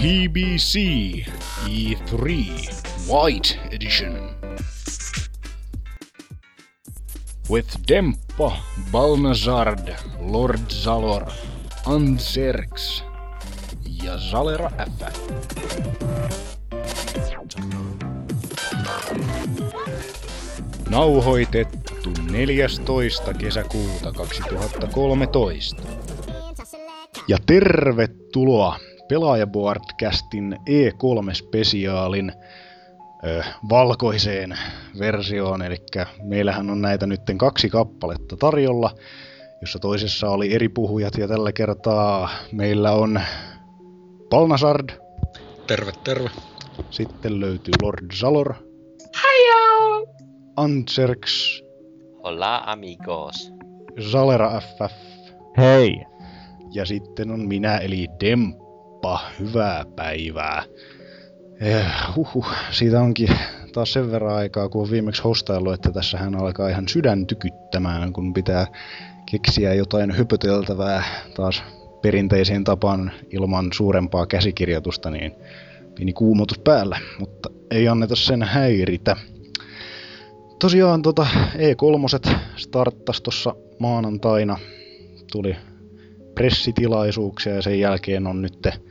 PBC E3 White Edition. With Demppa, Balnazard, Lord Zalor, Anserx ja Zalera F. Nauhoitettu 14. kesäkuuta 2013. Ja tervetuloa Pelaajaboardcastin E3-spesiaalin ö, valkoiseen versioon. Eli meillähän on näitä nyt kaksi kappaletta tarjolla, jossa toisessa oli eri puhujat ja tällä kertaa meillä on Palnasard. Terve, terve. Sitten löytyy Lord Zalor. Hiya! Anserx. Hola amigos. Zalera FF. Hei! Ja sitten on minä eli Demppa. Hyvää päivää. Eh, siitä onkin taas sen verran aikaa, kun on viimeksi hostaillut, että tässä hän alkaa ihan sydän tykyttämään, kun pitää keksiä jotain höpöteltävää taas perinteiseen tapaan ilman suurempaa käsikirjoitusta, niin pieni kuumotus päällä, mutta ei anneta sen häiritä. Tosiaan tota E3 starttas tuossa maanantaina, tuli pressitilaisuuksia ja sen jälkeen on nyt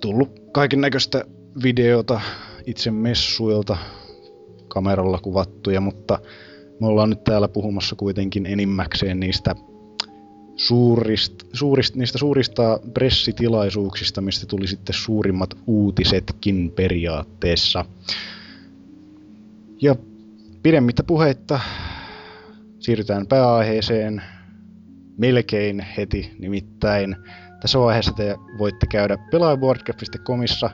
tullut kaiken näköistä videota itse messuilta kameralla kuvattuja, mutta me ollaan nyt täällä puhumassa kuitenkin enimmäkseen niistä suurist, suurist, niistä suurista pressitilaisuuksista, mistä tuli sitten suurimmat uutisetkin periaatteessa. Ja pidemmittä puheitta siirrytään pääaiheeseen melkein heti, nimittäin tässä vaiheessa te voitte käydä pelaajaboardcast.comissa,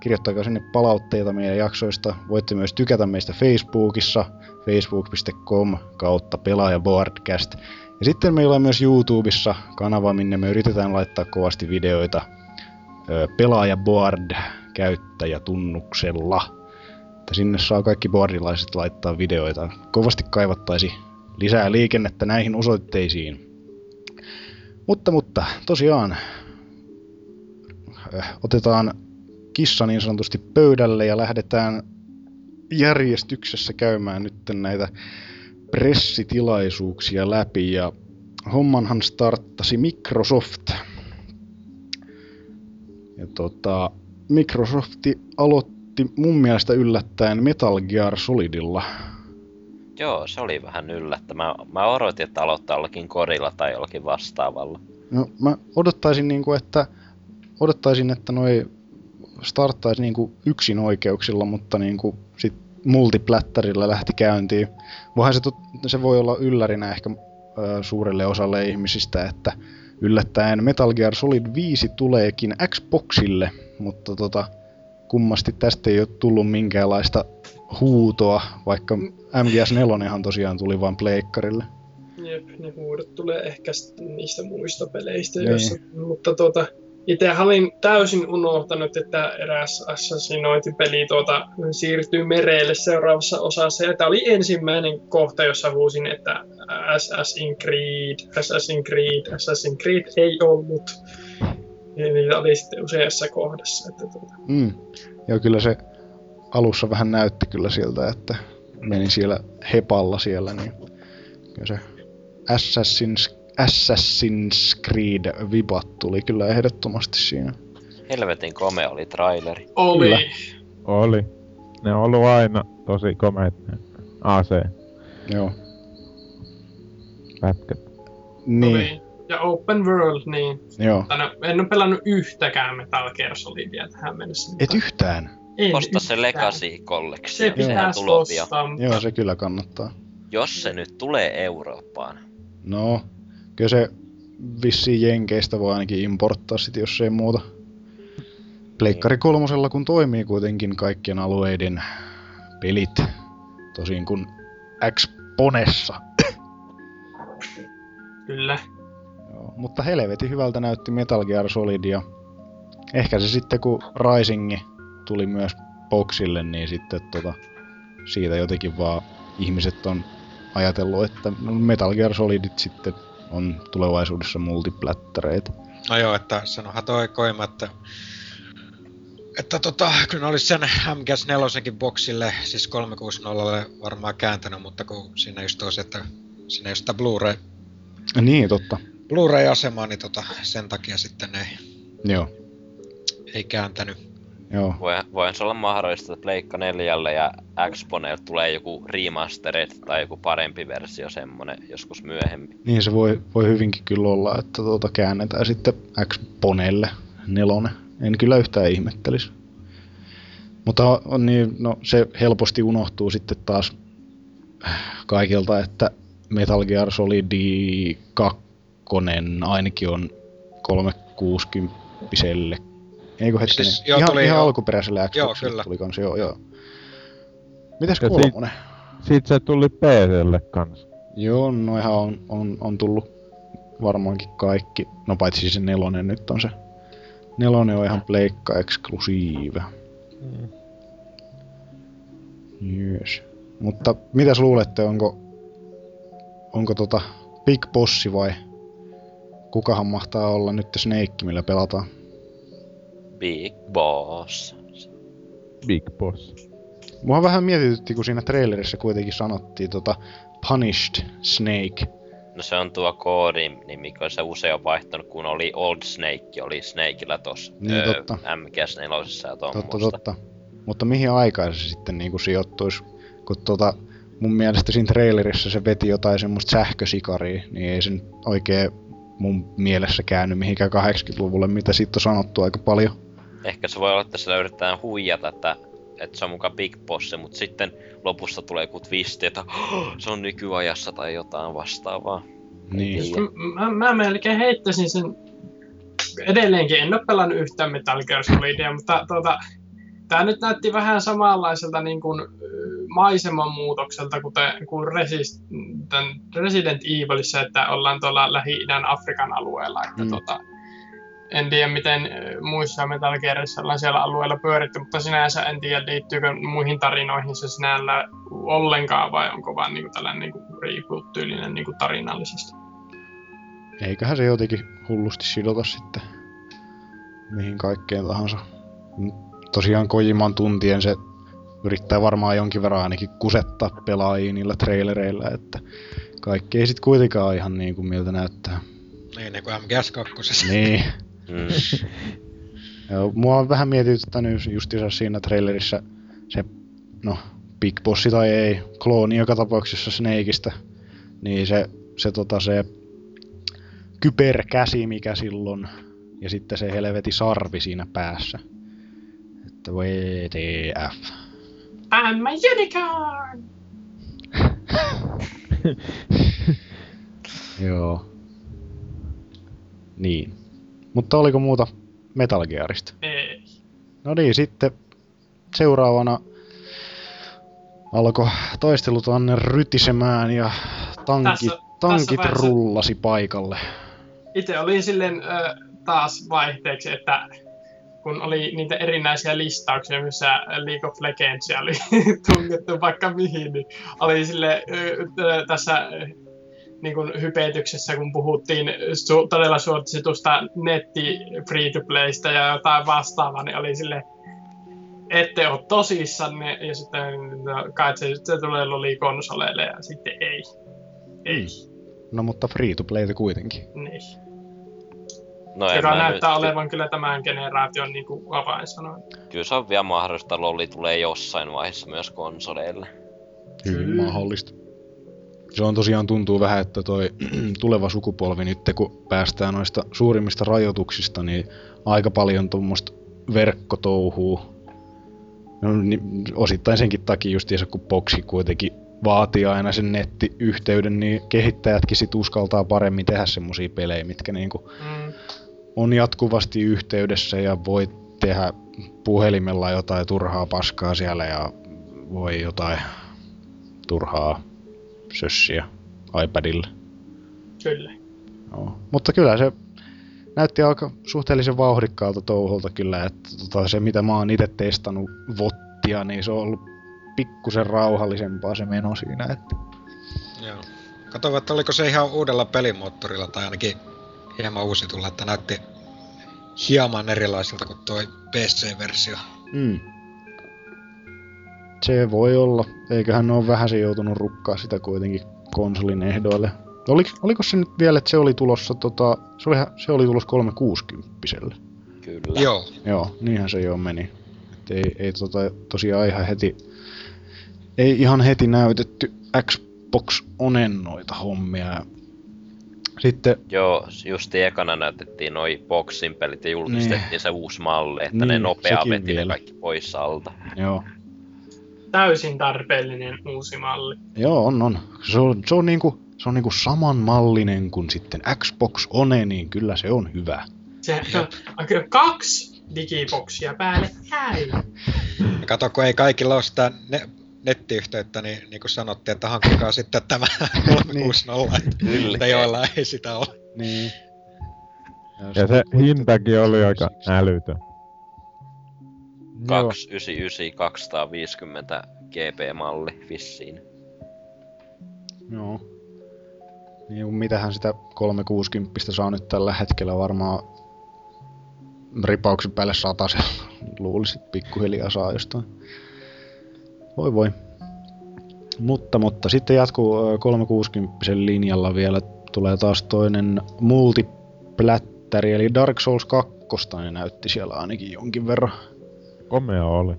kirjoittakaa sinne palautteita meidän jaksoista. Voitte myös tykätä meistä Facebookissa, facebook.com kautta pelaajaboardcast. Ja sitten meillä on myös YouTubessa kanava, minne me yritetään laittaa kovasti videoita pelaajaboard käyttäjätunnuksella. Että sinne saa kaikki boardilaiset laittaa videoita. Kovasti kaivattaisi lisää liikennettä näihin osoitteisiin. Mutta, mutta tosiaan otetaan kissa niin sanotusti pöydälle ja lähdetään järjestyksessä käymään nyt näitä pressitilaisuuksia läpi ja hommanhan starttasi Microsoft. Ja tota, Microsofti aloitti mun mielestä yllättäen Metal Gear Solidilla. Joo, se oli vähän yllättävää. Mä odotin, että aloittaa jollakin korilla tai jollakin vastaavalla. No, mä odottaisin, niin kuin, että, odottaisin, että noi starttaisi niin kuin yksin oikeuksilla, mutta niin kuin sit multiplättärillä lähti käyntiin. Voihan se, se voi olla yllärinä ehkä ö, suurelle osalle ihmisistä, että yllättäen Metal Gear Solid 5 tuleekin Xboxille, mutta tota, kummasti tästä ei ole tullut minkäänlaista huutoa, vaikka MGS4 tosiaan tuli vain pleikkarille. Jep, ne huudot tulee ehkä niistä muista peleistä, niin. joissa, mutta tuota, itse olin täysin unohtanut, että eräs Assassinointipeli tuota, siirtyy mereelle seuraavassa osassa. Ja tämä oli ensimmäinen kohta, jossa huusin, että Assassin's Creed, Assassin's Creed, Assassin's Creed ei ollut. Ja niitä oli sitten useassa kohdassa. Että tuota. mm. Ja kyllä se alussa vähän näytti kyllä siltä, että meni siellä hepalla siellä, niin kyllä se Assassin's, Assassin's Creed vibat tuli kyllä ehdottomasti siinä. Helvetin kome oli traileri. Oli. Kyllä. Oli. Ne on ollut aina tosi komeet ne AC Joo. pätkät. Niin, Oli. Ja Open World, niin. joo. Tänä, en ole pelannut yhtäkään Metal Gear Solidia tähän mennessä. Et yhtään. En Osta se. Legacy Se Collection. Tulee pian. ostaa. Joo, se kyllä kannattaa. Jos se nyt tulee Eurooppaan. No, kyllä se vissiin Jenkeistä voi ainakin importtaa sit, jos ei muuta. Pleikkari kolmosella kun toimii kuitenkin kaikkien alueiden pelit, tosin kun Xponessa. Kyllä. Joo, mutta helvetin hyvältä näytti Metal Gear Solid ja ehkä se sitten kun Risingi tuli myös boxille, niin sitten tota, siitä jotenkin vaan ihmiset on ajatellut, että Metal Gear Solidit sitten on tulevaisuudessa multiplättäreitä. No joo, että sanohan toi Koima, että että tota, kyllä olisi sen MGS 4 boksille, siis 360 varmaan kääntänyt, mutta kun siinä just tosi, että siinä just sitä Blu-ray, Niin, totta. Blu-ray-asemaa, niin tota, sen takia sitten ei, Joo, ei kääntänyt. Joo. Voi, voihan se olla mahdollista, että Pleikka 4 ja Xboneille tulee joku remastered tai joku parempi versio semmonen joskus myöhemmin. Niin se voi, voi hyvinkin kyllä olla, että tuota käännetään sitten Xponelle nelonen. En kyllä yhtään ihmettelisi. Mutta on niin, no, se helposti unohtuu sitten taas kaikilta, että Metal Gear Solid 2 ainakin on 360 Eikö hetkinen? Siis, joo, ihan, tuli ihan joo. alkuperäiselle Joo, Xboxille kyllä. tuli kans, joo, joo. Mitäs Ja kolmonen? Sitten se tuli PClle kans. Joo, noihan on, on, on tullut varmaankin kaikki. No paitsi se nelonen nyt on se. Nelonen on ihan pleikka eksklusiive. Yes. Mutta mitäs luulette, onko, onko tota Big Bossi vai kukahan mahtaa olla nyt Snake, millä pelataan? Big Boss. Big Boss. Mua vähän mietitytti, kun siinä trailerissa kuitenkin sanottiin tota Punished Snake. No se on tuo koodin nimi, kun se usein on vaihtanut, kun oli Old Snake, oli Snakeillä tossa Niin, totta. MGS 4 ja Totta, tommoista. totta. Mutta mihin aikaan se sitten niinku sijoittuisi? Kun tota, mun mielestä siinä trailerissa se veti jotain semmoista sähkösikaria, niin ei se nyt oikein mun mielessä käänny mihinkään 80-luvulle, mitä siitä on sanottu aika paljon. Ehkä se voi olla, että sillä yritetään huijata, että, että se on mukaan Big Boss, mutta sitten lopussa tulee joku twisti, että se on nykyajassa tai jotain vastaavaa. Niin. Mä, mä melkein heittäisin sen edelleenkin, en ole pelannut yhtään Metal Gear Solidia, mutta tuota, tämä nyt näytti vähän samanlaiselta niin kuin, maiseman muutokselta kuten, kuin Resist, Resident Evilissa, että ollaan tuolla Lähi-idän Afrikan alueella. Että, Mm. tuota, en tiedä, miten muissa Metal Gearissa ollaan siellä alueella pyöritty, mutta sinänsä en tiedä, liittyykö muihin tarinoihin se sinällä ollenkaan, vai onko vaan niin kuin tällainen niin kuin reboot-tyylinen niin kuin tarinallisesti. Eiköhän se jotenkin hullusti sidota sitten mihin kaikkeen tahansa. Tosiaan Kojiman tuntien se yrittää varmaan jonkin verran ainakin kusettaa pelaajia niillä trailereilla, että kaikki ei sit kuitenkaan ihan niin kuin miltä näyttää. Niin, niin kuin MGS 2. Niin. Mm. Mua on vähän mietityttänyt justiinsa siinä trailerissa se, no, Big Bossi tai ei, klooni joka tapauksessa Snakeista, niin se, se, tota, se kyberkäsi, mikä silloin, ja sitten se helveti sarvi siinä päässä. Että WTF. I'm a unicorn! Joo. Niin. Mutta oliko muuta Metal Gearista? Ei. No niin, sitten seuraavana alkoi taistelut Anne rytisemään ja tankit, Tässä- tankit tässä rullasi paikalle. Itse olin silleen ö, taas vaihteeksi, että kun oli niitä erinäisiä listauksia, missä League of Legends oli tungettu vaikka mihin, niin oli sille ö, ö, tässä niin kuin hypetyksessä, kun puhuttiin su- todella suositusta netti free to playsta ja jotain vastaavaa, niin oli sille ette ole tosissanne, ja sitten no, kai se, se tulee loli-konsoleille, ja sitten ei. Ei. No mutta free to playta kuitenkin. Niin. No en Joka näyttää nyt, olevan kyllä tämän generaation niin kuin avainsanoja. Kyllä se on vielä mahdollista, loli tulee jossain vaiheessa myös konsoleille. Hyvin Kyllä. mahdollista. Se on tosiaan tuntuu vähän, että toi tuleva sukupolvi nyt, kun päästään noista suurimmista rajoituksista, niin aika paljon tuommoista verkkotouhuu. No, niin, osittain senkin takia justiinsa, kun boksi kuitenkin vaatii aina sen nettiyhteyden, niin kehittäjätkin sit uskaltaa paremmin tehdä semmosia pelejä, mitkä niinku Mm. on jatkuvasti yhteydessä ja voi tehdä puhelimella jotain turhaa paskaa siellä ja voi jotain turhaa sössiä iPadilla. Kyllä. Joo. Mutta kyllä se näytti aika suhteellisen vauhdikkaalta touholta kyllä, että tota, se mitä mä oon itse testannut vottia, niin se on ollut pikkusen rauhallisempaa se meno siinä, että Joo. Katsoin, että oliko se ihan uudella pelimoottorilla tai ainakin hieman uusitulla, että näytti hieman erilaiselta kuin tuo PC-versio. Mm. Se voi olla. Eiköhän ne ole vähän se joutunut rukkaa sitä kuitenkin konsolin ehdoille. Oliko, oliko se nyt vielä, että se oli tulossa, tota, se, oli, se oli tulossa 360 Kyllä. Joo. Joo, niinhän se jo meni. Et ei, ei tota, tosiaan ihan heti, ei ihan heti näytetty Xbox Onen noita hommia. Sitten, Joo, just ekana näytettiin noi boxin pelit ja julkistettiin Niin. se uusi malli, että ne Niin, nopea sekin veti ne kaikki pois alta. joo, Täysin tarpeellinen uusi malli. joo on, on. Se on, se on niinku, se on niinku samanmallinen kuin sitten Xbox One, niin kyllä se on hyvä. Se on, kyllä kaksi digiboksia päällekkäin. Ja kato, kun ei kaikilla ole sitä ne- nettiyhteyttä, niin, niin kuin sanottiin, että hankkikaa sitten tämä 360, että Kyllä. te joilla ei sitä ole. Niin. Ja se hintakin oli aika älytön. Joo. 299 250 GP-malli vissiin. Joo. Niin kuin mitähän sitä 360 saa nyt tällä hetkellä varmaan ripauksen päälle se luulisit pikkuhiljaa saa jostain. Voi voi. Mutta, mutta sitten jatkuu ö, 360 linjalla vielä tulee taas toinen multiplättäri, eli Dark Souls 2 ne näytti siellä ainakin jonkin verran. Komea oli.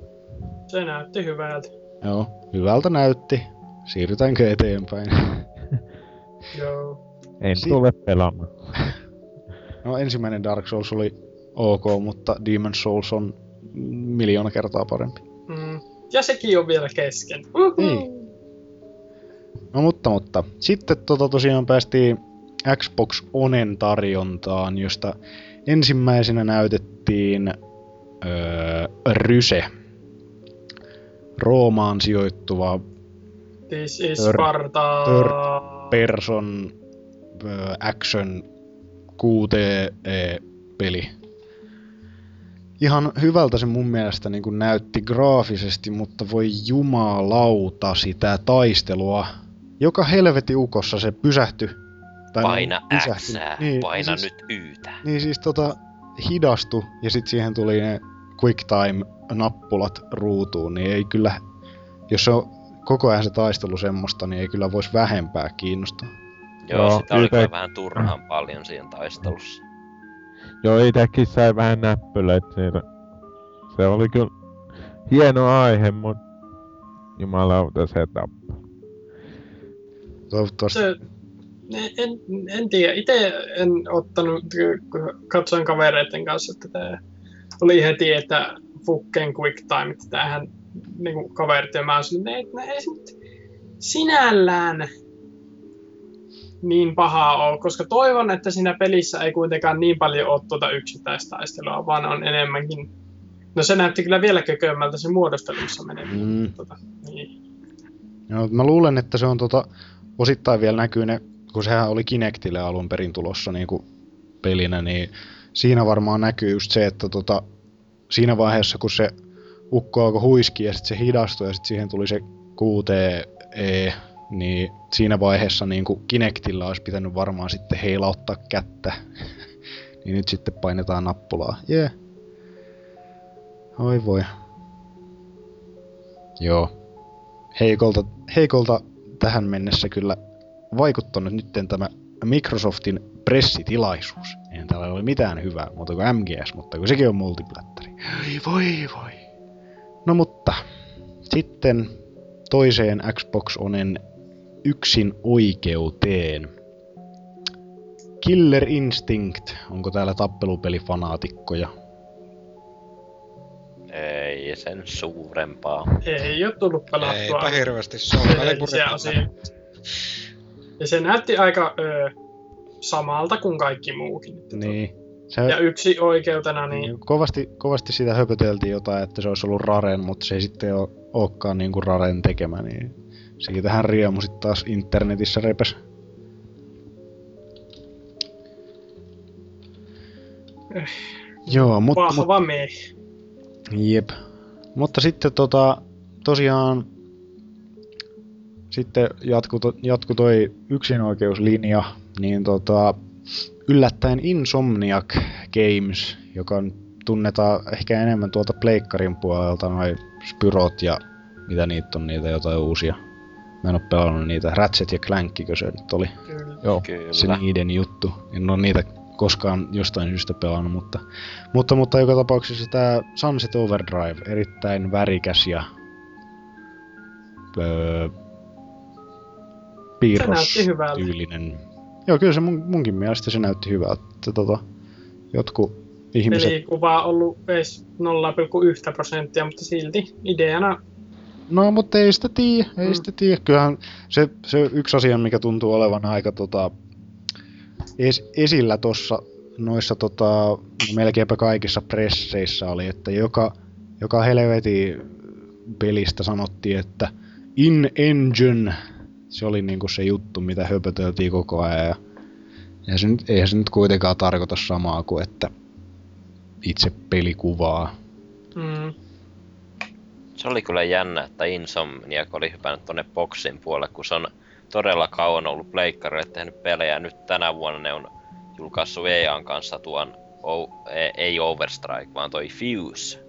Se näytti hyvältä. Joo, hyvältä näytti. Siirrytäänkö eteenpäin? Joo. En Si- tule pelaamaan. No ensimmäinen Dark Souls oli ok, mutta Demon Souls on miljoona kertaa parempi. Mm. Ja sekin on vielä kesken. Niin. No mutta, mutta. Sitten tota tosiaan päästiin Xbox Onen tarjontaan, josta ensimmäisenä näytettiin öö, Ryse. Roomaan sijoittuva This is Third- Sparta. third person öö, action 6D-peli. Ihan hyvältä se mun mielestä niin kuin näytti graafisesti, mutta voi jumalauta sitä taistelua. Joka helvetin ukossa se pysähtyi. Tai Paina pysähtyi. X, Niin, paina siis, nyt Ytä. Niin siis tota, hidastu ja sitten siihen tuli ne quick time nappulat ruutuun, niin ei kyllä, jos on koko ajan se taistelu semmoista, niin ei kyllä voisi vähempää kiinnostaa. Joo, Joo, sitä oli ite- kyllä vähän turhaan paljon siinä taistelussa. Joo, itekin sai vähän näppylöitä siitä. Se oli kyllä hieno aihe, mut jumalauta se tappoi. Toivottavasti. Se, en, en, tiedä. Itse en ottanut, katsoin kavereiden kanssa, että tämä oli heti, että Fucken Quick Time, että tämähän niin kaverit ja mä olisin, että ei, no ei se nyt sinällään niin pahaa ole, koska toivon, että siinä pelissä ei kuitenkaan niin paljon ole tuota yksittäistaistelua, vaan on enemmänkin No se näytti kyllä vielä kökömmältä se muodostelussa meneminen. Mm. Tota, niin. Joo, mä luulen, että se on tota, osittain vielä näkyy ne, kun sehän oli Kinectille alun perin tulossa niin kuin pelinä, niin siinä varmaan näkyy just se, että tota, siinä vaiheessa, kun se ukko alkoi huiski ja sitten se hidastui ja sitten siihen tuli se QTE, niin siinä vaiheessa niin kuin Kinectillä olisi pitänyt varmaan sitten heilauttaa kättä. niin nyt sitten painetaan nappulaa. Jee. Yeah. Oi voi. Joo. Heikolta, heikolta tähän mennessä kyllä vaikuttanut nyt tämä Microsoftin pressitilaisuus. Eihän täällä ole mitään hyvää muuta kuin MGS, mutta kun sekin on multiplatteri. Ei voi voi. No mutta, sitten toiseen Xbox Onen yksin oikeuteen. Killer Instinct, onko täällä tappelupelifanaatikkoja? Ei sen suurempaa. Ei ole tullut pelattua. Eipä hirveästi. Se on Caliburin osia. Ja se näytti aika ö, samalta kuin kaikki muukin. Että Niin. Se, Ja yksi oikeutena, niin Niin, kovasti, kovasti sitä höpöteltiin jotain, että se olisi ollut Raren, mutta se ei sitten ole, olekaan niin kuin Raren tekemä, niin siitähän riemu sitten taas internetissä repes. Joo, mutta, me. jep. Mutta sitten tota, tosiaan sitten jatku, to, jatku toi yksinoikeuslinja, niin tota, yllättäen Insomniac Games, joka on, tunnetaan ehkä enemmän tuolta pleikkarin puolelta, noin Spyrot ja mitä niitä on, niitä jotain uusia. Mä en oo pelannut niitä. Ratchet ja Clankikö se nyt oli? Kyllä. Joo, Kyllä. se niiden juttu. En ole niitä koskaan jostain syystä pelannut, mutta, mutta, mutta joka tapauksessa tämä Sunset Overdrive, erittäin värikäs ja öö. Piirrostyylinen. Joo, kyllä se mun, munkin mielestä se näytti hyvältä. Että, tota, jotkut ihmiset... Pelikuva on ollut edes 0,1 prosenttia, mutta silti ideana No, mutta ei sitä tiedä, ei Mm. sitä tiedä. Kyllähän se, se yksi asia, mikä tuntuu olevan aika tota, es, esillä tuossa noissa tota, melkeinpä kaikissa presseissä oli, että joka, joka helveti pelistä sanottiin, että in engine, se oli niinku se juttu, mitä höpöteltiin koko ajan. Ja, ja se nyt, eihän se nyt kuitenkaan tarkoita samaa kuin, että itse pelikuvaa. mm, Se oli kyllä jännä, että Insomniac oli hypännyt tonne boksin puolelle, kun se on todella kauan ollut pleikkarille tehnyt pelejä. Nyt tänä vuonna ne on julkaissut EAN kanssa tuon, o, ei, ei Overstrike, vaan toi Fuse,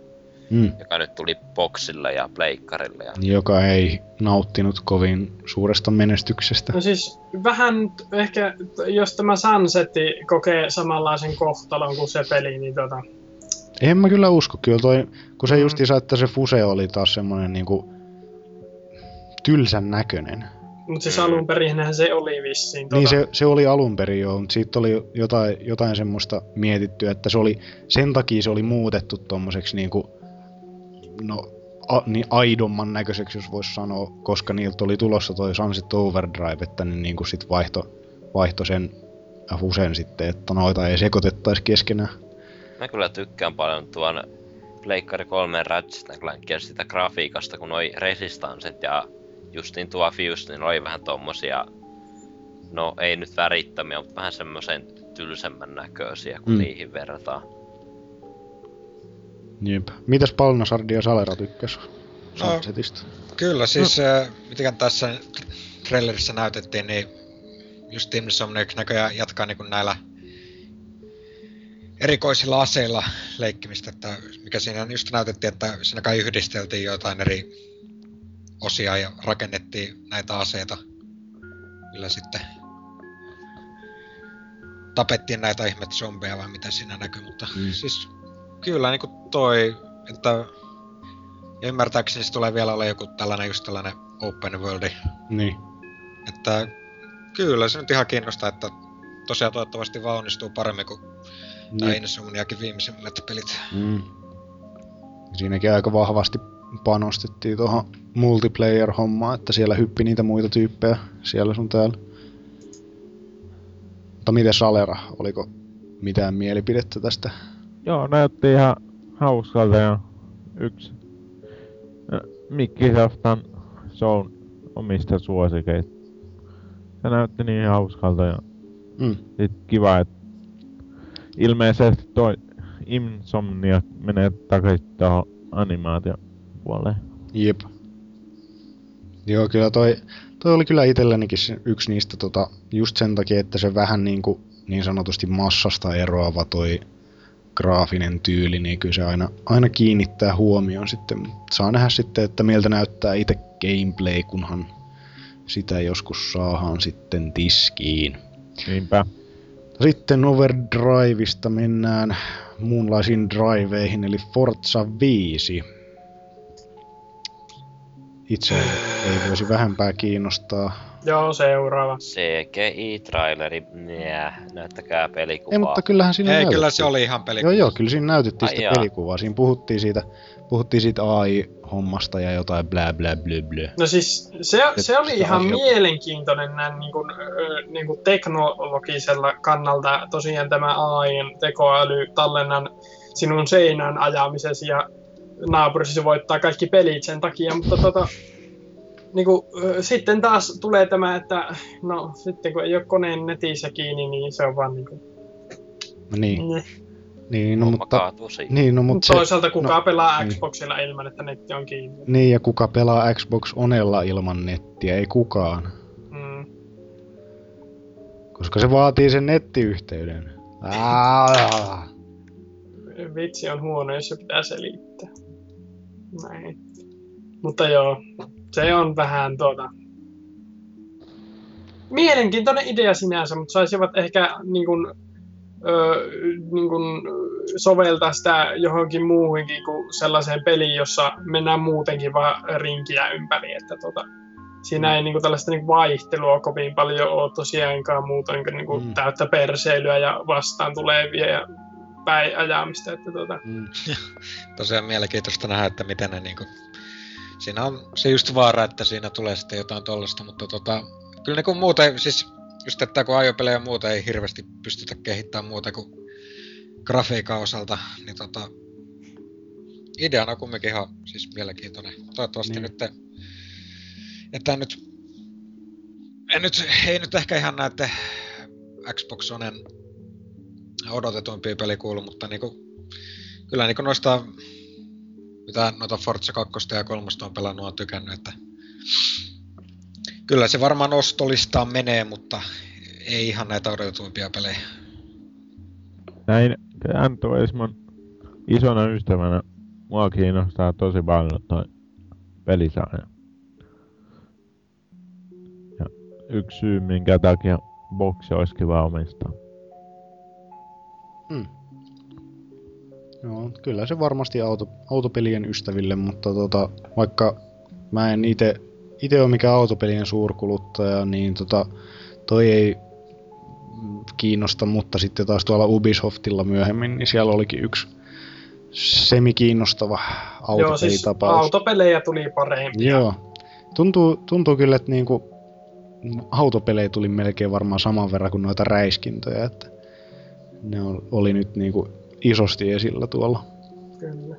Mm. joka nyt tuli boksille ja pleikkarille. Ja joka ei nauttinut kovin suuresta menestyksestä. No siis vähän ehkä, jos tämä Sunsetti kokee samanlaisen kohtalon kuin se peli, niin tota, En mä kyllä usko, kyllä toi, kun se Mm. justiinsa, että se Fuse oli taas semmonen niinku tylsän näköinen. mutta siis Mm. alun perinhän se oli vissiin. Tota, Niin se, se oli alun perin joo, mutta siitä oli jotain, jotain semmoista mietitty, että se oli, sen takia se oli muutettu tommoseksi niinku, no, a, niin aidomman näköiseksi, jos voisi sanoa, koska niiltä oli tulossa toi Sunset Overdrive, että ne niinku sit vaihto, vaihto sen Fusen sitten, että noita ei sekoitettaisi keskenään. mä kyllä tykkään paljon tuon Pleikkari 3 Ratchet and Clankia sitä grafiikasta, kun noi resistanssit ja justiin tuo Fuse, niin oli vähän tommosia, no ei nyt värittömiä, mutta vähän semmoisen tylsemmän näköisiä, kun mm. niihin verrataan. Jep. Mitäs Palnasardi ja Salera tykkäs No. Kyllä, siis no. miten tässä trailerissa näytettiin, niin just Insomniac näköjään jatkaa niin kuin näillä erikoisilla aseilla leikkimistä, että mikä siinä just näytettiin, että siinä kai yhdisteltiin jotain eri osia ja rakennettiin näitä aseita, millä sitten tapettiin näitä ihmet zombeja vai mitä siinä näkyy, mutta mm. siis kyllä niin kuin toi, että ja ymmärtääkseni se tulee vielä olla joku tällainen just tällainen open worldi, Niin. että kyllä se nyt ihan kiinnostaa, että tosiaan toivottavasti vaan onnistuu paremmin kuin tämä Jep. Insomniakin viimeisimmät pelit. Mm. Siinäkin aika vahvasti panostettiin tuohon multiplayer-hommaan, että siellä hyppi niitä muita tyyppejä siellä sun täällä. Mutta miten Salera, oliko mitään mielipidettä tästä? Joo, näytti ihan hauskalta ja yksi äh, Mikkisoftan shown omista suosikeista. Se näytti niin hauskalta ja Mm. sit kiva, että ilmeisesti toi Insomnia menee takaisin tuohon animaatiopuoleen. Jep. Joo, kyllä toi, toi oli kyllä itsellänikin se, yksi niistä tota, just sen takia, että se vähän niin, kuin, niin sanotusti massasta eroava toi graafinen tyyli, niin kyllä se aina, aina kiinnittää huomioon sitten. Saa nähdä sitten, että miltä näyttää itse gameplay, kunhan sitä joskus saadaan sitten tiskiin. Niinpä. Sitten Overdriveista mennään muunlaisiin driveihin, eli Forza 5. Itse ei voisi vähempää kiinnostaa. Joo, seuraava. CGI-traileri, nää, näyttäkää pelikuvaa. Ei, mutta kyllähän siinä Ei, näytettiin. kyllä se oli ihan peli. Joo, joo, kyllä siinä näytettiin Ai sitä jaa. pelikuvaa. Siinä puhuttiin siitä, puhuttiin siitä AI-hommasta ja jotain blä blä blä blä. No siis se, se oli ihan mielenkiintoinen näin niin kuin, niin kuin teknologisella kannalta. Tosiaan tämä AIn tekoäly tallennan sinun seinään ajamisesi ja naapurisi voittaa kaikki pelit sen takia, mutta tota, niin kuin, sitten taas tulee tämä, että no sitten kun ei ole koneen netissä kiinni, niin se on vaan niin kuin, Niin, niin. niin, no, Homma mutta, niin, no, mutta Mutta se, toisaalta kuka no, pelaa niin. Xboxilla ilman, että netti on kiinni. niin, ja kuka pelaa Xbox Onella ilman nettiä? Ei kukaan. Mm. Koska se vaatii sen nettiyhteyden. Aa, Vitsi on huono, jos se pitää selittää. Näin. Mutta joo, se on vähän tuota... Mielenkiintoinen idea sinänsä, mutta saisivat ehkä niin kuin, ö, niin kuin soveltaa sitä johonkin muuhunkin kuin sellaiseen peliin, jossa mennään muutenkin vaan rinkiä ympäri. Että tota, siinä ei niin kuin tällaista niin kuin vaihtelua kovin paljon ole tosiaankaan muuta kuin, niin kuin Mm. täyttä perseilyä ja vastaan tulevia ja päin ajamista. Että tota, mm, Tosiaan mielenkiintoista nähdä, että miten ne niinku... Siinä on se just vaara, että siinä tulee sitten jotain tollasta, mutta tota... Kyllä niinku muuten, siis just että kun ajopelejä ja muuta ei hirveästi pystytä kehittämään muuta kuin grafiikan osalta, niin tota... Ideana kumminkin ihan siis mielenkiintoinen. Toivottavasti Niin. niin. nyt... Että nyt... En nyt, ei nyt ehkä ihan näette Xbox Onen odotetuimpia pelikuulu, mutta niinku, kyllä niinku noista mitä noita Forza 2 ja 3 on pelannut, on tykännyt, että kyllä se varmaan ostolistaan menee, mutta ei ihan näitä odotetuimpia pelejä. Näin Gran Turismon isona ystävänä mua kiinnostaa tosi paljon toi pelisarja. Ja yksi syy, minkä takia boksi olisi kiva omistaa. Joo, kyllä se varmasti auto, autopelien ystäville, mutta tota, vaikka mä en ite, ite ole mikään autopelien suurkuluttaja, niin tota, toi ei kiinnosta, mutta sitten taas tuolla Ubisoftilla myöhemmin, niin siellä olikin yksi semi-kiinnostava joo, siis autopelitapaus. autopelejä tuli parempi. Joo. Tuntuu, tuntuu kyllä, että niinku autopelejä tuli melkein varmaan saman verran kuin noita räiskintöjä, että ne oli nyt niinku isosti esillä tuolla. Kyllä.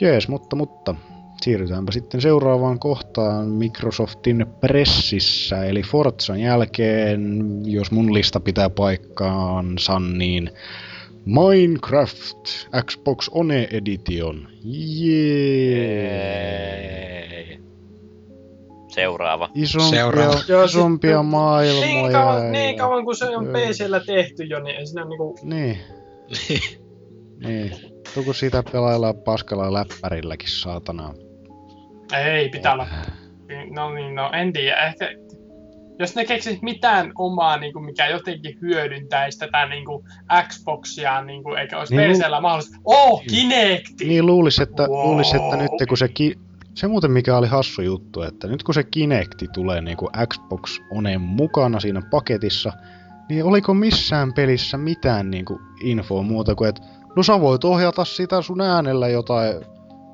Jees, mutta, mutta siirrytäänpä sitten seuraavaan kohtaan Microsoftin pressissä, eli Forzan jälkeen, jos mun lista pitää paikkaansa, niin Minecraft Xbox One Edition. Jee! Seuraava. Isompia, Seuraava. Isompia maailmoja. Niin kauan, ja- niin kauan kun se on. PCllä tehty jo, niin ei siinä niinku... Niin, niin. Tuo kun siitä pelaillaan paskalla läppärilläkin, saatana. Ei, pitää olla... No niin, no en tiedä. Ehkä, jos ne keksis mitään omaa, niin kuin, mikä jotenkin hyödyntäisi tätä niin kuin Xboxia, niin kuin, eikä olisi Niin, PCllä mahdollista. Oh, Kinecti! Niin luulis, että, Wow. luulis, että nyt kun se ki... Se muuten mikä oli hassu juttu, että nyt kun se Kinecti tulee niinku Xbox Oneen mukana siinä paketissa, niin oliko missään pelissä mitään niinku infoa muuta kuin, että no sä voit ohjata sitä sun äänellä jotain,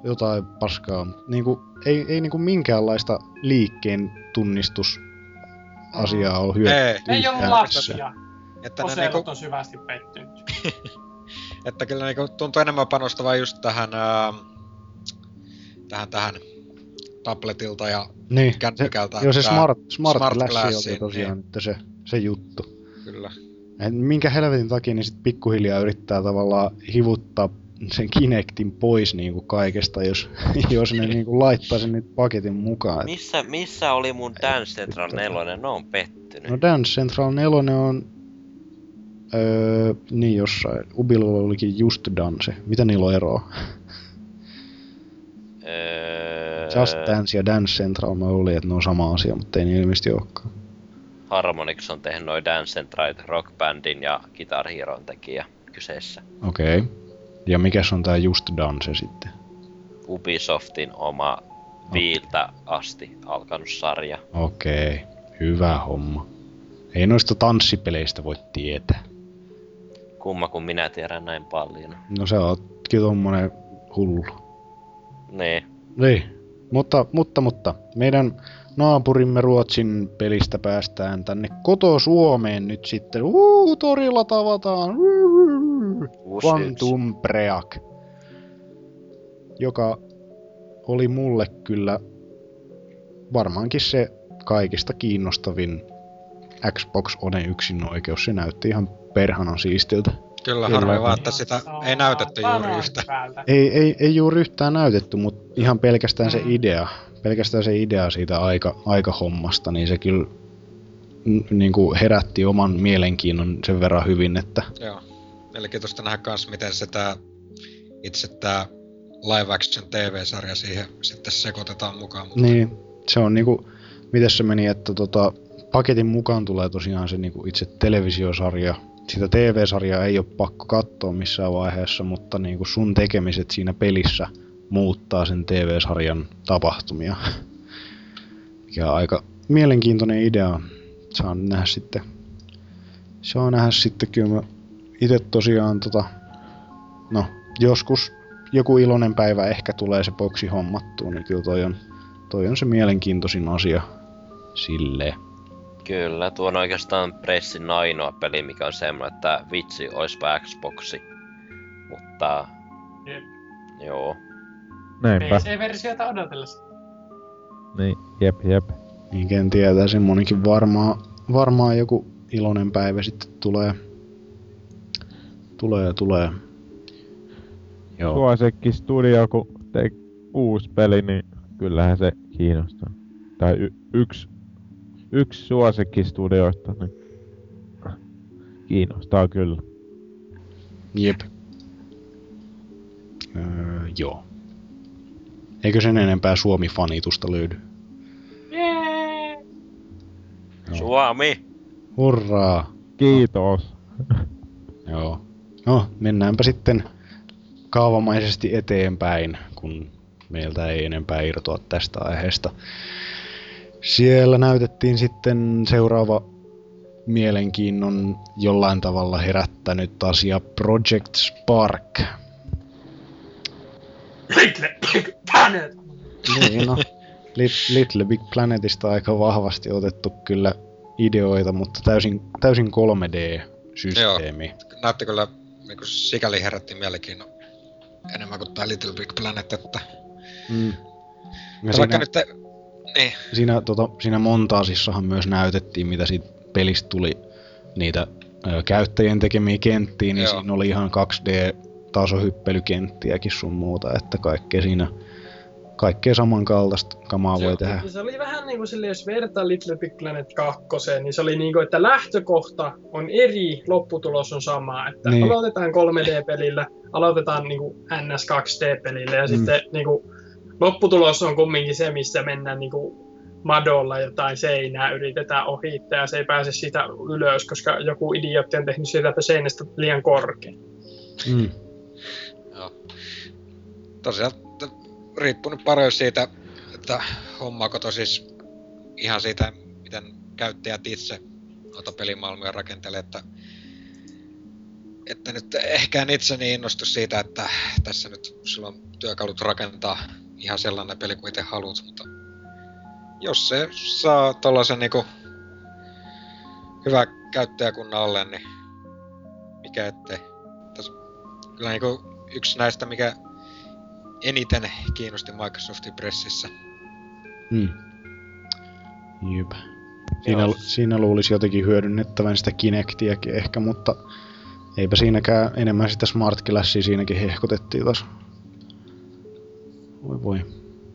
jotain paskaa. Niinku, ei, ei niinku minkäänlaista liikkeen tunnistus asiaa ole hyödynnetty. Ei, Ei ollut lapsia. että, ne niinku, on syvästi pettynyt. että kyllä niinku tuntuu enemmän panostavaa just tähän, ää, tähän, tähän tabletilta ja Niin, kännykältä. joo se smart, smart, smart Glass oli Glassiin, tosiaan niin. se, se juttu. Kyllä. Et minkä helvetin takia niin sit pikkuhiljaa yrittää tavallaan hivuttaa sen Kinectin pois niinku kaikesta, jos, jos ne niinku laittaa sen nyt paketin mukaan. Et, Missä, missä oli mun Dance Central 4? Ne on pettynyt. no Dance Central 4 on... Öö, niin jossain. Ubilla olikin Just Dance. Mitä niillä on eroa? Öö, Just Dance ja Dance Central mä oli, että ne on sama asia, mutta ei niin ilmeisesti olekaan. Harmonix on tehnyt noin Dance Central, Rock Bandin ja Guitar Hero'n tekijä kyseessä. Okei. Okay. Ja mikäs on tää Just Dance sitten? Ubisoftin oma viiltä asti alkanut sarja. Okei. Okay. Hyvä homma. Ei noista tanssipeleistä voi tietää. Kumma kun minä tiedän näin paljon. No sä ootkin tommonen hullu. Niin. Niin, mutta, mutta, mutta meidän naapurimme Ruotsin pelistä päästään tänne koto Suomeen nyt sitten. Uu, torilla tavataan. Quantum Break. Joka oli mulle kyllä varmaankin se kaikista kiinnostavin Xbox One yksin oikeus. Se näytti ihan perhanan siistiltä. Kyllä, Kyllä. harmi vaan, että sitä ei näytetty juuri Saatana yhtä. hyvältä. Ei, ei, ei juuri yhtään näytetty, mutta ihan pelkästään se Mm. idea, pelkästään se idea siitä aika, aika hommasta, niin se kyllä n- niinku herätti oman mielenkiinnon sen verran hyvin, että Joo. Mielenkiintoista nähdä kans, miten se tää, itse tää live action TV-sarja siihen sitten sekoitetaan mukaan. Mutta niin, se on niinku, miten se meni, että tota, paketin mukaan tulee tosiaan se niinku itse televisiosarja. Sitä TV-sarjaa ei ole pakko katsoa missään vaiheessa, mutta niinku sun tekemiset siinä pelissä muuttaa sen TV-sarjan tapahtumia. Mikä on aika mielenkiintoinen idea. Saan nähdä sitten. Saa nähdä sitten kyllä mä itse tosiaan tota, no joskus joku iloinen päivä ehkä tulee se boksi hommattua, niin kyllä toi on, toi on se mielenkiintoisin asia sille. Kyllä, tuo on oikeastaan Pressin ainoa peli, mikä on semmoinen, että vitsi, oispa Xboxi. Mutta, Jep. joo. Näinpä. PC-versiota odotellessa. Niin, jep, jep. Niin ken tietää, semmonenkin varmaan, varmaan joku iloinen päivä sitten tulee. Tulee, tulee. Joo. Suosikki studio, kun tee uusi peli, niin kyllähän se kiinnostaa. Tai y- yksi, yksi suosikki studioista, niin kiinnostaa kyllä. Jep. Öö, joo. Eikö sen enempää Suomi-fanitusta löydy? Joo. Suomi! Hurraa! Kiitos. Joo. No, mennäänpä sitten kaavamaisesti eteenpäin, kun meiltä ei enempää irtoa tästä aiheesta. Siellä näytettiin sitten seuraava mielenkiinnon jollain tavalla herättänyt asia Project Spark. Little Big Planet! Niin, no, Lit- Little Big Planetista aika vahvasti otettu kyllä ideoita, mutta täysin, täysin 3D-systeemi. näytti kyllä niin kuin sikäli herätti mielenkiinnon enemmän kuin tää Little Big Planet, että Mm. Ja siinä, nyt, niin, siinä, tota, siinä montaasissahan myös näytettiin, mitä siitä pelistä tuli niitä ö, käyttäjien tekemiä kenttiä, niin Joo. siinä oli ihan 2D-tasohyppelykenttiäkin sun muuta, että kaikkea siinä, kaikkea samankaltaista kamaa voi Joo. tehdä. Se oli vähän niin kuin sille, jos vertaa Little Big Planet 2, niin se oli niin kuin, että lähtökohta on eri, lopputulos on sama. Että Niin. aloitetaan 3D-pelillä, aloitetaan niin kuin NS 2D-pelillä ja Mm. sitten niin kuin, lopputulos on kumminkin se, missä mennään niin kuin, madolla jotain seinää yritetään ohittaa ja se ei pääse siitä ylös, koska joku idiootti on tehnyt siitä seinästä liian korkea. Mm. Tosiaan riippuu nyt paljon siitä, että hommaako tosis ihan siitä, miten käyttäjät itse noita pelimaailmoja rakentelee, että että nyt ehkä en itse niin innostu siitä, että tässä nyt sulla on työkalut rakentaa ihan sellainen peli kuin itse haluat, mutta jos se saa tollasen niinku hyvä käyttäjäkunnan alle, niin mikä ettei. Tässä, kyllä niinku yksi näistä, mikä eniten kiinnosti Microsoftin pressissä. Mm. Jep. Siinä, Joo. siinä luulisi jotenkin hyödynnettävän sitä Kinectiäkin ehkä, mutta eipä siinäkään enemmän sitä Smart Glassia siinäkin hehkotettiin taas. Voi voi.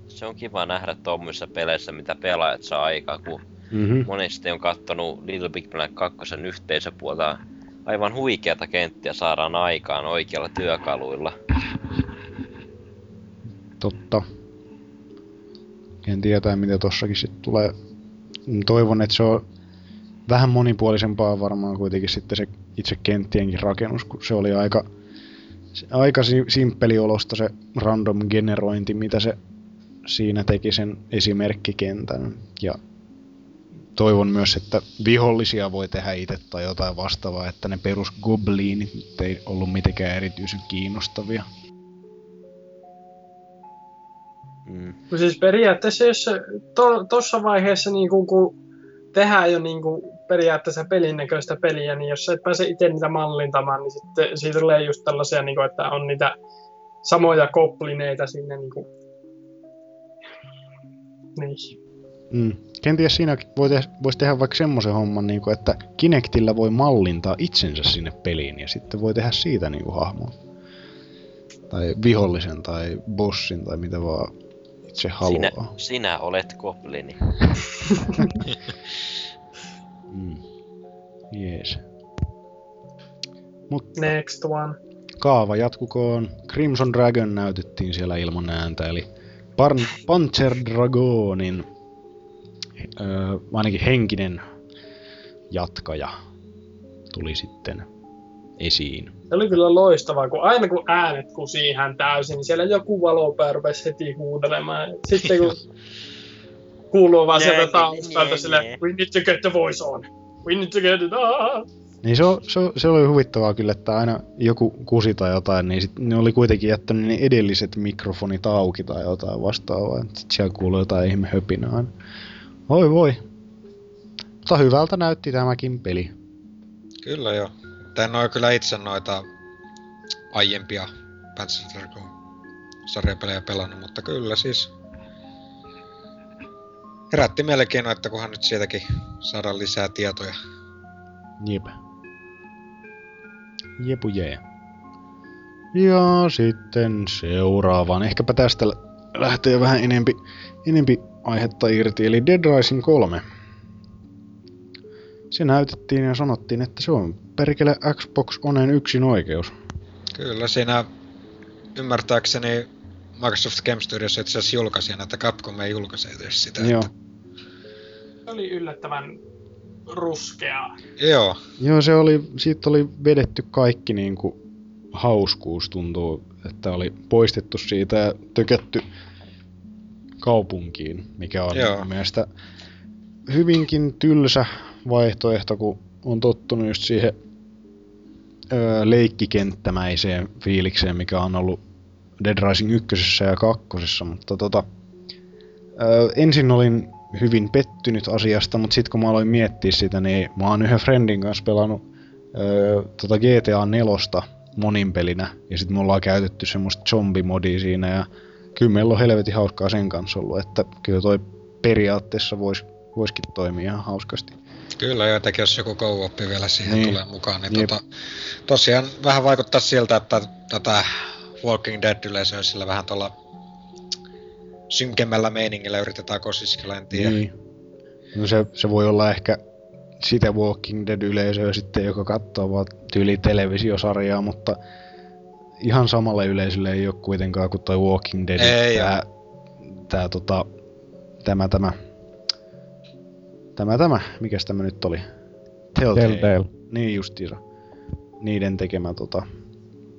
Se on kiva nähdä tuommoisissa peleissä, mitä pelaajat saa aikaan, kun Mm-hmm. monesti on kattonut Little Big Planet 2 yhteisöpuolta. Aivan huikeata kenttiä saadaan aikaan oikealla työkaluilla. Totta. En tietää, mitä tossakin sitten tulee. Mm, Toivon, että se on vähän monipuolisempaa varmaan kuitenkin sitten se itse kenttienkin rakennus, kun se oli aika, aika si- simppeliolosta se random generointi, mitä se siinä teki sen esimerkkikentän. Ja toivon myös, että vihollisia voi tehdä itse tai jotain vastaavaa, että ne perus gobliinit nyt ei ollut mitenkään erityisen kiinnostavia. Mm. Siis periaatteessa, jos se to, tossa vaiheessa niin kun, kun tehdään jo niin kun periaatteessa pelin näköistä peliä, niin jos et pääse itse niitä mallintamaan, niin sitten siitä tulee just tällaisia, niin kun, että on niitä samoja koplineita sinne. Niin kun... niin. Mm. Kenties siinä voi te- voisi tehdä vaikka semmoisen homman, niin kuin, että Kinectillä voi mallintaa itsensä sinne peliin ja sitten voi tehdä siitä niin kuin, hahmon. Tai vihollisen tai bossin tai mitä vaan itse Sinä, haluaa. sinä olet goblini. Mm. Jees. Mutta Next one. kaava jatkukoon. Crimson Dragon näytettiin siellä ilman ääntä, eli Pan- Panzer Dragonin öö, ainakin henkinen jatkaja tuli sitten esiin. Se oli kyllä loistavaa, kun aina kun äänet kusii hän täysin, niin siellä joku valopää rupesi heti huudelemaan. Sitten kun kuuluu vaan sieltä taustalta sille, we need to get the voice on. We need to get it on. Niin se, se, se oli huvittavaa kyllä, että aina joku kusi tai jotain, niin sit ne oli kuitenkin jättänyt ne edelliset mikrofonit auki tai jotain vastaavaa. Sitten siellä kuului jotain ihme höpinää aina. Oi voi. Mutta hyvältä näytti tämäkin peli. Kyllä joo. Mutta en ole kyllä itse noita aiempia Panzer sarjapelejä pelannut, mutta kyllä siis herätti mielenkiinnoa, että kunhan nyt sieltäkin saadaan lisää tietoja. Jep. Jepu jee. Ja sitten seuraavaan. Ehkäpä tästä lä- lähtee vähän enempi, enempi aihetta irti, eli Dead Rising 3. Se näytettiin ja sanottiin, että se on perkele Xbox Onen yksin oikeus. Kyllä siinä ymmärtääkseni Microsoft Game Studios itse asiassa julkaisi, että Capcom ei julkaise edes sitä. Joo. Että, Se oli yllättävän ruskeaa. joo, Joo, se oli, siitä oli vedetty kaikki niin kuin hauskuus tuntuu, että oli poistettu siitä ja tökötty kaupunkiin, mikä on Joo. mielestä hyvinkin tylsä vaihtoehto, kun on tottunut just siihen öö, leikkikenttämäiseen fiilikseen, mikä on ollut Dead Rising 1 ja 2, mutta tota, öö, ensin olin hyvin pettynyt asiasta, mutta sitten kun mä aloin miettiä sitä, niin mä oon yhden friendin kanssa pelannut öö, tota GTA 4 monin pelinä, ja sitten me ollaan käytetty semmoista zombimodia siinä, ja kyllä meillä on helvetin hauskaa sen kanssa ollut, että kyllä toi periaatteessa vois, voisikin toimia ihan hauskasti. Kyllä jotenkin jos joku co vielä siihen Niin. niin. tulee mukaan, niin Jep. tota, tosiaan vähän vaikuttaa siltä, että tätä Walking Dead-yleisöä sillä vähän tuolla synkemmällä meiningillä yritetään kosiskella, en tiedä. Niin. No se, se voi olla ehkä sitä Walking Dead-yleisöä sitten, joka katsoo vaan tyyli televisiosarjaa, mutta ihan samalle yleisölle ei ole kuitenkaan kuin toi Walking Dead. Ei tää, tää, tota, tämä, tämä, tämä, tämä, mikäs tämä nyt oli? Telltale. Telltale. Niin justiinsa. Niiden tekemä tota,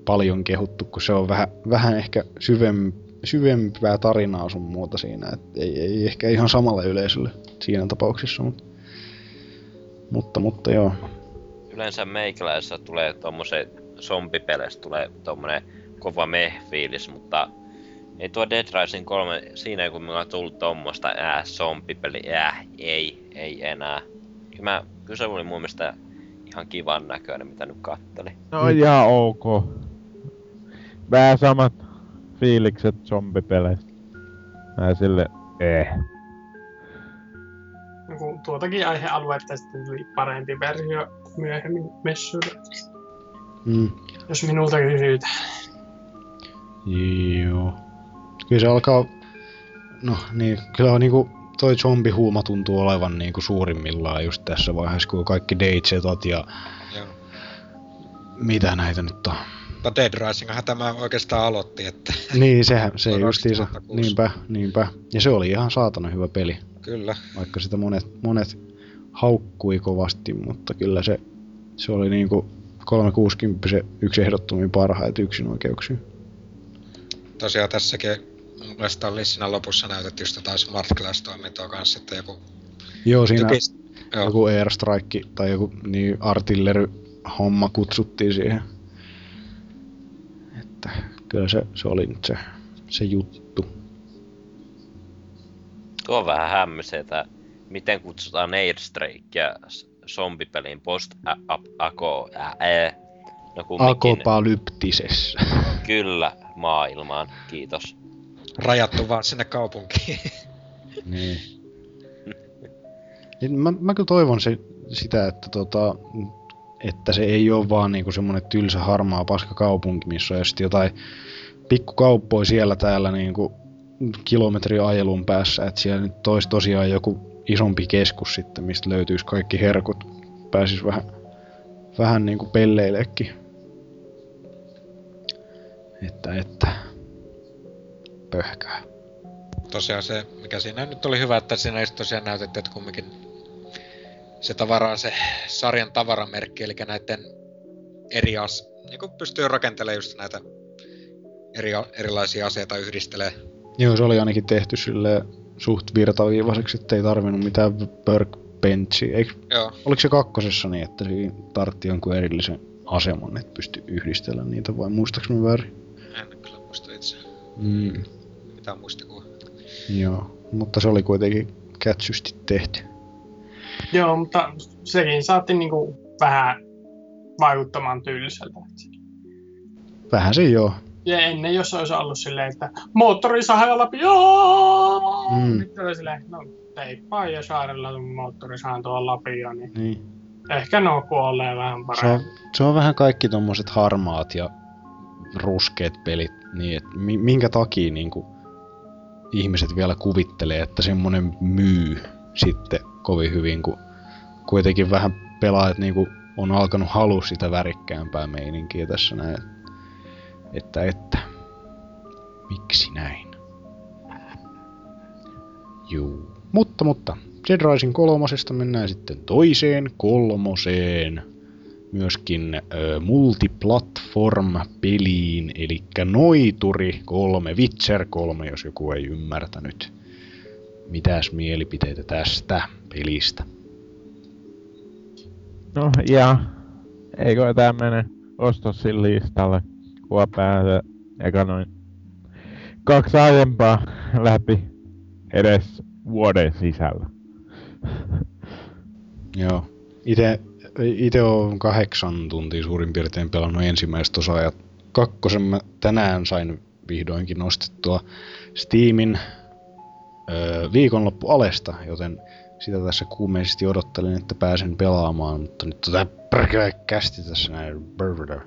paljon kehuttu, kun se on vähän, vähän ehkä syvem, syvempää tarinaa sun muuta siinä. Et ei, ei, ehkä ihan samalle yleisölle siinä tapauksessa, mutta, mutta, mutta joo. Yleensä meikäläisessä tulee tommosen zombipeleissä tulee tommonen kova meh-fiilis, mutta ei tuo Dead Rising 3, siinä kun mulla on tullut tommosta ää, zombipeli, ää, ei, ei enää. Kyllä, mä, kyllä se oli mun mielestä ihan kivan näköinen, mitä nyt kattelin. No ihan ok. Vähän samat fiilikset zombipeleistä. Mä sille, eh. Niin tuotakin aihealuetta sitten tuli parempi versio myöhemmin messuilla. Mm. Jos minulta kysytään. Joo. Kyllä se alkaa... No niin, kyllä on niinku toi zombihuuma tuntuu olevan niinku suurimmillaan just tässä vaiheessa, kun kaikki Dayzetat ja Joo. mitä näitä nyt on. Mutta Dead Risinghan tämä oikeastaan aloitti, että Niin, sehän, se justiinsa. 2006. Niinpä, niinpä. Ja se oli ihan saatana hyvä peli, kyllä. vaikka sitä monet, monet haukkui kovasti, mutta kyllä se, se oli niinku 360 se yksi ehdottomiin parhaita yksin oikeuksia. Tosiaan tässäkin oli siinä lopussa näytetty just jotain Smart Glass-toimintoa kanssa, että joku Joo, siinä tykis, joo, joku airstrike tai joku niin artillery homma kutsuttiin siihen. Että kyllä se, se oli nyt se, se juttu. Tuo on vähän hämmäisetä, miten kutsutaan Airstrikea zombipelin post ako ää, No kumminkin, Akopalyptisessa. kyllä, maailmaan, kiitos. Rajattu vaan sinne kaupunkiin. niin. Niin Mä, mä kyllä toivon se, sitä, että, tota, että se ei ole vaan niinku semmonen tylsä harmaa paska kaupunki, missä on jotain pikkukauppoja siellä täällä niinku kilometri ajelun päässä, että siellä nyt olisi tosiaan joku isompi keskus sitten, mistä löytyisi kaikki herkut, pääsis vähän vähän niinku pelleilekin. Että, että. Pöhkää. Tosiaan se, mikä siinä nyt oli hyvä, että siinä ei tosiaan näytetty, että kumminkin se tavara on se sarjan tavaramerkki, eli näiden eri as, niin pystyy rakentelemaan just näitä eri, erilaisia aseita yhdistelee. Joo, se oli ainakin tehty sille suht virtaviivaiseksi, ettei tarvinnut mitään workbenchia. Eikö, Joo, oliko se kakkosessa niin, että siinä tartti jonkun erillisen aseman, että pystyi yhdistelemään niitä, vai muistaaks mä väärin? en kyllä muista itse Mm, mitään muistikuvaa. joo, mutta se oli kuitenkin kätsysti tehty. Joo, mutta sekin saatti niinku vähän vaikuttamaan tyyliseltä. Vähän se joo. Ja ennen, jos olisi ollut silleen, että moottori saa läpi, joo! Mm. Mm. Nyt oli silleen, no teippaa ja saarella sun moottori saa tuolla läpi jo, niin Niin. ehkä nuo kuolee vähän Se on, paremmin. se on vähän kaikki tommoset harmaat ja ruskeat pelit, niin et mi- minkä takia niinku ihmiset vielä kuvittelee, että semmonen myy sitten kovin hyvin, kun kuitenkin vähän pelaajat niinku on alkanut halu sitä värikkäämpää meininkiä tässä näin. Että, että. Miksi näin? Juu. Mutta, mutta. Dead Rising kolmosesta mennään sitten toiseen kolmoseen myöskin ö, multiplatform-peliin, eli Noituri 3, Witcher 3, jos joku ei ymmärtänyt. Mitäs mielipiteitä tästä pelistä? No ja eikö tää mene ostossin listalle, kun pääsee eka noin kaksi aiempaa läpi edes vuoden sisällä. Joo. Ite, ite on kahdeksan tuntia suurin piirtein pelannut ensimmäistä osaa ja kakkosen mä tänään sain vihdoinkin nostettua Steamin öö, viikonloppualesta, joten sitä tässä kuumeisesti odottelin, että pääsen pelaamaan, mutta nyt tota perkele kästi tässä näin. Brrrr.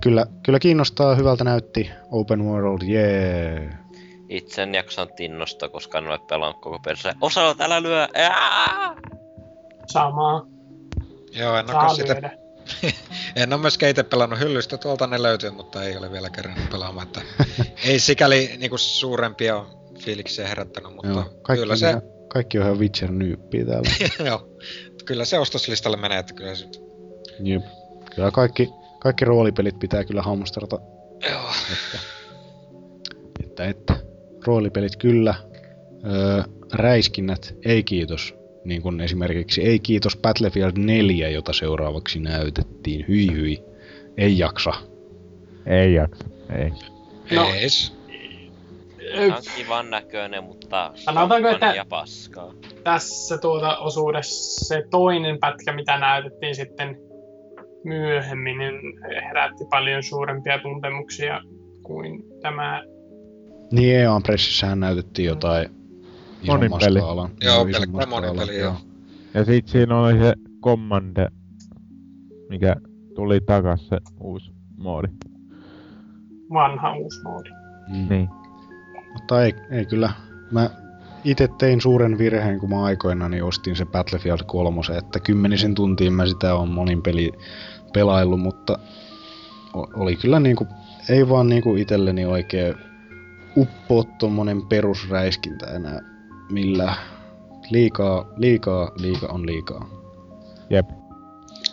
Kyllä, kyllä kiinnostaa, hyvältä näytti. Open World, jee. Yeah. Itse en jaksanut innostaa, koska en ole pelannut koko perse. Osa, älä lyö! Ää! Samaa. Joo, en Saa ole sitä, lyödä. en ole myöskään itse pelannut hyllystä, tuolta ne löytyy, mutta ei ole vielä kerran pelaamaan, että ei sikäli niinku suurempia fiiliksiä herättänyt, mutta Joo, kaikki, kyllä on se, ihan, kaikki on ihan Witcher-nyyppiä täällä. joo, kyllä se ostoslistalle menee, että kyllä se, Jep. Kyllä kaikki, kaikki roolipelit pitää kyllä hamstrata. joo, Että, että, että roolipelit kyllä. Öö, räiskinnät ei kiitos. Niin kuin esimerkiksi ei kiitos Battlefield 4, jota seuraavaksi näytettiin. Hyi hyi. Ei jaksa. Ei jaksa, ei. No. ees. Tää on kivan näköinen, mutta Sanotaanko, että- ja paskaa. Tässä tuota osuudessa se toinen pätkä, mitä näytettiin sitten myöhemmin, niin herätti paljon suurempia tuntemuksia kuin tämä. Niin EA Pressissähän näytettiin jotain Monin isommasta peli. alan. Joo, isommasta pelkkää monin alan, peli, joo. Ja sit siinä oli se Command, mikä tuli takas se uusi moodi. vanha uusi moodi. Mm. Niin. Mutta ei, ei kyllä. Mä itse tein suuren virheen, kun mä aikoina niin ostin se Battlefield 3, että kymmenisen tuntia mä sitä on monin peli pelaillut, mutta oli kyllä niinku, ei vaan niinku itselleni oikein uppoa tommonen perusräiskintä enää millään. Liikaa, liikaa, liika on liikaa. Jep.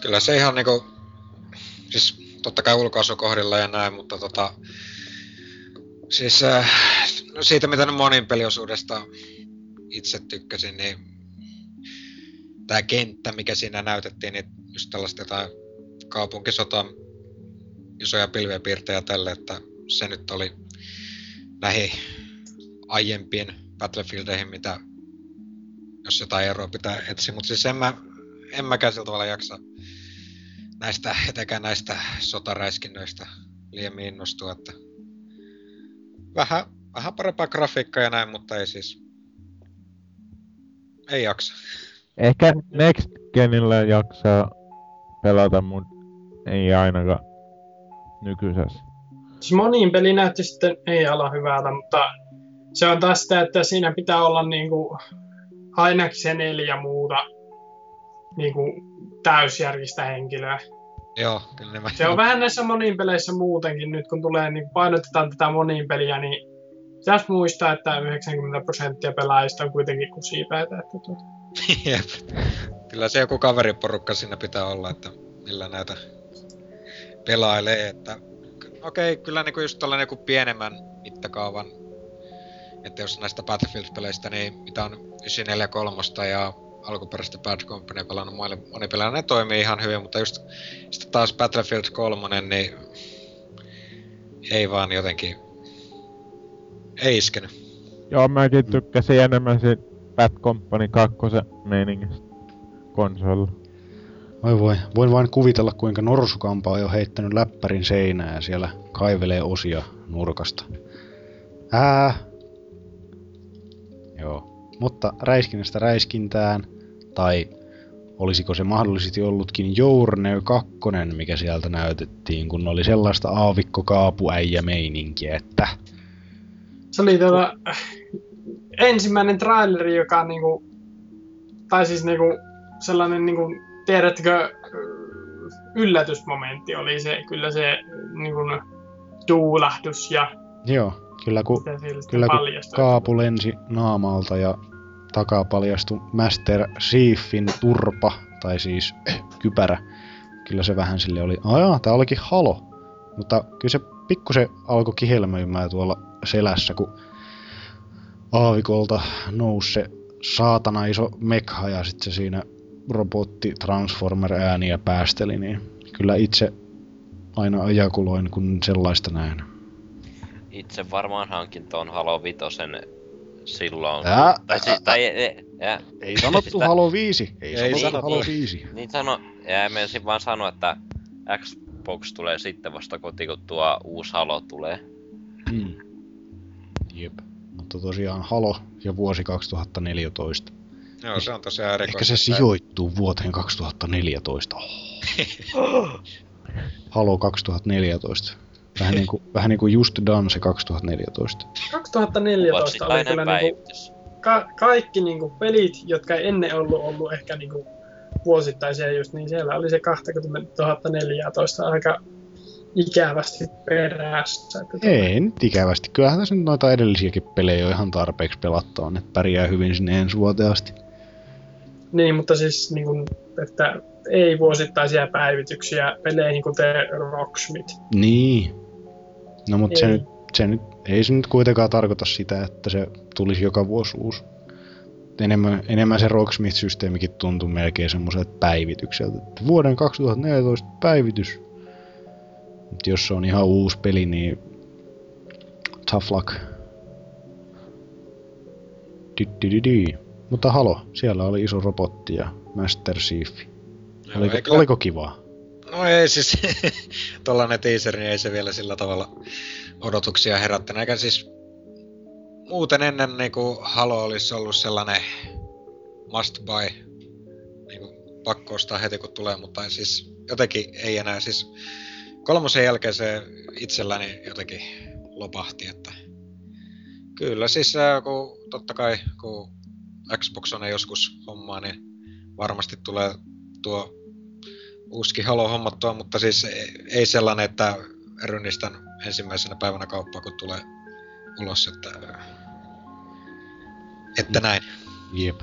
Kyllä se ihan niinku, siis totta kai ulkoasukohdilla ja näin, mutta tota, siis äh, no siitä mitä nyt monin peliosuudesta itse tykkäsin, niin tämä kenttä, mikä siinä näytettiin, niin just tällaista jotain kaupunkisota, isoja pilviä tälle, että se nyt oli näihin aiempien Battlefieldeihin, mitä jos jotain eroa pitää etsiä, mutta siis en mä, en mäkään sillä tavalla jaksa näistä, etenkään näistä sotaräiskinnöistä liian innostua, että vähän, vähän parempaa grafiikkaa ja näin, mutta ei siis, ei jaksa. Ehkä Next Genillä jaksaa pelata, mut ei ainakaan nykyisessä. Siis moniin peli näytti sitten ei ala hyvältä, mutta se on taas sitä, että siinä pitää olla niinku ainakin se neljä muuta niinku, täysjärkistä henkilöä. Joo, kyllä ne Se on vähän näissä moniin peleissä muutenkin, nyt kun tulee, niin painotetaan tätä moniin peliä, niin pitäisi muistaa, että 90 prosenttia pelaajista on kuitenkin kusipäitä. Että tuota. Jep. Kyllä se joku kaveriporukka siinä pitää olla, että millä näitä pelailee. Että, okei, okay, kyllä niinku just tällainen joku pienemmän mittakaavan, että jos näistä Battlefield-peleistä, niin mitä on 943 ja alkuperäistä Bad Company pelannut monipelejä, ne toimii ihan hyvin, mutta just sitten taas Battlefield 3, niin ei vaan jotenkin, ei iskenyt. Joo, mäkin tykkäsin enemmän siitä Bad Company 2 meiningistä konsolilla. Oi voi, voin vain kuvitella kuinka Norsukampa on jo heittänyt läppärin seinää ja siellä kaivelee osia nurkasta. Ää. Joo. Mutta räiskinnästä räiskintään, tai olisiko se mahdollisesti ollutkin Journey 2, mikä sieltä näytettiin, kun oli sellaista aavikkokaapuäijä meininkiä, että... Se oli tuota, ensimmäinen traileri, joka niinku, tai siis niinku sellainen niinku, tiedättekö, yllätysmomentti oli se, kyllä se niinku, tuulahdus ja Joo, kyllä kun, kyllä kun kaapu lensi naamalta ja takaa paljastui Master Chiefin turpa, tai siis kypärä. Kyllä se vähän sille oli, ajaa, tää olikin halo. Mutta kyllä se pikkusen alkoi kihelmöimään tuolla selässä, kun aavikolta nousi se saatana iso mekha ja sitten se siinä robotti Transformer ääniä päästeli, niin kyllä itse aina ajakuloin, kun sellaista näen. Itse varmaan hankin tuon Halo Vitosen silloin. Ää, tai, siis, tai, ei, ää, ei sanottu Halo 5. Ei, ei sanottu Halo 5. Niin sano, ja menisin vaan sanoa, että Xbox tulee sitten vasta kotiin, kun tuo uusi Halo tulee. Hmm. Jep. Mutta tosiaan Halo ja vuosi 2014. Joo, se on tosiaan erikoista. Ehkä se sijoittuu vuoteen 2014. Oh. Halo 2014. Vähän niin kuin, vähän niin kuin Just Dance 2014. 2014 oli kyllä niin kuin, ka- kaikki niin kuin pelit, jotka ei ennen ollut ollut ehkä niin kuin vuosittaisia just, niin siellä oli se 2014 aika ikävästi perässä. Että ei nyt ikävästi. Kyllähän tässä nyt noita edellisiäkin pelejä on ihan tarpeeksi pelattua, että pärjää hyvin sinne ensi vuoteen asti. Niin, mutta siis niin kuin, että ei vuosittaisia päivityksiä peleihin kuten Rocksmith. Niin. No mutta se nyt, se nyt, ei se nyt kuitenkaan tarkoita sitä, että se tulisi joka vuosi uusi. Enemmän, enemmän se Rocksmith-systeemikin tuntuu melkein semmoiselta päivitykseltä. Että vuoden 2014 päivitys. Mutta jos se on ihan uusi peli, niin tough luck. Dy, Mutta halo, siellä oli iso robotti ja Master Chief. Oliko, Joo, oliko kivaa? No ei siis, tollanen teaser, niin ei se vielä sillä tavalla odotuksia herättänyt. Eikä siis muuten ennen niinku Halo olisi ollut sellainen must buy, niinku pakko ostaa heti kun tulee, mutta siis jotenkin ei enää. Siis kolmosen jälkeen se itselläni jotenkin lopahti, että kyllä siis kun totta kai kun Xbox on joskus hommaa, niin varmasti tulee tuo uusikin Halo hommattua, mutta siis ei sellainen, että rynnistän ensimmäisenä päivänä kauppaa, kun tulee ulos, että, että näin. Jep.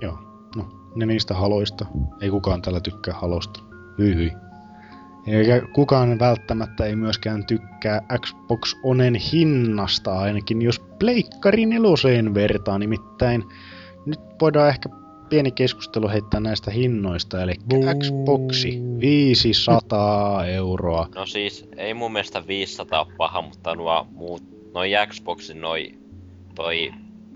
Joo, no ne niistä haloista. Ei kukaan täällä tykkää halosta. Hyi hyi. Eikä kukaan välttämättä ei myöskään tykkää Xbox Onen hinnasta, ainakin jos Pleikkari neloseen vertaa, nimittäin nyt voidaan ehkä pieni keskustelu heittää näistä hinnoista, eli Buu. Xboxi 500 euroa. No siis, ei mun mielestä 500 ole paha, mutta nuo muut, noi Xboxin noi, toi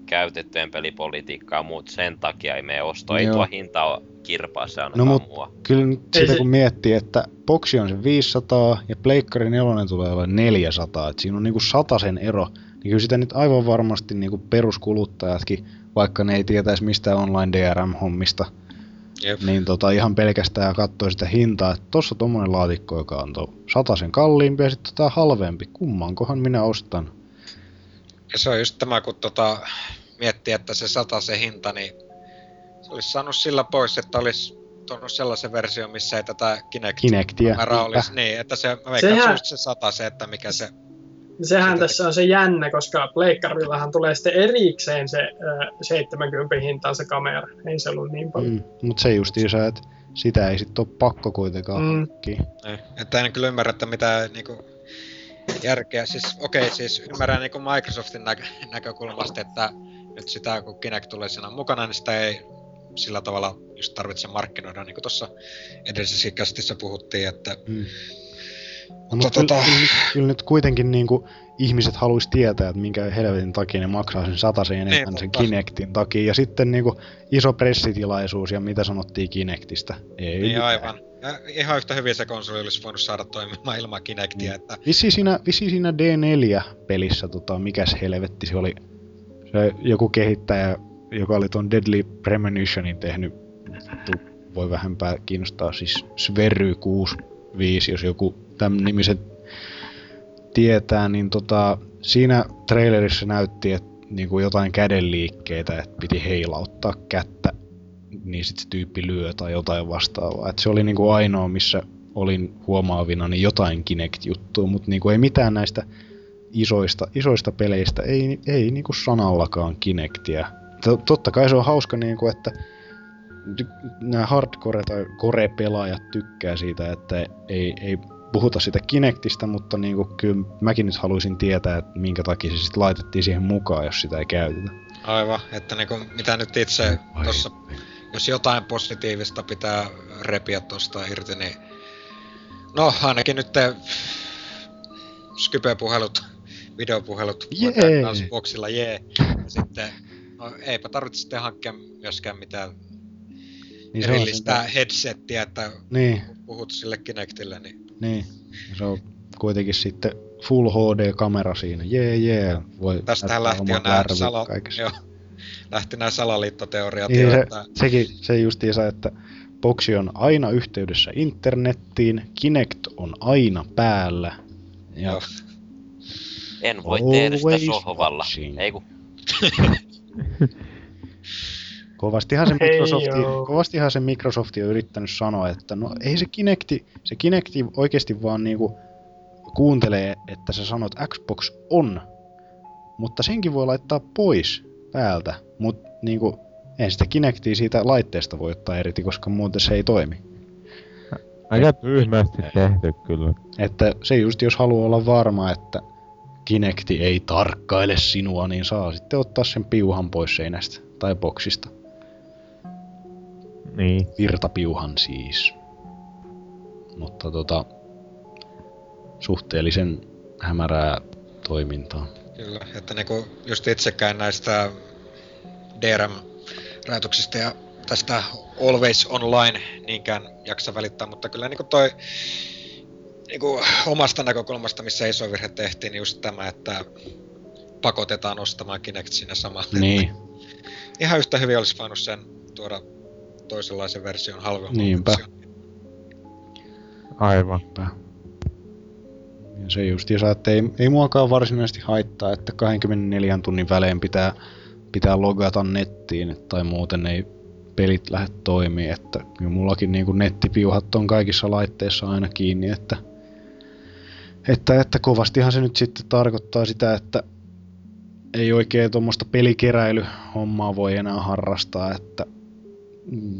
käytettyjen pelipolitiikka ja muut sen takia ei mene osto. Ei tuo hinta ole kirpaa se no, mut mua. Kyllä nyt sitä kun miettii, että boksi on se 500 ja Pleikkari 4 tulee olla 400, että siinä on niinku sen ero, niin kyllä sitä nyt aivan varmasti niinku peruskuluttajatkin vaikka ne ei tietäisi mistään online DRM-hommista, Jep. niin tota, ihan pelkästään katsoi sitä hintaa, että tossa tommonen laatikko, joka on sen kalliimpi ja sitten tota halvempi, kummankohan minä ostan? Ja se on just tämä, kun tota, miettii, että se se hinta, niin Olisi saanut sillä pois, että olisi tuonut sellaisen version, missä ei tätä Kinect Kinectia. niinpä. olisi. Niin, että se, mä veikkaan, Sehän... se sata se, että mikä se... Sehän Sitä- tässä on se jännä, koska Pleikkarillahan tulee sitten erikseen se ö, 70 hintaan se kamera. Ei se ollut niin paljon. Mm, mutta se justiinsa, että sitä ei sitten ole pakko kuitenkaan Mm. hankkia. Niin. Että en kyllä ymmärrä, että mitä niinku, järkeä. Siis okei, okay, siis ymmärrän niinku Microsoftin näkö, näkökulmasta, että nyt sitä kun Kinect tulee siinä mukana, niin sitä ei sillä tavalla just tarvitse markkinoida, niin kuin tuossa edellisessä kästissä puhuttiin, että Mm. No, Mutta mutta kyllä, tota- kyllä, kyllä, nyt kuitenkin niin kuin, ihmiset haluaisi tietää, että minkä helvetin takia ne maksaa sen satasen enemmän Niin, sen. Kinectin takia. Ja sitten niin kuin, iso pressitilaisuus ja mitä sanottiin Kinectistä. Ei niin aivan. Ja ihan yhtä hyvin se konsoli olisi voinut saada toimimaan ilman Kinectia, että Vissi siinä, vissi siinä D4-pelissä, tota, mikäs helvetti se oli, se joku kehittäjä, joka oli tuon Deadly Premonitionin tehnyt, tu- voi vähempää kiinnostaa, siis Sverry 65, jos joku tämän nimiset tietää, niin tota, siinä trailerissa näytti, että niinku jotain kädenliikkeitä, että piti heilauttaa kättä, niin sitten se tyyppi lyö tai jotain vastaavaa. Et se oli niinku ainoa, missä olin huomaavina niin jotain Kinect-juttua, mutta niinku ei mitään näistä isoista, isoista peleistä, ei, ei niinku sanallakaan Kinectia. To- totta kai se on hauska, niinku, että ty- nämä hardcore- tai core-pelaajat tykkää siitä, että ei, ei puhuta sitä Kinectistä, mutta niinku, kyllä mäkin nyt haluaisin tietää, että minkä takia se sitten laitettiin siihen mukaan, jos sitä ei käytetä. aivan, että niinku, mitä nyt itse Ai. tuossa, jos jotain positiivista pitää repiä tuosta irti, niin no ainakin nyt te Skype-puhelut, videopuhelut Jee. jee. Ja sitten, no eipä tarvitse sitten hankkia myöskään mitään Niin erillistä sentään- headsettiä, että Niin, puhut sille Kinectille, niin niin. Se on kuitenkin sitten Full HD-kamera siinä. Jee, jee. Voi tästähän lähti jo nämä lärvyt sala, joo, lähti nämä salaliittoteoriat Niin se, että sekin, se justiinsa, että boksi on aina yhteydessä internettiin, Kinect on aina päällä. Ja Joo. En voi tehdä sitä sohvalla. watching. Ei kun kovastihan se, Microsofti, kovastihan se Microsofti on yrittänyt sanoa, että no ei se Kinecti, se Kinecti oikeasti vaan niinku kuuntelee, että sä sanot Xbox on, mutta senkin voi laittaa pois päältä, mutta niinku, ei sitä Kinectia siitä laitteesta voi ottaa irti, koska muuten se ei toimi. Aika tyhmästi tehty kyllä. Että se just jos haluaa olla varma, että Kinecti ei tarkkaile sinua, niin saa sitten ottaa sen piuhan pois seinästä tai boksista. Niin. Virtapiuhan siis. Mutta tota, suhteellisen hämärää toimintaa. Kyllä, että niinku just itsekään näistä DRM-rajoituksista ja tästä Always Online niinkään jaksa välittää, mutta kyllä niinku toi niinku omasta näkökulmasta, missä iso virhe tehtiin, niin just tämä, että pakotetaan ostamaan Kinect siinä samalla. Niin, Ihan yhtä hyvin olisi voinut sen tuoda toisenlaisen version halvemman. Niinpä. version. Aivan. ja se just että ei, ei muakaan varsinaisesti haittaa, että 24 tunnin välein pitää, pitää logata nettiin tai muuten ei pelit lähde toimii, että kyllä mullakin niinku nettipiuhat on kaikissa laitteissa aina kiinni, että, että, että kovastihan se nyt sitten tarkoittaa sitä, että ei oikein tuommoista pelikeräilyhommaa voi enää harrastaa, että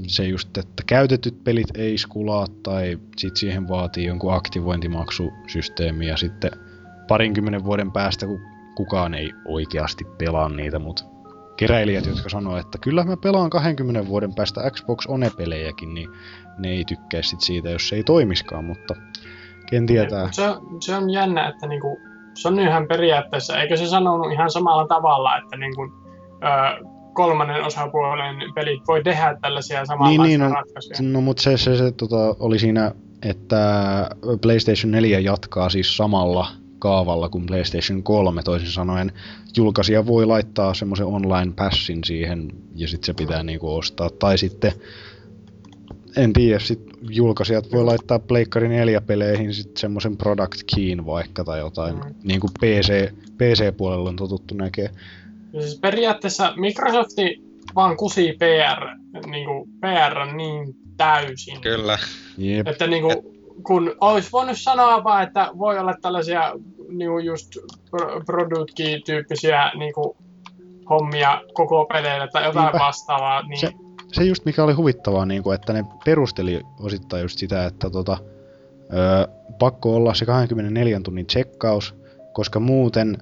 se just, että käytetyt pelit ei skulaa tai sit siihen vaatii jonkun aktivointimaksusysteemi ja sitten parinkymmenen vuoden päästä, kun kukaan ei oikeasti pelaa niitä, mutta keräilijät, jotka sanoo, että kyllä mä pelaan 20 vuoden päästä Xbox One-pelejäkin, niin ne ei tykkää sit siitä, jos se ei toimiskaan, mutta ken tietää. Se, on- se on jännä, että niinku, se on ihan periaatteessa, eikö se sanonut ihan samalla tavalla, että niinku, ö, kolmannen osapuolen pelit voi tehdä tällaisia samanlaisia niin, no, ratkaisuja. No mutta se, se, se tota, oli siinä, että PlayStation 4 jatkaa siis samalla kaavalla kuin PlayStation 3, toisin sanoen julkaisija voi laittaa semmoisen online passin siihen ja sitten se pitää niinku ostaa. Tai sitten, en tiedä, sit julkaisijat voi laittaa Pleikkari 4 peleihin sitten semmoisen product keyn vaikka tai jotain, Mm. mm. niin kuin PC, PC-puolella on totuttu näkee. Ja siis periaatteessa Microsofti vaan kusi PR, niin kuin PR niin täysin. Kyllä. Jep. Että niin kuin, kun olisi voinut sanoa vaan, että voi olla tällaisia niin kuin just pro- product-tyyppisiä niin kuin, hommia koko peleillä tai jotain Niinpä. vastaavaa, niin Se- se just mikä oli huvittavaa, niin kuin, että ne perusteli osittain just sitä, että tota, ö, pakko olla se 24 tunnin tsekkaus, koska muuten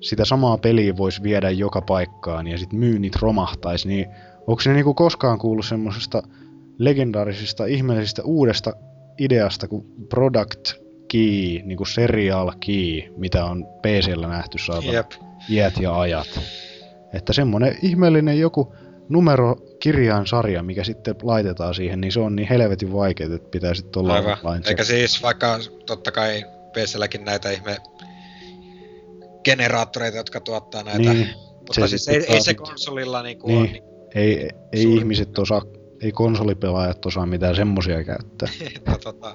sitä samaa peliä voisi viedä joka paikkaan ja sitten myynnit romahtaisi, niin onko se niinku koskaan kuullut semmoisesta legendaarisesta, ihmeellisestä uudesta ideasta kuin product key, niinku serial key, mitä on PCllä nähty saatana Jep. iät ja ajat. Että semmonen ihmeellinen joku numero kirjainsarja, mikä sitten laitetaan siihen, niin se on niin helvetin vaikeaa, että pitää sitten olla Aivan. Eikä siis vaikka totta kai PClläkin näitä ihme generaattoreita, jotka tuottaa näitä. Niin, Mutta se siis ei, ei se konsolilla niinku Niin. on niin, ei, ei Suuri- ihmiset osaa, ei konsolipelaajat osaa mitään semmosia käyttää. että tota,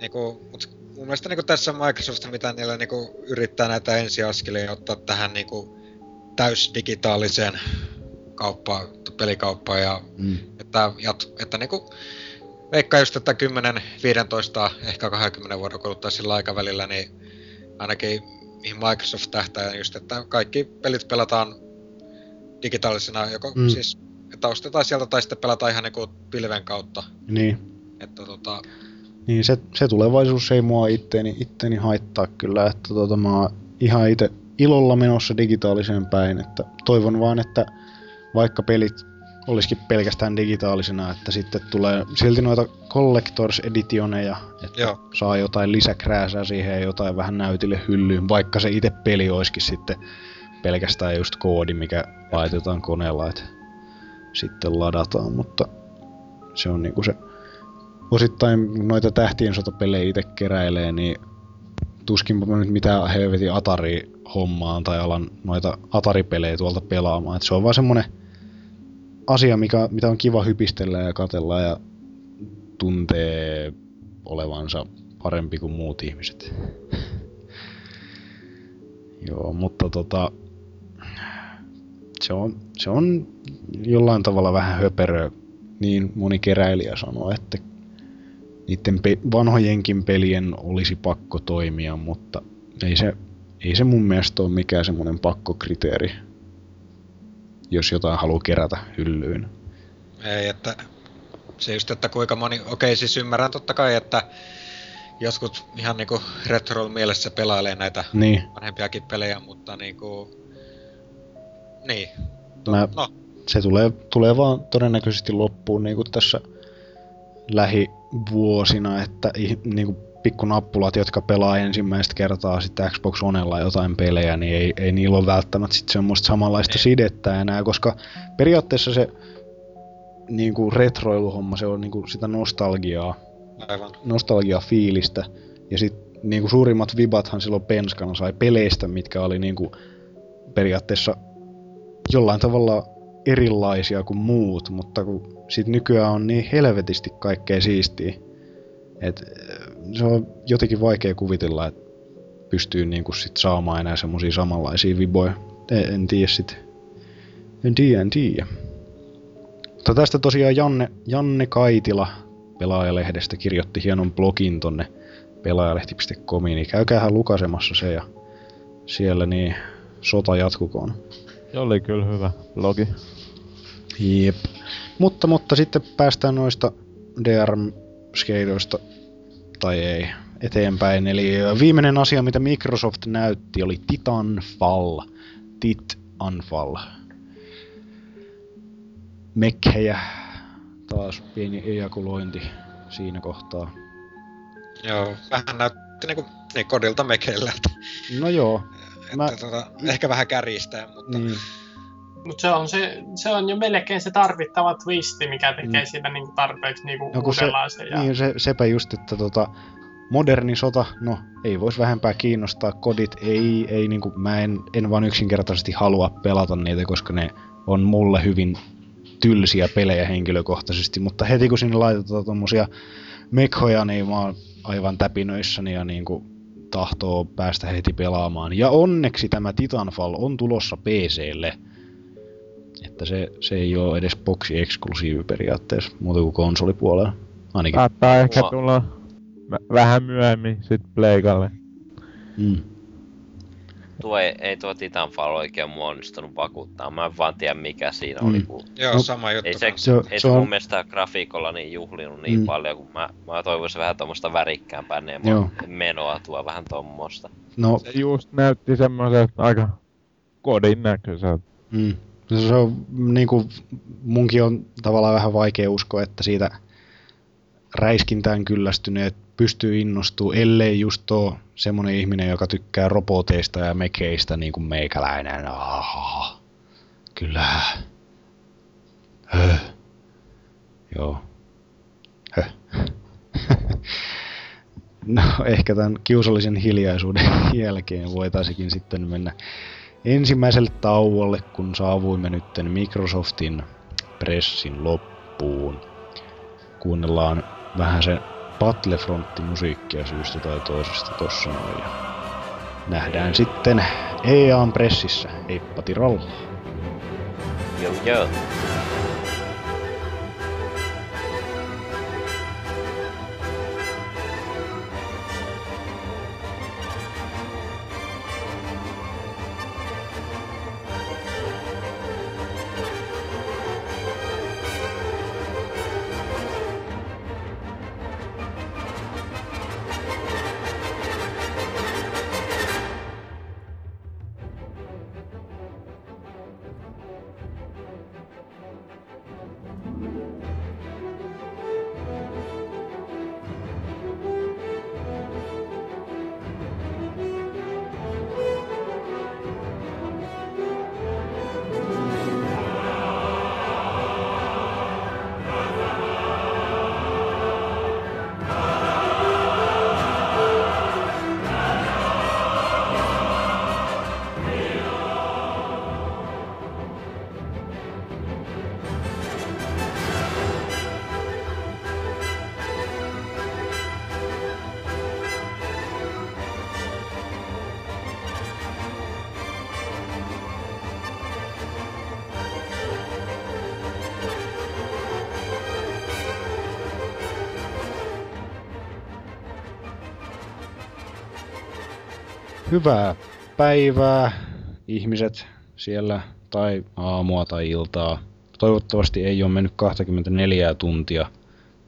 niinku, mut mun mielestä niinku tässä Microsoft, mitä niillä niinku yrittää näitä ensiaskelia ottaa tähän niinku täysdigitaaliseen kauppaan, pelikauppaan ja Mm. että, jat, että niinku veikkaa just, että 10, 15, ehkä 20 vuoden kuluttua sillä aikavälillä, niin ainakin mihin Microsoft tähtää just, että kaikki pelit pelataan digitaalisena, joko Mm. siis, että ostetaan sieltä tai sitten pelataan ihan niinku pilven kautta. Niin, Että tota, niin se, se tulevaisuus ei mua itteeni, itteeni haittaa kyllä, että tota, mä oon ihan itse ilolla menossa digitaaliseen päin, että toivon vaan, että vaikka pelit olisikin pelkästään digitaalisena, että sitten tulee silti noita collectors editioneja, että Joo. saa jotain lisäkrääsää siihen ja jotain vähän näytille hyllyyn, vaikka se itse peli olisikin sitten pelkästään just koodi, mikä laitetaan koneella, että sitten ladataan, mutta se on niinku se osittain noita tähtien sotapelejä itse keräilee, niin tuskinpa mä nyt mitään helvetin Atari hommaan tai alan noita Atari-pelejä tuolta pelaamaan. Et se on vaan semmonen asia, mikä, mitä on kiva hypistellä ja katella ja tuntee olevansa parempi kuin muut ihmiset. Joo, mutta tota, se on, se on jollain tavalla vähän höperö, niin moni keräilijä sanoo, että niiden pe- vanhojenkin pelien olisi pakko toimia, mutta ei se, ei se mun mielestä ole mikään semmoinen pakkokriteeri, jos jotain haluaa kerätä hyllyyn. ei, että se just, että kuinka moni, okei siis ymmärrän totta kai, että jotkut ihan niinku retro mielessä pelailee näitä Niin, vanhempiakin pelejä, mutta niinku, niin, mä, no, se tulee, tulee vaan todennäköisesti loppuun niin kuin tässä lähivuosina, että niin kuin pikkunappulat, jotka pelaa ensimmäistä kertaa sitten Xbox Onella jotain pelejä, niin ei, ei niillä ole välttämättä sit semmoista samanlaista Niin. sidettä enää, koska periaatteessa se niin kuin retroiluhomma, se on niin kuin sitä nostalgiaa, aivan, nostalgia-fiilistä. Ja sitten niinku suurimmat vibathan silloin penskana sai peleistä, mitkä oli niinku periaatteessa jollain tavalla erilaisia kuin muut, mutta kun sit nykyään on niin helvetisti kaikkea siistiä, että se on jotenkin vaikea kuvitella, että pystyy niinku sit saamaan enää semmosia samanlaisia viboja. En, en tiedä sit. En tiedä, en tiedä. Mutta tästä tosiaan Janne, Janne Kaitila pelaajalehdestä kirjoitti hienon blogin tonne pelaajalehti.comiin, niin käykäähän lukasemassa se ja siellä niin sota jatkukoon. Se oli kyllä hyvä blogi. Jep. Mutta, mutta sitten päästään noista DRM-skeidoista, tai ei, eteenpäin. Eli viimeinen asia, mitä Microsoft näytti, oli Titanfall. Titanfall. Mekkejä. Taas pieni ejakulointi siinä kohtaa. joo, vähän näytti niinku, niin kodilta mekeillä, No joo, että Mä- tota, ehkä vähän kärjistää, mutta niin. Mutta se on, se, se on jo melkein se tarvittava twisti, mikä tekee Mm. siitä niinku tarpeeksi niinku No se- uudenlaisen. Ja... Niin se, sepä just, että tota, moderni sota, no ei voisi vähempää kiinnostaa, kodit ei, ei niinku, mä en, en vaan yksinkertaisesti halua pelata niitä, koska ne on mulle hyvin tylsiä pelejä henkilökohtaisesti, mutta heti kun sinne laitetaan tommosia mekhoja, niin mä oon aivan täpinöissäni ja niinku tahtoo päästä heti pelaamaan. Ja onneksi tämä Titanfall on tulossa PClle. Että se, se ei ole edes boksi-eksklusiivi periaatteessa, muuta kuin konsolipuolella. Ainakin. Saattaa ehkä Mua- tulla vä- vähän myöhemmin sit Pleikalle. Mm. Tuo ei, ei tuo Titanfall oikein mua onnistunut vakuuttaa. Mä en vaan tiedä mikä siinä oli. Mm. Kun Joo, No, sama juttu. ei se. Se on- ei se se, on- mun mielestä grafiikolla niin juhlinut niin Mm. paljon, kun mä, mä toivoisin vähän tuommoista värikkäämpää. Nemo menoa tuo vähän tommosta. No, Se just näytti semmoiselta aika kodin näköiseltä. Mm. Se on niinku, munkin on tavallaan vähän vaikea uskoa, että siitä räiskintään kyllästyneet pystyy innostuu, ellei just oo semmonen ihminen, joka tykkää roboteista ja mekeistä niin kuin meikäläinen. Ah, kyllä. Höh. Joo. Höh. No, ehkä tämän kiusallisen hiljaisuuden jälkeen voitaisikin sitten mennä ensimmäiselle tauolle, kun saavuimme nytten Microsoftin pressin loppuun. Kuunnellaan vähän se Battlefront-musiikkia syystä tai toisesta tossa noin. Ja nähdään sitten EAN pressissä. Heippa tiralla. Joo joo. Hyvää päivää ihmiset siellä tai aamua tai iltaa. Toivottavasti ei ole mennyt 24 tuntia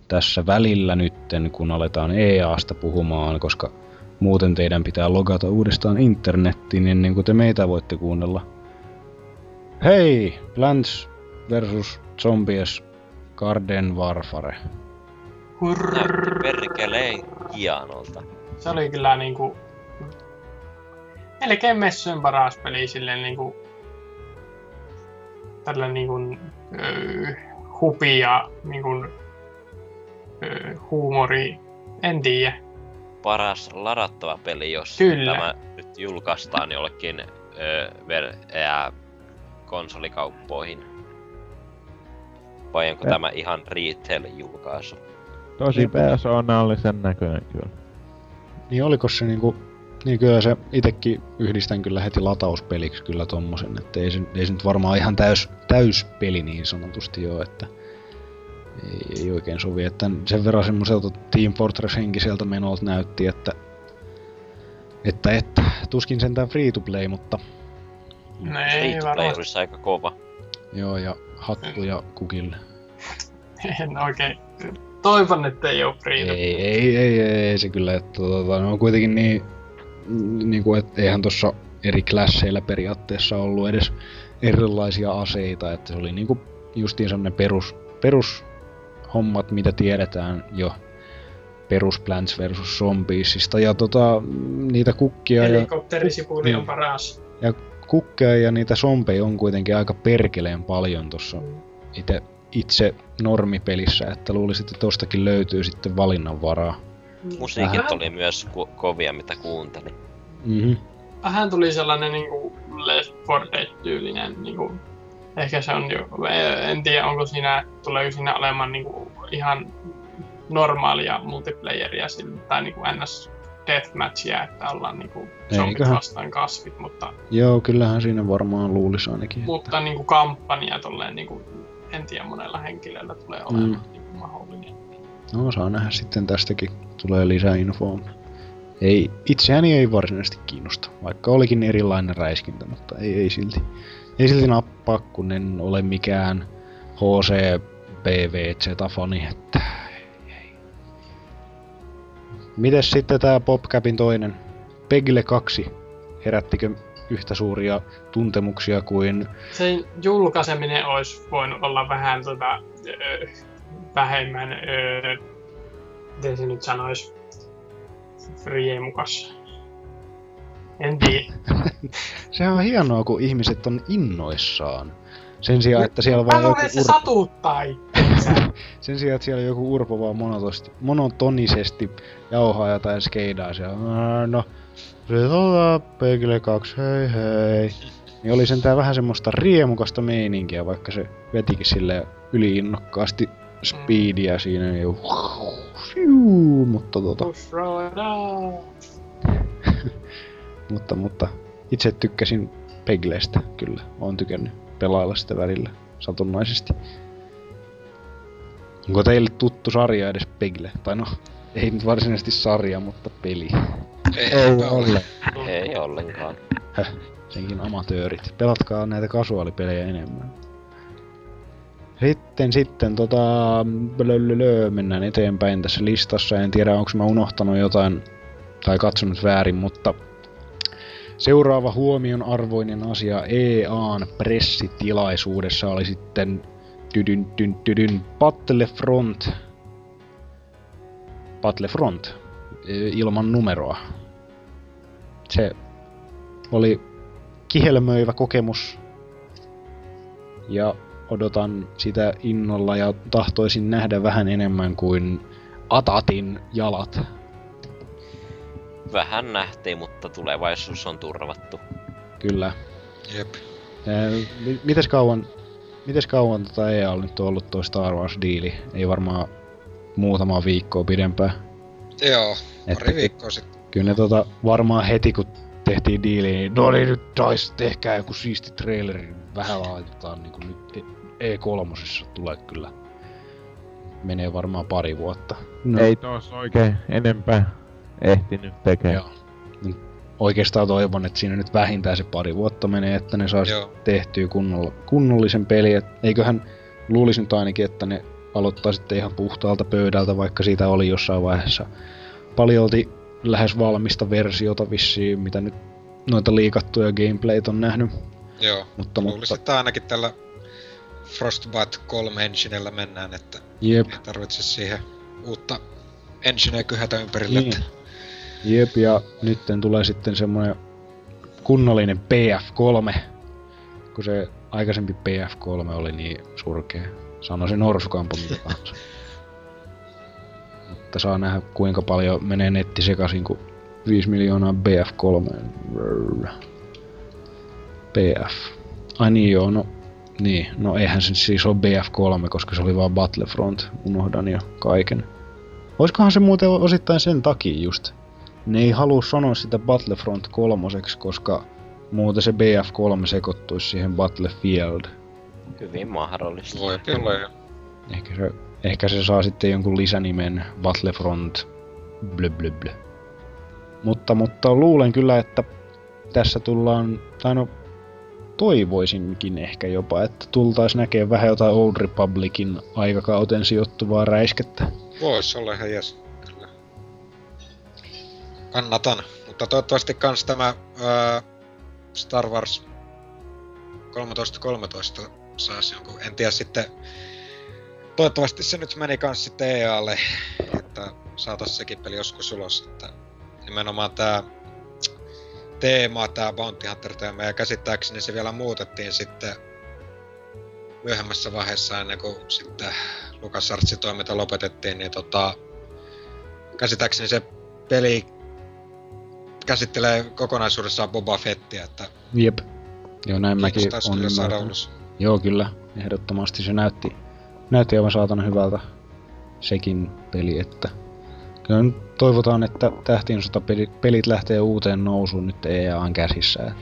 tässä välillä nytten, kun aletaan EAsta puhumaan, koska muuten teidän pitää logata uudestaan internettiin ennen kuin te meitä voitte kuunnella. Hei! Plants versus Zombies Garden Warfare. Hurr. Näytti perkeleen hienolta. Se oli kyllä niinku... Melkein messujen paras peli silleen niinku... Tällä niinku... Öö, hupi ja niinku... Öö, huumori. En tiedä. Paras ladattava peli, jos Kyllä. tämä nyt julkaistaan jollekin ö, ver- ää, konsolikauppoihin. Vai onko Ja- tämä ihan retail-julkaisu? Tosi persoonallisen näköinen kyllä. Niin oliko se niinku... Niin kyllä se itekin yhdistän kyllä heti latauspeliksi kyllä tommosen, että ei se, ei se nyt varmaan ihan täys, täyspeli niin sanotusti ole, että ei, ei oikein sovi, että sen verran semmoiselta Team Fortress henkiseltä menolta näytti, että että, että tuskin sentään free to play, mutta No ei Free to play olisi aika kova. joo ja hattuja kukille. En oikein. Toivon, että ei oo free to Ei, ei, ei, ei, ei se kyllä, että tota, ne on kuitenkin niin, niin kuin, että eihän tuossa eri klasseilla periaatteessa ollut edes erilaisia aseita, että se oli niinku justiin semmonen perus, perus hommat, mitä tiedetään jo perus Plants vs. Zombiesista ja tota, niitä kukkia ja, Helikopterisipuli on Niin. paras. ja kukkeja ja niitä zombeja on kuitenkin aika perkeleen paljon tuossa itse, itse normipelissä, että luulisin, että tostakin löytyy sitten valinnanvaraa. Musiikit Vähän- oli myös ku- kovia, mitä kuuntelin. Mhm. Vähän tuli sellainen niinku Left 4 Dead-tyylinen niinku Ehkä se on jo, en tiedä onko siinä, tuleeko siinä olemaan niinku ihan normaalia multiplayeria sillä, tai niinku ns deathmatchia, että ollaan niinku zombit Eiköhän. vastaan kasvit, mutta, Joo, kyllähän siinä varmaan luulisi ainakin. mutta niinku kampanja tolleen niinku, en tiedä monella henkilöllä tulee olemaan mm. niinku mahdollinen. No, saa nähdä sitten tästäkin. Tulee lisää infoa. Ei, itseäni ei varsinaisesti kiinnosta, vaikka olikin erilainen räiskintä, mutta ei, ei silti. Ei silti nappaa, kun en ole mikään HC PVZ-fani, että ei. Mites sitten tää PopCapin toinen? Pegle 2. Herättikö yhtä suuria tuntemuksia kuin... Sen julkaiseminen olisi voinut olla vähän tota, vähemmän, ö, miten se nyt sanoisi, riemukas. En tiedä. Sehän on hienoa, kun ihmiset on innoissaan. Sen sijaan, että siellä vaan joku se urpo, satuttaa sen sijaan, että siellä joku urpo vaan monotosti, monotonisesti jauhaa jotain skeidaa siellä. "Ää, No, se tota, Pegle 2, hei hei. Niin oli sentään vähän semmoista riemukasta meininkiä, vaikka se vetikin sille yliinnokkaasti speedia siinä. Ja fiu, mutta tota, mutta, mutta itse tykkäsin Peglestä kyllä. Oon tykännyt pelailla sitä välillä satunnaisesti. Onko teille tuttu sarja edes Pegle? Tai no, ei nyt varsinaisesti sarja, mutta peli. Ei, ole. Ei ollenkaan. Häh, senkin amatöörit. Pelatkaa näitä kasuaalipelejä enemmän. Sitten, sitten tota, blölölö, mennään eteenpäin tässä listassa. En tiedä, onko mä unohtanut jotain tai katsonut väärin, mutta seuraava huomion arvoinen asia EAN pressitilaisuudessa oli sitten tydyn, tydyn, tydyn, Battlefront. Battlefront e, ilman numeroa. Se oli kihelmöivä kokemus. Ja odotan sitä innolla ja tahtoisin nähdä vähän enemmän kuin Atatin jalat. Vähän nähtiin, mutta tulevaisuus on turvattu. Kyllä. Jep. Ää, mi- mites kauan, mites kauan tota EA on nyt ollut toi Star Wars diili? Ei varmaan muutama viikkoa pidempään. Joo, Että pari ky- viikkoa sitten. Kyllä ne tota, varmaan heti kun tehtiin diili, niin no niin nyt taisi tehkää joku siisti traileri. Vähän laitetaan niinku nyt E3 tulee kyllä. Menee varmaan pari vuotta. No, Ei tos oikein enempää ehtinyt tekemään. Joo. Niin Oikeastaan toivon, että siinä nyt vähintään se pari vuotta menee, että ne saisi tehtyä kunnolla, kunnollisen peli. Et eiköhän luulisi nyt ainakin, että ne aloittaa sitten ihan puhtaalta pöydältä, vaikka siitä oli jossain vaiheessa paljolti lähes valmista versiota vissiin, mitä nyt noita liikattuja gameplayt on nähnyt. Joo. Mutta, Luulisin, mutta että ainakin tällä Frostbite 3 enginellä mennään, että jep, ei tarvitse siihen uutta engineä kyhätä ympärille. Niin. Että jep, ja nytten tulee sitten semmoinen kunnollinen PF3, kun se aikaisempi PF3 oli niin surkea. Sanoisin Norsukampo mitä tahansa. Mutta saa nähdä kuinka paljon menee netti sekaisin, kun 5 miljoonaa BF3. Rrrr. BF. Ai niin joo, no niin, no eihän se siis ole BF3, koska se oli vaan Battlefront. Unohdan jo kaiken. Oiskohan se muuten osittain sen takia just. Ne ei halua sanoa sitä Battlefront kolmoseksi, koska muuten se BF3 sekoittuisi siihen Battlefield. Hyvin mahdollista. voi olla jo. Ehkä se, ehkä se saa sitten jonkun lisänimen Battlefront blö blö blö. Mutta, mutta luulen kyllä, että tässä tullaan, tai no toivoisinkin ehkä jopa, että tultais näkee vähän jotain Old Republicin aikakauteen sijoittuvaa räiskettä. Vois olla ihan jes. Kyllä. Kannatan. Mutta toivottavasti kans tämä ää, Star Wars 1313 saisi jonkun, en tiedä sitten, toivottavasti se nyt meni kans sitten EAlle, että saatais sekin peli joskus ulos, että nimenomaan tää teema, tää Bounty Hunter teema, ja käsittääkseni se vielä muutettiin sitten myöhemmässä vaiheessa ennen kuin sitten LucasArtsin toiminta lopetettiin, niin tota, käsittääkseni se peli käsittelee kokonaisuudessaan Boba Fettiä, että Jep. Joo, näin mäkin on kyllä saada ymmärtänyt. ulos. Joo, kyllä. Ehdottomasti se näytti, näytti aivan saatana hyvältä sekin peli, että Kyllä nyt toivotaan, että tähtien pelit lähtee uuteen nousuun nyt EAN käsissä.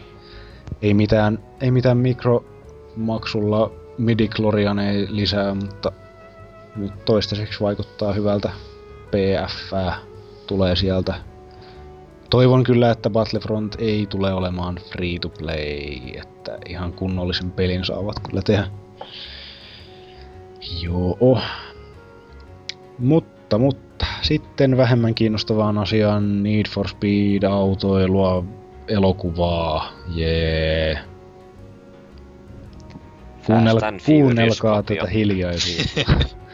Ei mitään, ei mitään mikromaksulla midichlorian ei lisää, mutta nyt toistaiseksi vaikuttaa hyvältä. PF tulee sieltä. Toivon kyllä, että Battlefront ei tule olemaan free to play, että ihan kunnollisen pelin saavat kyllä tehdä. Joo. Mutta, mutta, sitten vähemmän kiinnostavaan asiaan Need for Speed, autoilua, elokuvaa, jee. Kuunnel, and Furious kuunnelkaa tätä hiljaisuutta.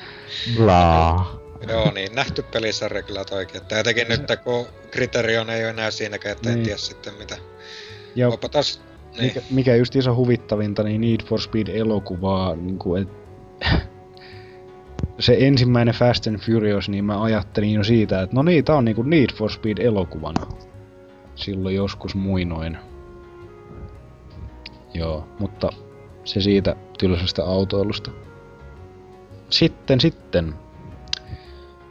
Blaa. Joo, niin nähty pelisarja kyllä toikin. Että jotenkin nyt kun Criterion ei ole enää siinäkään, että en Niin. tiedä sitten mitä. ja Onpa taas... Niin. mikä, mikä just iso huvittavinta, niin Need for Speed elokuvaa, niin kuin, et, se ensimmäinen Fast and Furious, niin mä ajattelin jo siitä, että no niin, tää on niinku Need for Speed elokuvana. Silloin joskus muinoin. Joo, mutta se siitä tylsästä autoilusta. Sitten, sitten.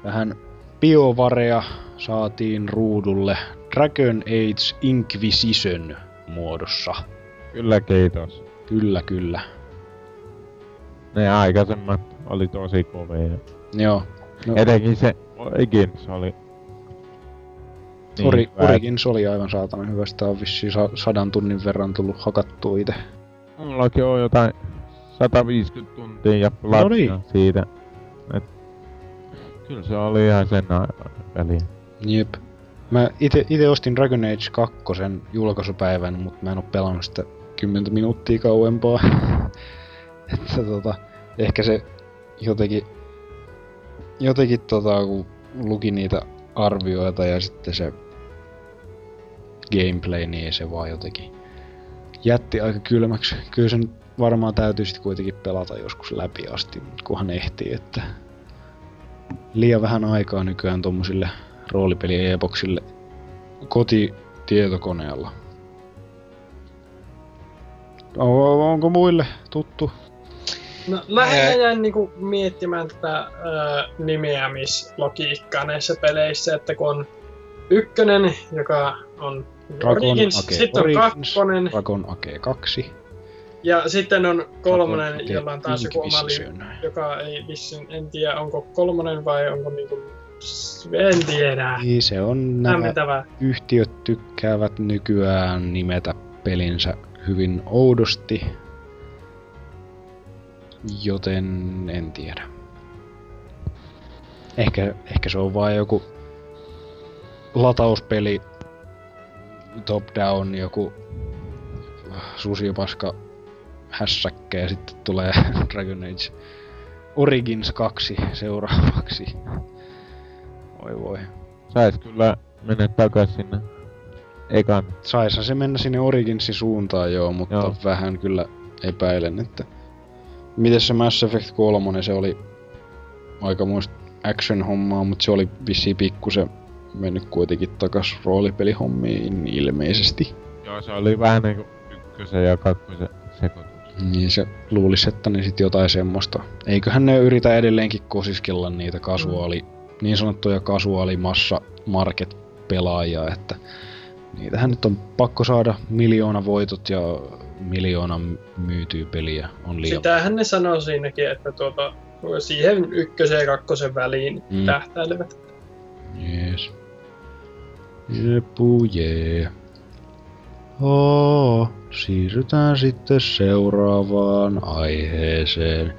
Vähän biovarea saatiin ruudulle Dragon Age Inquisition muodossa. Kyllä kiitos. Kyllä, kyllä. Ne aikaisemmat oli tosi kovia. Joo. No, Etenkin se Origins oli... Niin Ori, hyvä, Origins oli aivan saatana hyvä. Sitä on vissiin sa- sadan tunnin verran tullut hakattua itse. että Mullakin on jotain 150 tuntia ja platina No niin. siitä. Et, kyllä se oli ihan sen peli. Jep. Mä ite, ite ostin Dragon Age 2 julkaisupäivän, mutta mä en oo pelannut sitä 10 minuuttia kauempaa. että tota, ehkä se jotenkin, jotenkin tota, kun luki niitä arvioita ja sitten se gameplay, niin se vaan jotenkin jätti aika kylmäksi. Kyllä sen varmaan täytyy sitten kuitenkin pelata joskus läpi asti, kunhan ehtii, että liian vähän aikaa nykyään tommosille roolipeli-epoksille kotitietokoneella. On, onko muille tuttu? No, lähinnä Ää. jäin niinku miettimään tätä ö, nimeämislogiikkaa näissä peleissä, että kun on ykkönen, joka on Dragon Origins, Age sitten on kakkonen, Dragon Age 2. ja sitten on kolmonen, Dragon Age jolla on taas joku oma li- joka ei vissin, en tiedä onko kolmonen vai onko niinku, en tiedä. Niin se on nämä yhtiöt tykkäävät nykyään nimetä pelinsä hyvin oudosti. Joten en tiedä. Ehkä, ehkä se on vain joku latauspeli, top down, joku susipaska hässäkkä ja sitten tulee Dragon Age Origins 2 seuraavaksi. Oi voi. Sais kyllä mennä takas sinne ekan. Saisa se mennä sinne Originsin suuntaan joo, mutta joo. vähän kyllä epäilen, että... Miten se Mass Effect 3, se oli aikamoista action-hommaa, mutta se oli vissiin pikkusen mennyt kuitenkin takas roolipelihommiin ilmeisesti. Joo, se oli vähän niinku ykkösen ja kakkosen sekoitus. Niin se luulisi, että ne sit jotain semmoista. Eiköhän ne yritä edelleenkin kosiskella niitä kasuaali, niin sanottuja kasuaalimassa market pelaajia, että niitähän nyt on pakko saada miljoona voitot ja miljoona myytyä peliä on liian Sitähän ne sanoo siinäkin, että tuota, siihen ykkösen ja kakkosen väliin Mm. mm. tähtäilevät. Jees. Jepu jee. Oo, siirrytään sitten seuraavaan aiheeseen.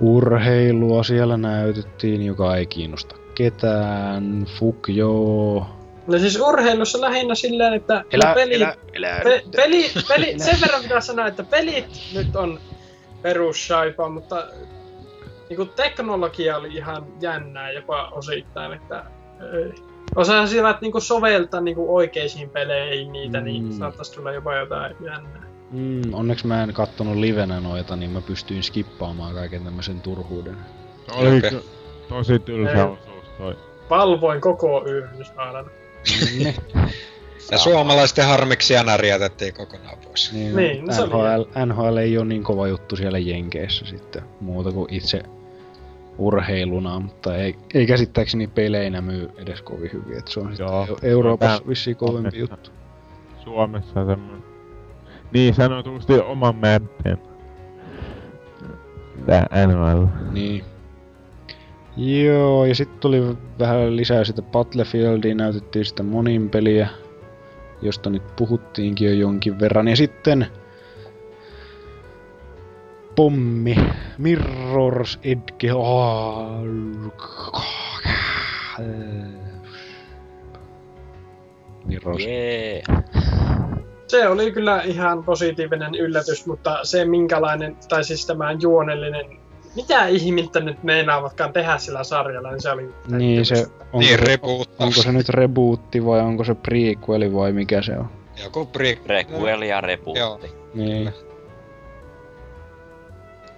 Urheilua siellä näytettiin, joka ei kiinnosta ketään. Fuck joo. No siis urheilussa lähinnä silleen, että Elä, peli, elä, elä. Pe- peli, peli, sen verran pitää sanoa, että pelit nyt on perussaipa, mutta niinku teknologia oli ihan jännää jopa osittain, että ei. osasivat niinku soveltaa niinku oikeisiin peleihin niitä, mm. niin Mm. saattaisi tulla jopa jotain jännää. Mm, onneksi mä en kattonut livenä noita, niin mä pystyin skippaamaan kaiken tämmöisen turhuuden. Oli Okei. ky- tosi tylsä Ei. osuus toi. Valvoin koko yön Ne. Ja suomalaisten harmiksi Janari jätettiin kokonaan pois. Niin, Niin, no se oli NHL, NHL ei ole niin kova juttu siellä Jenkeissä sitten, muuta kuin itse urheiluna, mutta ei, ei käsittääkseni peleinä myy edes kovin hyvin, että se on Joo. sitten Euroopassa Tää- vissiin kovempi Suomessa. juttu. Suomessa semmonen niin sanotusti oman märten. Tää NHL. Niin. Joo, ja sitten tuli vähän lisää sitä Battlefieldia, näytettiin sitä monin peliä, josta nyt puhuttiinkin jo jonkin verran. Ja sitten pommi, Mirror's Edge, oh, Mirror's Jee. Se oli kyllä ihan positiivinen yllätys, mutta se minkälainen, tai siis tämä juonellinen, mitä ihmettä nyt meinaavatkaan tehdä sillä sarjalla, niin se oli... Niin se, onko, Niin, se, onko se nyt rebootti vai onko se prequeli vai mikä se on? Joku pre... Requel ja repuutti. Niin.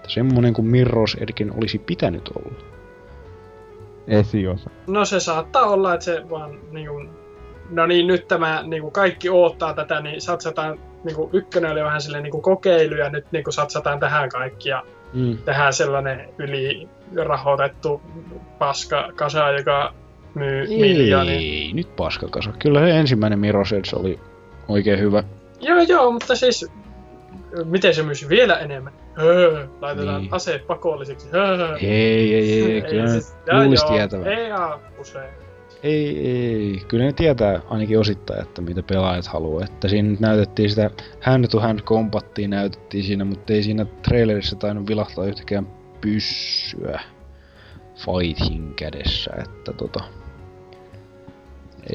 Semmonen kuin Mirror's Edgen olisi pitänyt olla. Esiosa. No se saattaa olla, että se vaan niin kuin, no niin, nyt tämä niin kuin kaikki odottaa tätä, niin satsataan, niin kuin ykkönen oli vähän silleen niin kuin kokeilu ja nyt niin kuin satsataan tähän kaikki ja Mm. tehdään sellainen ylirahoitettu paska kasa, joka myy miljoonia. Ei, nyt paskakasa. Kyllä se ensimmäinen Mirror's Edge oli oikein hyvä. Joo, joo, mutta siis miten se myisi vielä enemmän? Öö, laitetaan Niin. aseet pakollisiksi. Öö. Ei, ei, ei, kyllä ne jaa, luulisi tietävän. Ei aa, usein. Ei, ei, kyllä ne tietää ainakin osittain, että mitä pelaajat haluaa. Että siinä nyt näytettiin sitä hand-to-hand combattia näytettiin siinä, mutta ei siinä trailerissa tainnut vilahtaa yhtäkään pyssyä fighting kädessä, että tota...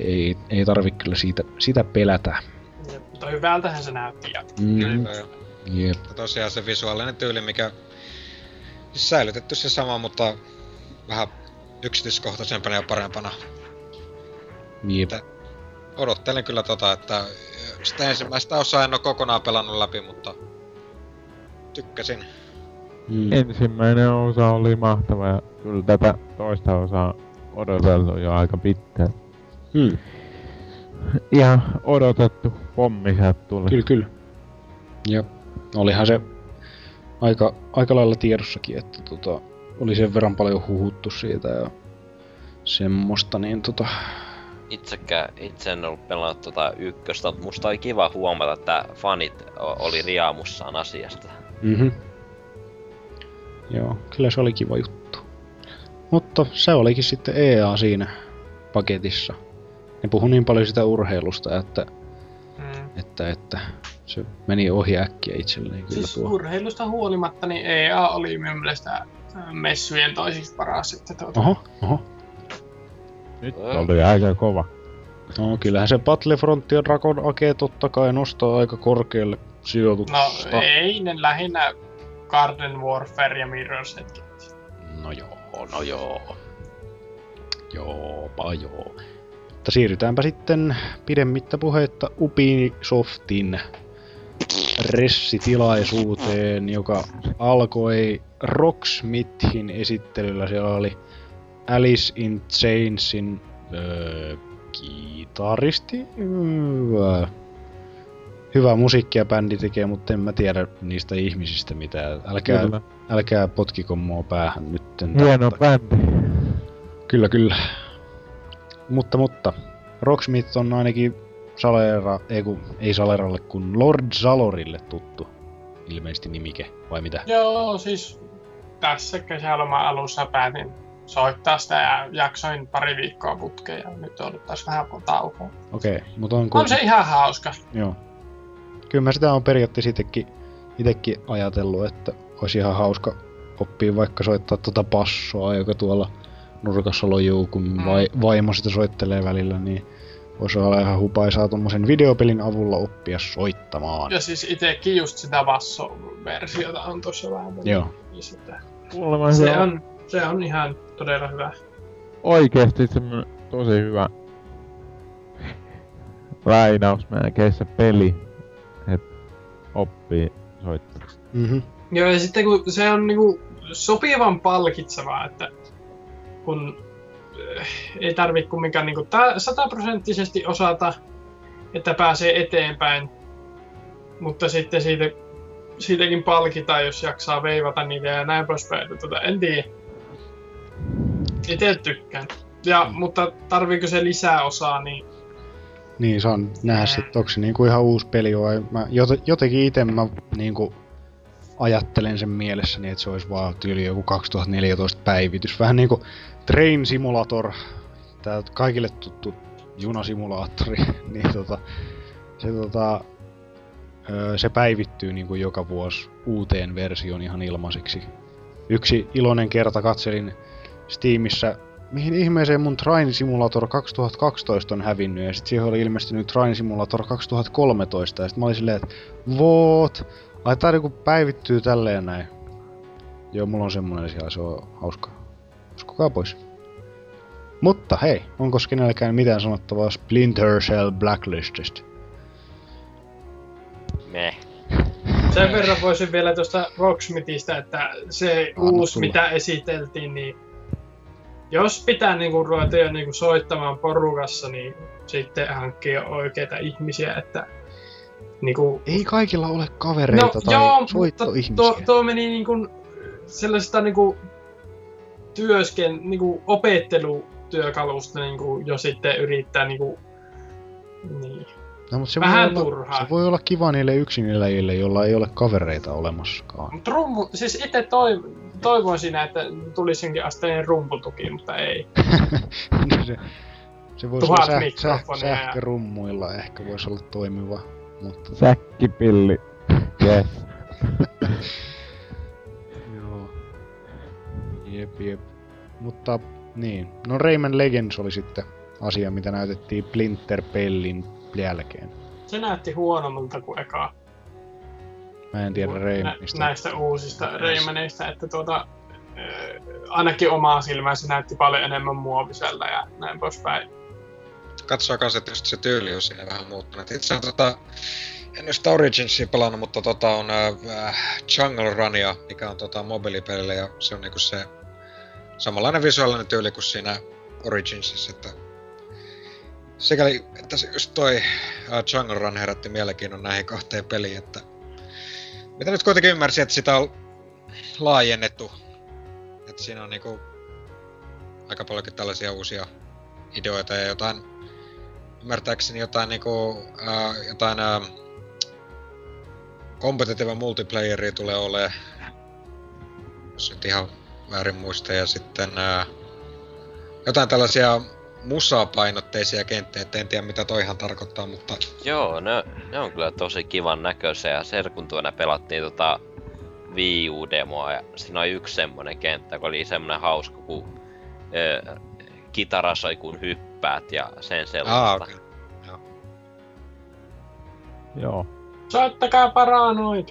Ei, ei tarvi kyllä siitä, sitä pelätä. Ja, Mutta hyvältähän se näytti. Ja Mm, Kyllä, jep. Tosiaan se visuaalinen tyyli, mikä siis säilytetty se sama, mutta vähän yksityiskohtaisempana ja parempana. Jep. Odottelen kyllä tota, että sitä ensimmäistä osaa en ole kokonaan pelannut läpi, mutta tykkäsin. Mm. Ensimmäinen osa oli mahtava ja kyllä tätä toista osaa odoteltu jo aika pitkään. Mm. Ihan odotettu pommi sieltä tuli. Kyllä, kyllä. Ja olihan se aika, aika lailla tiedossakin, että tota, oli sen verran paljon huhuttu siitä ja semmoista, niin tota... Itsekään, itse en ollut pelannut tota ykköstä, mutta musta oli kiva huomata, että fanit oli riaamussaan asiasta. Mhm. Joo, kyllä se oli kiva juttu. Mutta se olikin sitten EA siinä paketissa. Ne puhui niin paljon sitä urheilusta, että, mm. että, että se meni ohi äkkiä itselleni kyllä Siis tuo. urheilusta huolimatta, niin EA oli minun mielestä äh, messujen toisiksi paras. Että tuota, Oho, oho. Nyt oli aika kova. No kyllähän se Battlefront ja Dragon Age totta kai nostaa aika korkealle sijoituksesta. No ei, ne lähinnä Garden Warfare ja Mirror's Edge. No joo, no joo. Joopa joo. Mutta siirrytäänpä sitten pidemmittä puheitta Ubisoftin ressitilaisuuteen, joka alkoi Rocksmithin esittelyllä. Siellä oli Alice in Chainsin öö, kitaristi. Öö, hyvää musiikkia bändi tekee, mutta en mä tiedä niistä ihmisistä mitään. Älkää, Kyllä. älkää potkiko mua päähän nyt. Hieno bändi. Kyllä, kyllä. Mutta, mutta. Rocksmith on ainakin Salera, ei, kun, ei Saleralle, kun Lord Zalorille tuttu. Ilmeisesti nimike, vai mitä? Joo, siis tässä kesäloman alussa päätin soittaa sitä ja jaksoin pari viikkoa putkeen ja nyt odottais vähän taukoa. Okei, okay, mutta on, On se ihan hauska. Joo. Kyllä mä sitä on periaatteessa itekin, itekin ajatellut, että olisi ihan hauska oppia vaikka soittaa tuota passoa, joka tuolla nurkassa lojuu, kun Mm. vai, vaimo sitä soittelee välillä, niin voisi olla ihan hupaisaa tuommoisen videopelin avulla oppia soittamaan. Ja siis itekin just sitä basso-versiota on tuossa vähän. Joo. Niin sitä. Kuulemma Se on on, se on ihan todella hyvä. oikeesti semmonen tosi hyvä lainausmerkeissä peli, et oppii soittaa. Mm-hmm. Joo, ja sitten kun se on niinku sopivan palkitsevaa, että kun äh, ei tarvi kumminkaan niinku ta- sataprosenttisesti osata, että pääsee eteenpäin, mutta sitten siitä, siitäkin palkitaan, jos jaksaa veivata niitä ja näin poispäin. Tota, en tiedä. Itse tykkään. Ja, mutta tarviiko se lisää osaa, niin Niin, se on nähdä sitten, onko se niinku ihan uusi peli vai... Mä jot- jotenkin itse mä niinku ajattelen sen mielessäni, että se olisi vaan tyyli joku 2014 päivitys. Vähän niinku Train Simulator, tää kaikille tuttu junasimulaattori, niin tota, se, tota, öö, se päivittyy niinku joka vuosi uuteen versioon ihan ilmaiseksi. Yksi iloinen kerta katselin Steamissa mihin ihmeeseen mun Train Simulator 2012 on hävinnyt, ja sit siihen oli ilmestynyt Train Simulator 2013, ja sit mä olin silleen, että what? Ai tää niinku päivittyy tälleen näin. Joo, mulla on semmonen siellä, se on hauskaa. Uskokaa pois. Mutta hei, onko kenelläkään mitään sanottavaa Splinter Cell Blacklistista? Meh. sen verran voisin vielä tuosta Rocksmithistä, että se Anna uusi, tulla. mitä esiteltiin, niin jos pitää niinku ruveta jo niinku soittamaan porukassa, niin sitten hankkia oikeita ihmisiä, että niinku Ei kaikilla ole kavereita No tai joo, soittoihmisiä. tuo, tuo meni niinku sellaista niinku työsken, niinku opettelutyökalusta niinku jo sitten yrittää niinku niin. No, mutta se Vähän voi olla, turhaa. Se voi olla kiva niille yksineläjille, joilla ei ole kavereita olemassakaan. Mut rummu, siis itse toi, toivoin siinä, että tulisi jonkin asteinen rumputuki, mutta ei. se, se voisi Tuhat olla säh, säh, ja- sähkörummuilla ehkä voisi olla toimiva. Mutta Säkkipilli. Yes. joo. Jep, jep. Mutta niin. No Rayman Legends oli sitten asia, mitä näytettiin Splinter Pellin jälkeen. Se näytti huonommalta kuin eka. Mä en tiedä Nä, Raymanista. näistä uusista Raymaneista, että tuota, ö, ainakin omaa silmään se näytti paljon enemmän muovisella ja näin poispäin. Katsoa kans, että just se tyyli on siinä vähän muuttunut. Itse asiassa tota, en sitä Originsia pelannut, mutta tota on äh, Jungle Runia, mikä on tota mobiilipelille ja se on niinku se samanlainen visuaalinen tyyli kuin siinä Originsissa, että sikäli, että se just toi äh, Jungle Run herätti mielenkiinnon näihin kahteen peliin, että mitä nyt kuitenkin ymmärsin, että sitä on laajennettu, että siinä on niinku aika paljonkin tällaisia uusia ideoita ja jotain, ymmärtääkseni jotain niinku, ää, jotain ää, competitive multiplayeria tulee olemaan, jos nyt ihan väärin muista, ja sitten ää, jotain tällaisia musapainotteisia kenttejä, et en tiedä mitä toi ihan tarkoittaa, mutta Joo, ne, ne on kyllä tosi kivan näköisiä ja Serkun tuona pelattiin tota Wii U-demoa ja siinä oli yksi semmonen kenttä, joka oli semmonen hauska, kun ö, kitara soi kun hyppäät ja sen sellaista. Aa, okei. Joo. Soittakaa paranoid!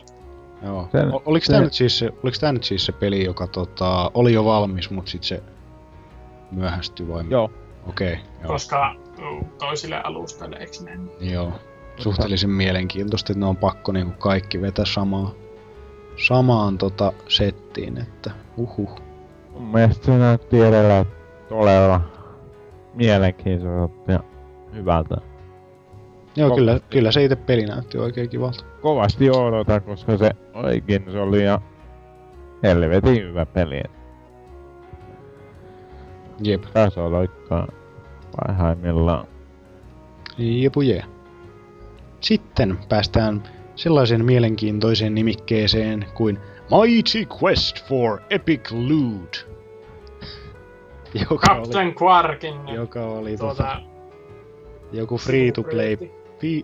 Joo. Sen- O- Oliko se- tämä nyt, siis se, oliko tää nyt siis se peli, joka tota, oli jo valmis, mutta sitten se myöhästyi vai? Joo. Okei, okay, joo. Koska uh, toisille alustoille, eikö näin? Joo. Suhteellisen mielenkiintoista, että ne on pakko niinku kaikki vetää samaa, samaan tota settiin, että uhuh. Mun mielestä se näytti edelleen todella mielenkiintoiselta ja hyvältä. Joo, Ko- kyllä, kyllä se itse peli näytti oikein kivalta. Kovasti odotan, koska se oikein se oli ja helvetin hyvä peli. Jep. Taso loikkaa parhaimmillaan. Jepu jee. Sitten päästään sellaiseen mielenkiintoiseen nimikkeeseen kuin Mighty Quest for Epic Loot. Joka oli, Captain Quarkin joka oli tota, tuota, joku free-to-play,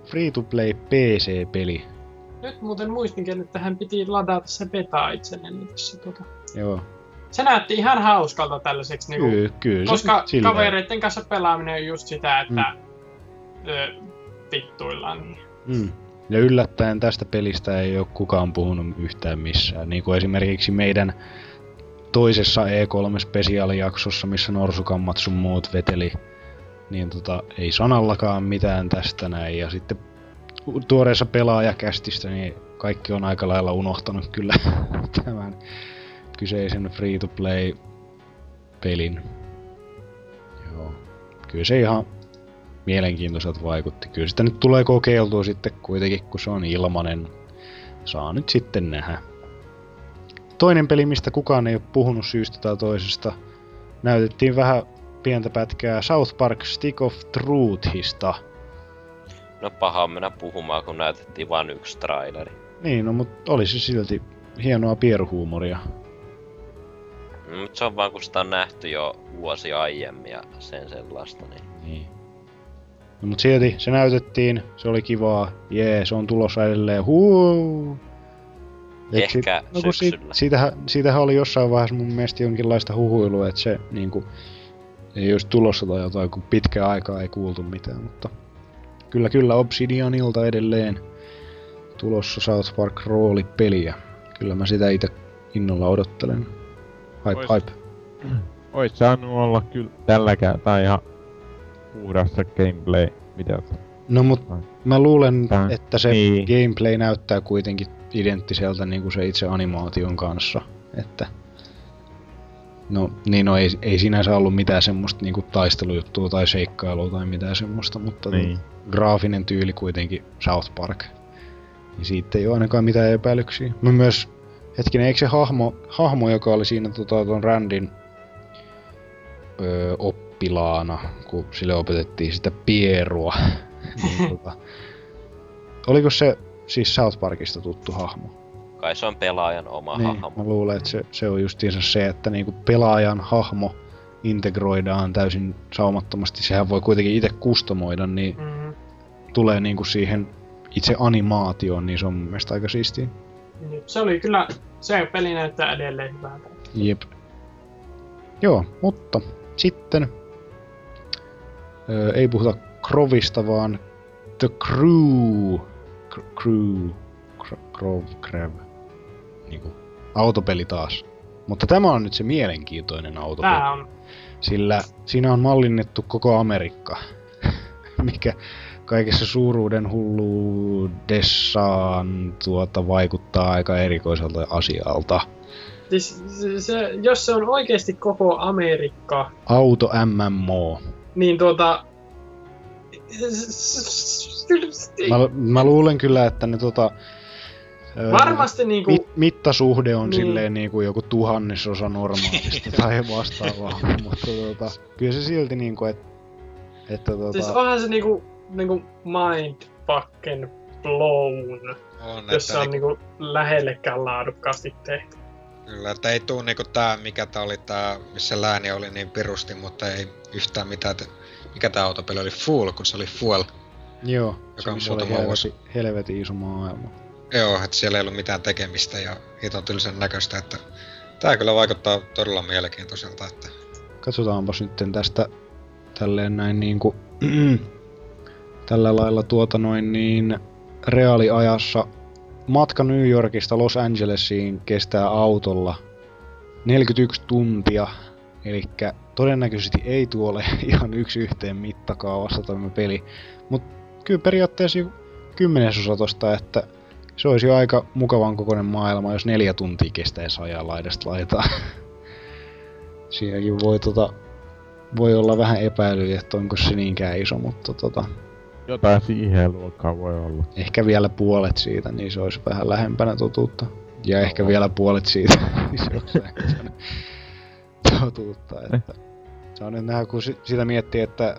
free-to-play PC-peli. Nyt muuten muistinkin, että hän piti ladata se beta itselleni tässä. Tuota. Joo, Se näytti ihan hauskalta tällaiseksi, niinku, kyllä, kyllä koska se silleen. kavereiden kanssa pelaaminen on just sitä, että ö, vittuillaan. Niin. Mm. Ja yllättäen tästä pelistä ei ole kukaan puhunut yhtään missään. Niin kuin esimerkiksi meidän toisessa E3-spesiaalijaksossa, missä Norsukammat sun muut veteli, niin tota, ei sanallakaan mitään tästä näin. Ja sitten tuoreessa pelaajakästistä, niin kaikki on aika lailla unohtanut kyllä tämän kyseisen free-to-play pelin. Joo. Kyllä se ihan mielenkiintoiselta vaikutti. Kyllä sitä nyt tulee kokeiltua sitten kuitenkin, kun se on ilmanen. Saa nyt sitten nähdä. Toinen peli, mistä kukaan ei ole puhunut syystä tai toisesta, näytettiin vähän pientä pätkää South Park Stick of Truthista. No paha mennä puhumaan, kun näytettiin vain yksi traileri. Niin, no mutta oli se silti hienoa pieruhuumoria. No, mutta se on vaan, kun sitä on nähty jo vuosi aiemmin ja sen sellaista, niin... Niin. No, mutta silti se näytettiin, se oli kivaa, jee, se on tulossa edelleen, huu. Et sit- Ehkä no kun syksyllä. siitähän, siitähän oli jossain vaiheessa mun mielestä jonkinlaista huhuilua, että se niinku, ei olisi tulossa tai jotain, kun pitkään aikaa ei kuultu mitään, mutta kyllä kyllä Obsidianilta edelleen tulossa South Park roolipeliä. Kyllä mä sitä itse innolla odottelen. Hype, Ois- hype. Ois saanut olla kyllä tällä kertaa ihan puhdassa gameplay. Mitä se? No mut mä luulen, Tää- että se niin. gameplay näyttää kuitenkin identtiseltä niin kuin se itse animaation kanssa. Että No niin, no ei, ei sinänsä ollut mitään semmoista niinku taistelujuttua tai seikkailua tai mitään semmoista, mutta Niin. niin. graafinen tyyli kuitenkin South Park. Niin siitä ei ole ainakaan mitään epäilyksiä. Mä myös, hetkinen, eikö se hahmo, hahmo joka oli siinä tota, ton Randin öö, oppilaana, kun sille opetettiin sitä pierua, niin, tota, oliko se siis South Parkista tuttu hahmo? Kai se on pelaajan oma Niin, hahmo. mä luulen, että se, se on justiinsa se, että niinku pelaajan hahmo integroidaan täysin saumattomasti. Sehän voi kuitenkin itse kustomoida, niin Mm. tulee niinku siihen itse animaatioon, niin se on mun mielestä aika siistiä. Niin, Se oli kyllä, se peli näyttää edelleen hyvältä. Jep. Joo, mutta sitten öö, ei puhuta Krovista, vaan The Crew. Cr- crew. Cr- Crov, Crev. Niinku, autopeli taas. Mutta tämä on nyt se mielenkiintoinen autopeli. Tää on, Sillä siinä on mallinnettu koko Amerikka, mikä kaikessa suuruuden hulluudessaan tuota, vaikuttaa aika erikoiselta asialta. siis se, se, jos se on oikeasti koko Amerikka, Auto MMO. niin tuota... Mä, mä luulen kyllä, että ne tota, öö, Varmasti niinku... mit, mittasuhde on Niin. silleen niinku joku tuhannesosa normaalista tai vastaavaa, mutta tota, kyllä se silti niinku, et, että tota, Siis onhan se niinku, niinku mind fucking blown, On, jos se että on niinku lähellekään laadukkaasti tehty. Kyllä, että ei tuu niinku tää, mikä tää oli tää, missä lääni oli niin pirusti, mutta ei yhtään mitään, te, mikä tää autopeli oli Fool, kun se oli Fuel. joo, joka on se oli muutama vuosi. helvetin, helvetin iso maailma. Joo, että siellä ei ollut mitään tekemistä ja hiton tylsän näköistä, että tää kyllä vaikuttaa todella mielenkiintoiselta, että Katsotaanpas nyt tästä tälleen näin niinku tällä lailla tuota noin niin reaaliajassa matka New Yorkista Los Angelesiin kestää autolla 41 tuntia. Eli todennäköisesti ei tuo ole ihan yksi yhteen mittakaavassa tämä peli. Mutta kyllä periaatteessa kymmenesosa tosta, että se olisi jo aika mukavan kokoinen maailma, jos neljä tuntia kestäisi ajaa laidasta laitaan. Siinäkin voi, tota, voi olla vähän epäilyjä, että onko se niinkään iso, mutta tota, Jotain siihen luokkaan voi olla. ehkä vielä puolet siitä, niin se olisi vähän lähempänä totuutta. Ja ehkä vielä puolet siitä, niin se olisi lähempänä totuutta. Että se on nyt nähdä, kun si- sitä miettii, että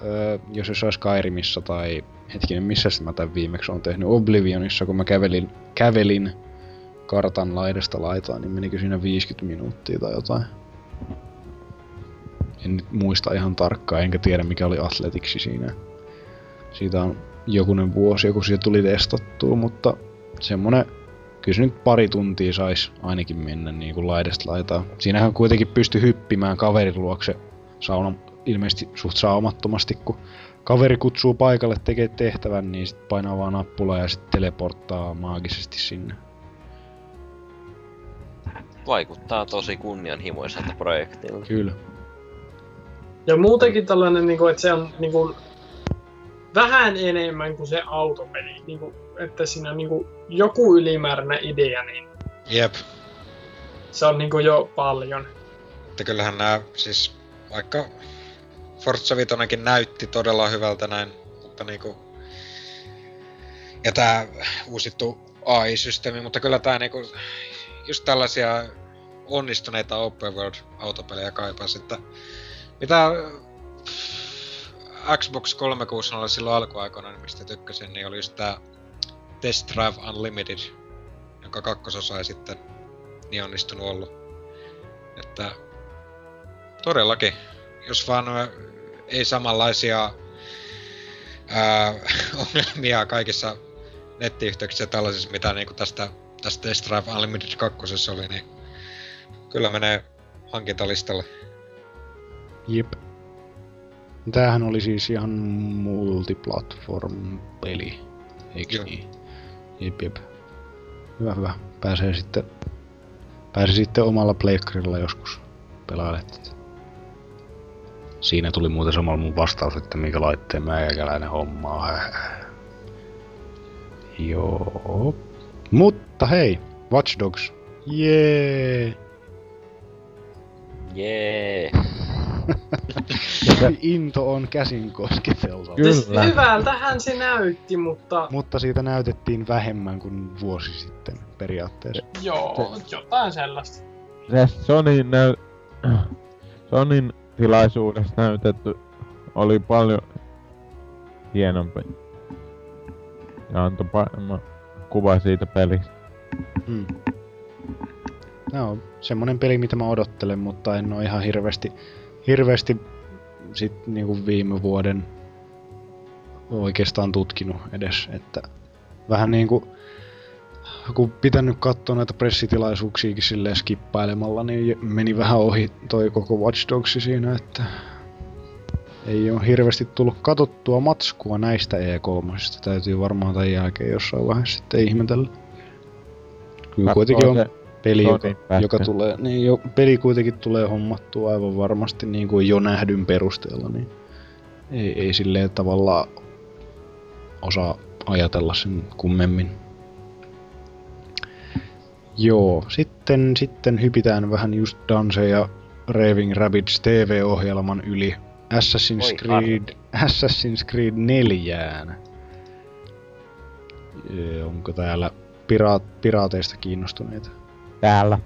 jos se olisi Skyrimissa tai hetkinen, missä mä tämän viimeksi on tehnyt, Oblivionissa, kun mä kävelin, kävelin kartan laidasta laitaan, niin menikö siinä 50 minuuttia tai jotain. En nyt muista ihan tarkkaan, enkä tiedä mikä oli atletiksi siinä. Siitä on jokunen vuosi, kun siitä tuli testattua, mutta semmonen, kyllä se nyt pari tuntia sais ainakin mennä niin kuin laidasta laitaan. Siinähän kuitenkin pysty hyppimään kaverin luokse sauna, ilmeisesti suht saumattomasti, kun kaveri kutsuu paikalle tekee tehtävän, niin sit painaa vaan nappulaa ja sitten teleporttaa maagisesti sinne. Vaikuttaa tosi kunnianhimoiselta projektilta. Kyllä. Ja muutenkin tällainen, niinku, että se on niinku, vähän enemmän kuin se autopeli. Niinku, että siinä on niinku, joku ylimääräinen idea, niin jep, se on niinku, jo paljon. että kyllähän nämä siis vaikka Forza Vitonenkin näytti todella hyvältä näin, mutta niinku ja tää uusittu AI-systeemi, mutta kyllä tää niinku just tällaisia onnistuneita open world autopelejä kaipaisi, että Mitä Xbox 360 silloin alkuaikoina, niin mistä tykkäsin, niin oli just tää Test Drive Unlimited, jonka kakkososa ei sitten niin onnistunut ollut. Että todellakin, jos vaan ei samanlaisia ää, ongelmia kaikissa nettiyhteyksissä tällaisissa, mitä niinku tästä, tästä Test Drive Unlimited 2 oli, niin kyllä menee hankintalistalle. Jep. Tämähän oli siis ihan multiplatform-peli, eikö Joo. niin? Jep, jep. Hyvä, hyvä. Pääsee sitten, pääsee sitten omalla pleikkarilla joskus pelailemaan tätä. Siinä tuli muuten samalla mun vastaus, että mikä laitteen meikäläinen hommaa. Joo. Mutta hei, Watch Dogs. Jee! Jee. Into on käsin kosketeltava. Kyllä. Siis hyvältähän se näytti, mutta Mutta siitä näytettiin vähemmän kuin vuosi sitten periaatteessa. joo, jotain sellaista. Se Sonin, näy... Sonin tilaisuudessa näytetty oli paljon hienompi. Ja antoi paremman kuva siitä pelistä. Hmm. No, semmonen peli, mitä mä odottelen, mutta en oo ihan hirveästi, hirveästi sit niinku viime vuoden oikeastaan tutkinut edes, että vähän niinku kun pitänyt katsoa näitä pressitilaisuuksiakin silleen skippailemalla, niin meni vähän ohi toi koko Watch Dogs siinä, että ei ole hirveästi tullut katottua matskua näistä E3. Täytyy varmaan tämän jälkeen jossain vaiheessa sitten ihmetellä. Kyllä kuitenkin on se peli, joka, joka tulee, niin jo, peli kuitenkin tulee hommattua aivan varmasti niin kuin jo nähdyn perusteella, niin ei, ei silleen tavallaan osaa ajatella sen kummemmin. Joo, sitten, sitten hypitään vähän just Dance ja Raving Rabbids TV-ohjelman yli Assassin's Oi, Creed, Assassin's Creed 4. Onko täällä piraat, piraateista kiinnostuneita? Täällä.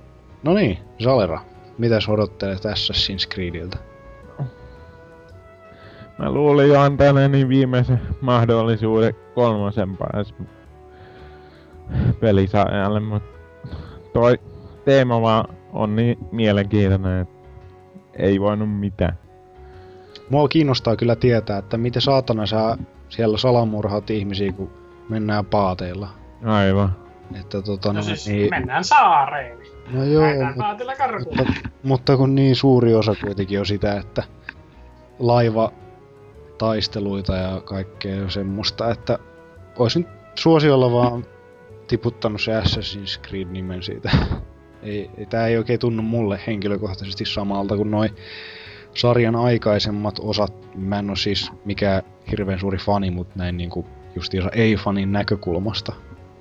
No niin, Salera. Mitäs odottelet Assassin's Creediltä? Mä luulin jo antaneeni viimeisen mahdollisuuden kolmosen pääs pelisarjalle, mut toi teema vaan on niin mielenkiintoinen, että ei voinut mitään. Mua kiinnostaa kyllä tietää, että miten saatana sä siellä salamurhaat ihmisiä, kun mennään paateilla. Aivan. Että tota, No no, siis niin, mennään saareen. no joo, mutta, mutta, mutta kun niin suuri osa kuitenkin on sitä, että laiva taisteluita ja kaikkea semmoista, että olisin suosiolla vaan tiputtanut se Assassin's Creed nimen siitä. Ei, ei, tää ei oikein tunnu mulle henkilökohtaisesti samalta kuin noi sarjan aikaisemmat osat. Mä en oo siis mikään hirveän suuri fani, mutta näin niinku justiinsa ei-fanin näkökulmasta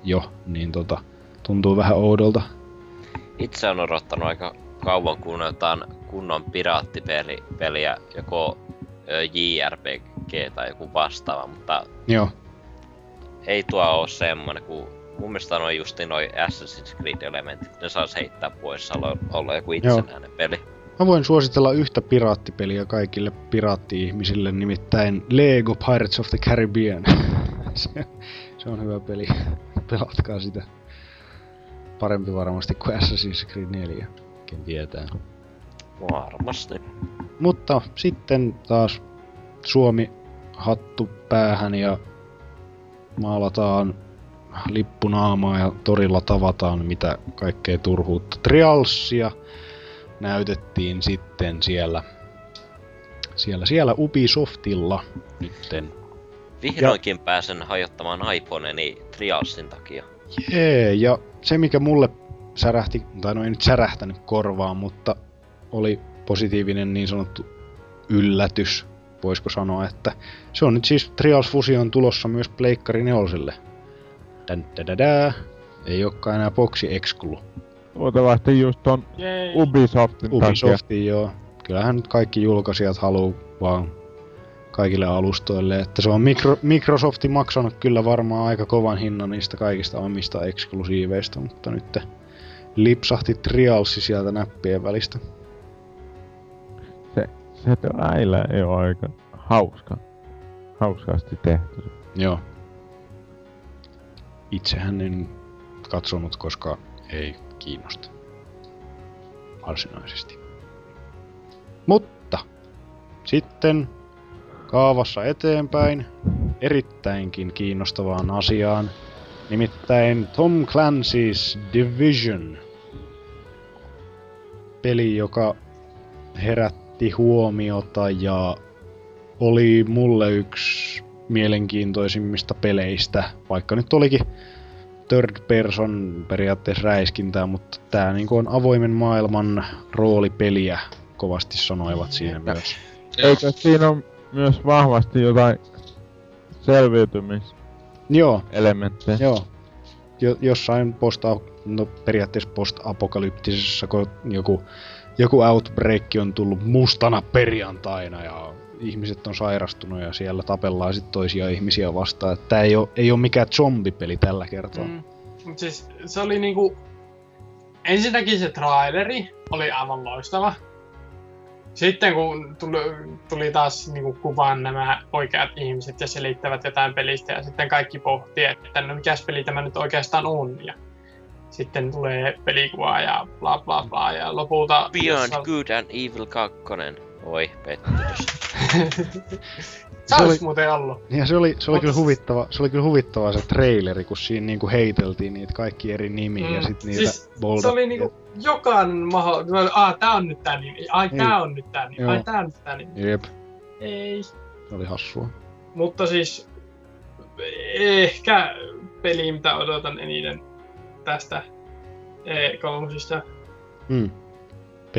jo, niin tota, tuntuu vähän oudolta. Itse on odottanut aika kauan, kun jotain kunnon piraattipeliä, joko JRPG tai joku vastaava, mutta Joo, ei tuo oo semmonen, kun mun mielestä on justi noi Assassin's Creed-elementit, ne saas heittää pois, olla, olla joku itsenäinen peli. Mä voin suositella yhtä piraattipeliä kaikille piraatti-ihmisille, nimittäin Lego Pirates of the Caribbean. se, se on hyvä peli. Pelatkaa sitä. Parempi varmasti kuin Assassin's Creed 4. Ken tietää. Varmasti. Mutta sitten taas Suomi hattu päähän ja maalataan lippunaamaa ja torilla tavataan mitä kaikkea turhuutta. Trialsia näytettiin sitten siellä, siellä, siellä Ubisoftilla nytten. Vihdoinkin pääsen hajottamaan iPhoneni Trialsin takia. Jee, ja se mikä mulle särähti, tai no ei nyt särähtänyt korvaan, mutta oli positiivinen niin sanottu yllätys, voisiko sanoa, että se on nyt siis Trials Fusion tulossa myös Pleikkari 4. Dän, dä, Ei olekaan enää boksi exclu. Luultavasti just ton Jei. Ubisoftin takia. Ubisoftin joo. Kyllähän nyt kaikki julkaisijat haluu vaan kaikille alustoille, että se on mikro, Microsofti maksanut kyllä varmaan aika kovan hinnan niistä kaikista omista eksklusiiveista, mutta nyt lipsahti Trialsi sieltä näppien välistä. se äillä ei ole aika hauska. Hauskaasti tehty. Joo. Itsehän en katsonut, koska ei kiinnosta. Varsinaisesti. Mutta sitten kaavassa eteenpäin erittäinkin kiinnostavaan asiaan, nimittäin Tom Clancy's Division. Peli, joka herätti huomiota ja oli mulle yksi mielenkiintoisimmista peleistä, vaikka nyt olikin third person periaatteessa räiskintää, mutta tää niinku on avoimen maailman roolipeliä, kovasti sanoivat siinä myös. Eikö siinä on myös vahvasti jotain selviytymiselementtejä? Joo, joo. Jo, jossain post no periaatteessa post-apokalyptisessa, kun joku, joku outbreak on tullut mustana perjantaina ja ihmiset on sairastunut ja siellä tapellaan sitten toisia ihmisiä vastaan. Että tää ei ole, ei ole mikään zombipeli tällä kertaa. Mm. Mut siis se oli niinku... Ensinnäkin se traileri oli aivan loistava. Sitten kun tuli, tuli taas niinku kuvaan nämä oikeat ihmiset ja selittävät jotain pelistä ja sitten kaikki pohtii, että no mikäs peli tämä nyt oikeastaan on. Ja sitten tulee pelikuva ja bla bla bla ja lopulta... Beyond Good and Evil 2. Oi, pettymys. se olisi muuten ollut. Ja se oli, se oli, kyllä huvittava, se oli kyllä huvittava se traileri, kun siinä niinku heiteltiin niitä kaikki eri nimiä mm. ja sit niitä siis Se oli niinku jokainen mahdollinen. Ah, tää on nyt tää nimi. Ai, tää niin. on nyt tää nimi. Joo. Ai, tää on nyt tää nimi. Jep. Ei. Se oli hassua. Mutta siis ehkä peli, mitä odotan eniten tästä E3. Mm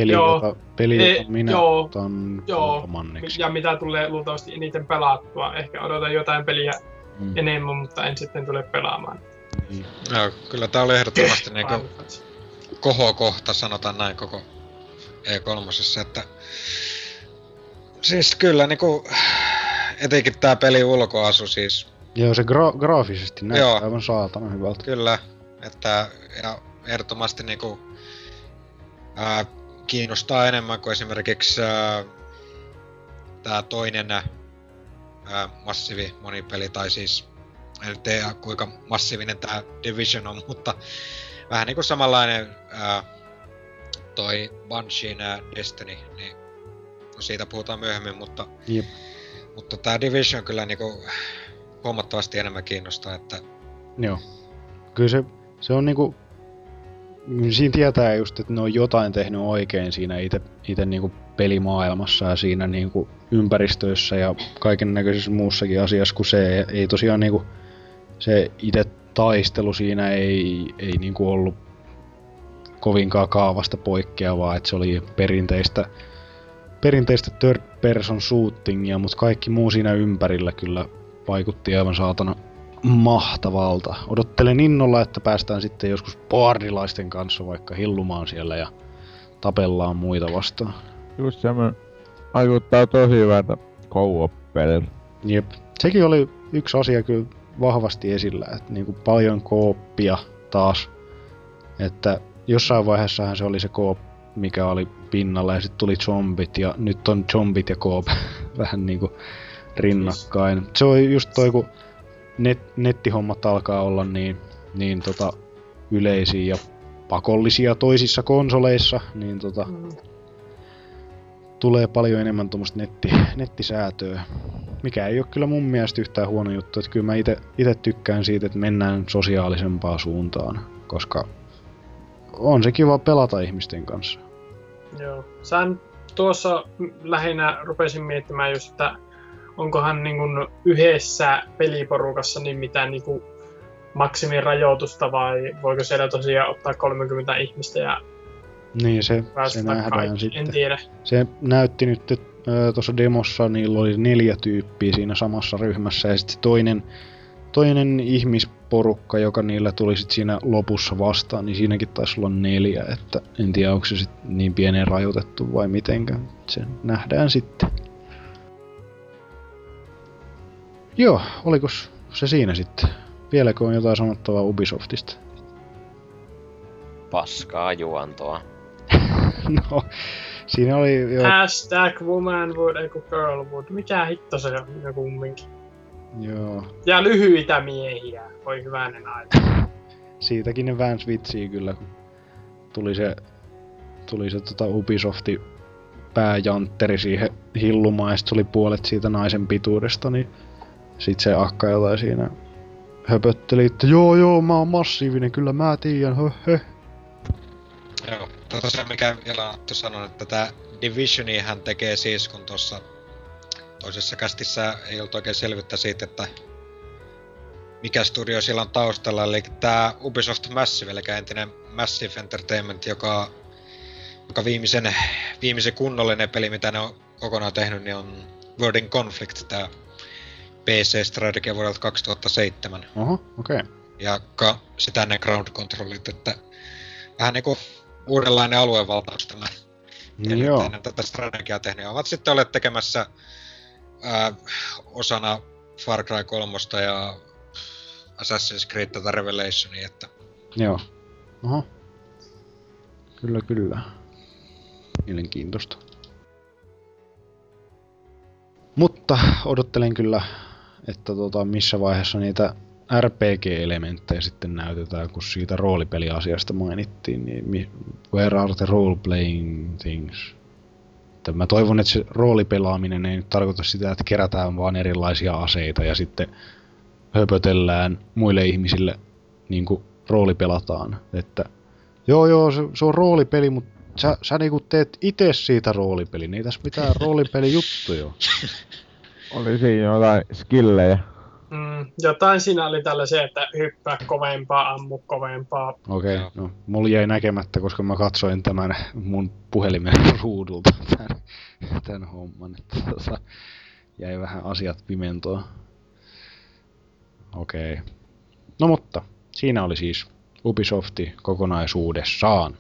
peli, joo, jota, peli, e, jota minä joo, otan joo, ja mitä tulee luultavasti eniten pelattua. Ehkä odotan jotain peliä mm. enemmän, mutta en sitten tule pelaamaan. Mm. Joo, kyllä tää oli ehdottomasti niinku kohokohta, sanotaan näin koko E3, että siis kyllä niinku etenkin tää peli ulkoasu siis. Joo, se gra- graafisesti näyttää Joo. aivan saatana hyvältä. Kyllä, että ja ehdottomasti niinku ää, kiinnostaa enemmän kuin esimerkiksi äh, tämä toinen äh, massiivi monipeli, tai siis en tiedä kuinka massiivinen tämä Division on, mutta vähän niin kuin samanlainen äh, toi Bunsheen äh, Destiny, niin no siitä puhutaan myöhemmin, mutta, Jep. mutta tämä Division kyllä niin kuin huomattavasti enemmän kiinnostaa, että... Joo. Kyllä se, se on niinku siinä tietää just, että ne on jotain tehnyt oikein siinä itse, itse niinku pelimaailmassa ja siinä niinku ympäristöissä ja kaiken näköisessä muussakin asiassa, kun se ei tosiaan niinku, se itse taistelu siinä ei, ei niinku ollut kovinkaan kaavasta poikkeavaa, että se oli perinteistä, perinteistä third person shootingia, mutta kaikki muu siinä ympärillä kyllä vaikutti aivan saatana mahtavalta. Odottelen innolla, että päästään sitten joskus boardilaisten kanssa vaikka hillumaan siellä ja tapellaan muita vastaan. Just semmonen vaikuttaa tosi hyvältä co Jep. Sekin oli yksi asia kyllä vahvasti esillä, että niinku paljon kooppia taas. Että jossain vaiheessahan se oli se koop, mikä oli pinnalla ja sitten tuli zombit ja nyt on zombit ja koop vähän niinku rinnakkain. Se oli just toi, kun net, nettihommat alkaa olla niin, niin tota, yleisiä ja pakollisia toisissa konsoleissa, niin tota, mm. tulee paljon enemmän tuommoista netti, nettisäätöä. Mikä ei ole kyllä mun mielestä yhtään huono juttu, että kyllä mä itse tykkään siitä, että mennään sosiaalisempaan suuntaan, koska on se kiva pelata ihmisten kanssa. Joo. Sä tuossa lähinnä rupesin miettimään just, että onkohan niin kuin yhdessä peliporukassa niin mitään niin kuin maksimirajoitusta vai voiko siellä tosiaan ottaa 30 ihmistä ja niin, se, se nähdään kaikki. sitten. En tiedä. Se näytti nyt, että tuossa demossa niillä oli neljä tyyppiä siinä samassa ryhmässä ja sitten toinen, toinen ihmisporukka, joka niillä tuli sitten siinä lopussa vastaan, niin siinäkin taisi olla neljä, että en tiedä onko se sitten niin pieneen rajoitettu vai mitenkään. Se nähdään sitten. Joo, oliko se siinä sitten? Vieläkö on jotain sanottavaa Ubisoftista? Paskaa juontoa. no, Siinä oli jo... Hashtag womanwood, eiku girlwood. Mikä hitto se on kumminkin. Joo. Ja lyhyitä miehiä. Voi hyvänen aika. Siitäkin ne väänsi vitsiä kyllä, kun tuli se, tuli se tota Ubisofti pääjantteri siihen hillumaan ja sit tuli puolet siitä naisen pituudesta, niin sit se akka jotain siinä höpötteli, että joo joo, mä oon massiivinen, kyllä mä tiedän, hö, hö. Joo, tota se mikä vielä Anttu sanoi, että tää Divisioni hän tekee siis, kun tuossa toisessa kästissä ei ollut oikein selvyyttä siitä, että mikä studio siellä on taustalla, eli tää Ubisoft Massive, eli entinen Massive Entertainment, joka, joka viimeisen, viimeisen kunnollinen peli, mitä ne on kokonaan tehnyt, niin on World in Conflict, tää PC-strategia vuodelta 2007. Oho, okei. Okay. Ja ka- sitä ne ground controlit, että vähän niinku uudenlainen aluevaltaus tämä. Nyt Joo. ennen tätä strategiaa tehnyt. Ovat sitten olleet tekemässä ää, osana Far Cry 3 ja Assassin's Creed tätä Revelationia, että Joo. Oho. Kyllä, kyllä. Mielenkiintoista. Mutta odottelen kyllä, että tota, missä vaiheessa niitä RPG-elementtejä sitten näytetään, kun siitä roolipeliasiasta mainittiin, niin where are the role-playing things? Että mä toivon, että se roolipelaaminen ei nyt tarkoita sitä, että kerätään vaan erilaisia aseita ja sitten höpötellään muille ihmisille niin kuin roolipelataan. Että joo joo, se, se on roolipeli, mutta sä, sä niinku teet itse siitä roolipelin. Ei tässä mitään roolipelijuttuja. Oli siinä jotain skillejä. Mm, jotain siinä oli tällaisia, että hyppää kovempaa, ammu kovempaa. Okei, okay, no mulla jäi näkemättä, koska mä katsoin tämän mun puhelimen ruudulta tämän, tämän homman. Että tota, jäi vähän asiat pimentoon. Okei. Okay. No mutta, siinä oli siis Ubisofti kokonaisuudessaan.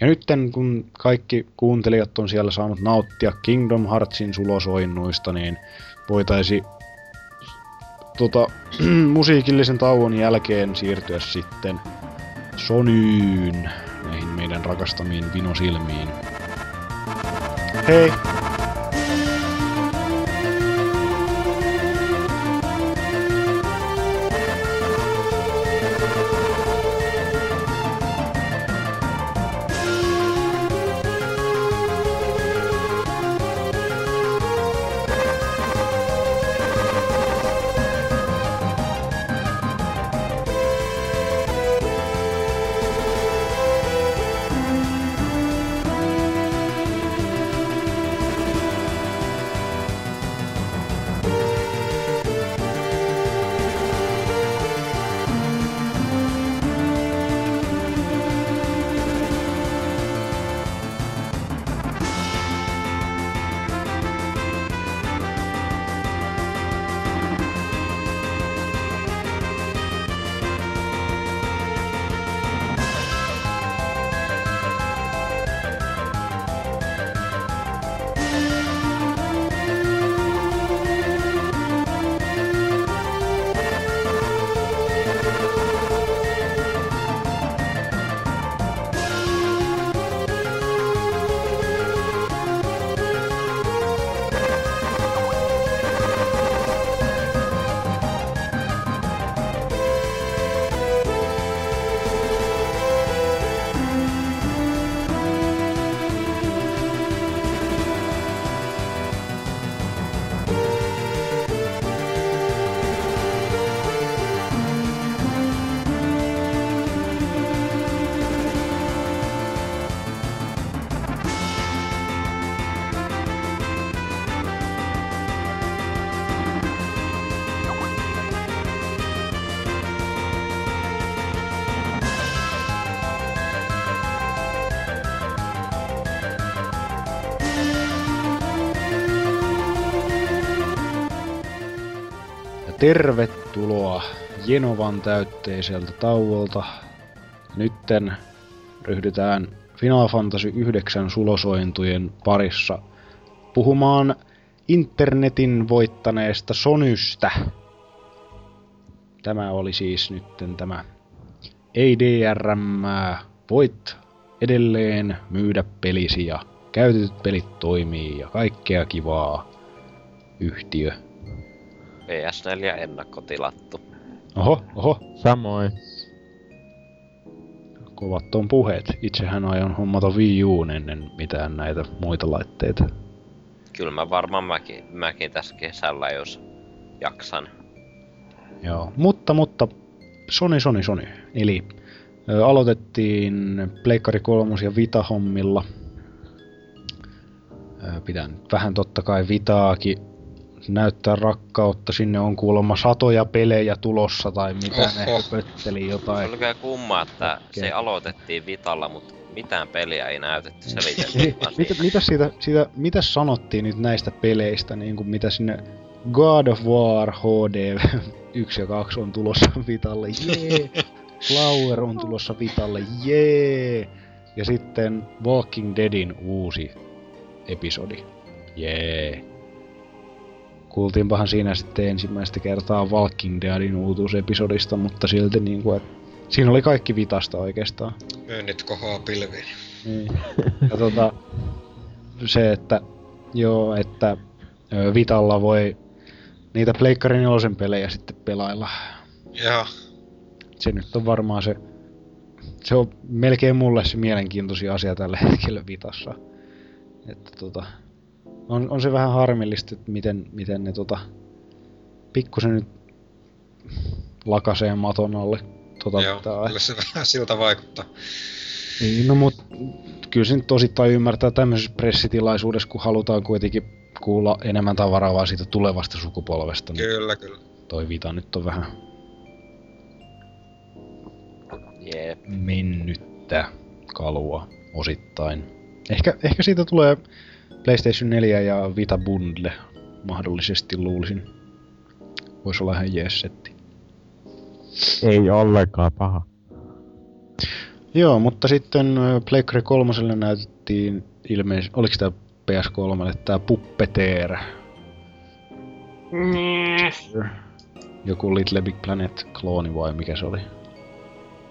Ja nyt kun kaikki kuuntelijat on siellä saanut nauttia Kingdom Heartsin sulosoinnuista, niin voitaisi tota, musiikillisen tauon jälkeen siirtyä sitten Sonyyn, näihin meidän rakastamiin vinosilmiin. Hei! Tervetuloa Jenovan täytteiseltä tauolta. Nytten ryhdytään Final Fantasy 9 sulosointujen parissa puhumaan internetin voittaneesta Sonystä. Tämä oli siis nytten tämä ei DRM, voit edelleen myydä pelisi ja käytetyt pelit toimii ja kaikkea kivaa. Yhtiö. PS4 ennakkotilattu. Oho, oho, Samoin. kovat on puheet. Itsehän aion hommata Wii Uun ennen mitään näitä muita laitteita. Kyllä mä varmaan mäkin, mäkin tässä kesällä, jos jaksan. Joo, mutta, mutta Sony, Sony, Sony. Eli ö, aloitettiin Pleikkari 3 ja Vita-hommilla. Ö, pitää nyt vähän totta kai Vitaakin näyttää rakkautta. Sinne on kuulemma satoja pelejä tulossa tai mitä ne Oho. höpötteli Se jotain. oli kyllä kumma, että se Okei. aloitettiin Vitalla, mutta mitään peliä ei näytetty vaan mitä, mitä, siitä, siitä, mitä sanottiin nyt näistä peleistä, niin kuin mitä sinne God of War HD 1 ja 2 on tulossa Vitalle, jee! Flower on tulossa Vitalle, jee! Ja sitten Walking Deadin uusi episodi, jee! Kuultiinpahan siinä sitten ensimmäistä kertaa Walking Deadin uutuusepisodista, mutta silti niinku, et siinä oli kaikki Vitasta oikeastaan. Myynnit kohoaa pilviin. Niin. Ja tota, se, että joo, että Vitalla voi niitä Pleikkari 4 pelejä sitten pelailla. Joo. Se nyt on varmaan se, se on melkein mulle se mielenkiintoisin asia tällä hetkellä Vitassa. Että tota, on, on se vähän harmillista, että miten, miten ne tota, pikkusen nyt lakasee maton alle tota Joo, Vitaa. kyllä se vähän siltä vaikuttaa. Niin, no mut kyllä se nyt osittain ymmärtää tämmöisessä pressitilaisuudessa, kun halutaan kuitenkin kuulla enemmän tavaraa vaan siitä tulevasta sukupolvesta. Niin Kyllä, kyllä. toi Vita nyt on vähän Jep. mennyttä kalua osittain. Ehkä, ehkä siitä tulee PlayStation 4 ja Vita Bundle mahdollisesti luulisin. Voisi olla ihan jees setti. Ei ollenkaan paha. Joo, mutta sitten Pleikkari 3 näytettiin ilmeisesti, oliko tämä PS3, tämä Puppeteer, joku Little Big Planet klooni vai mikä se oli?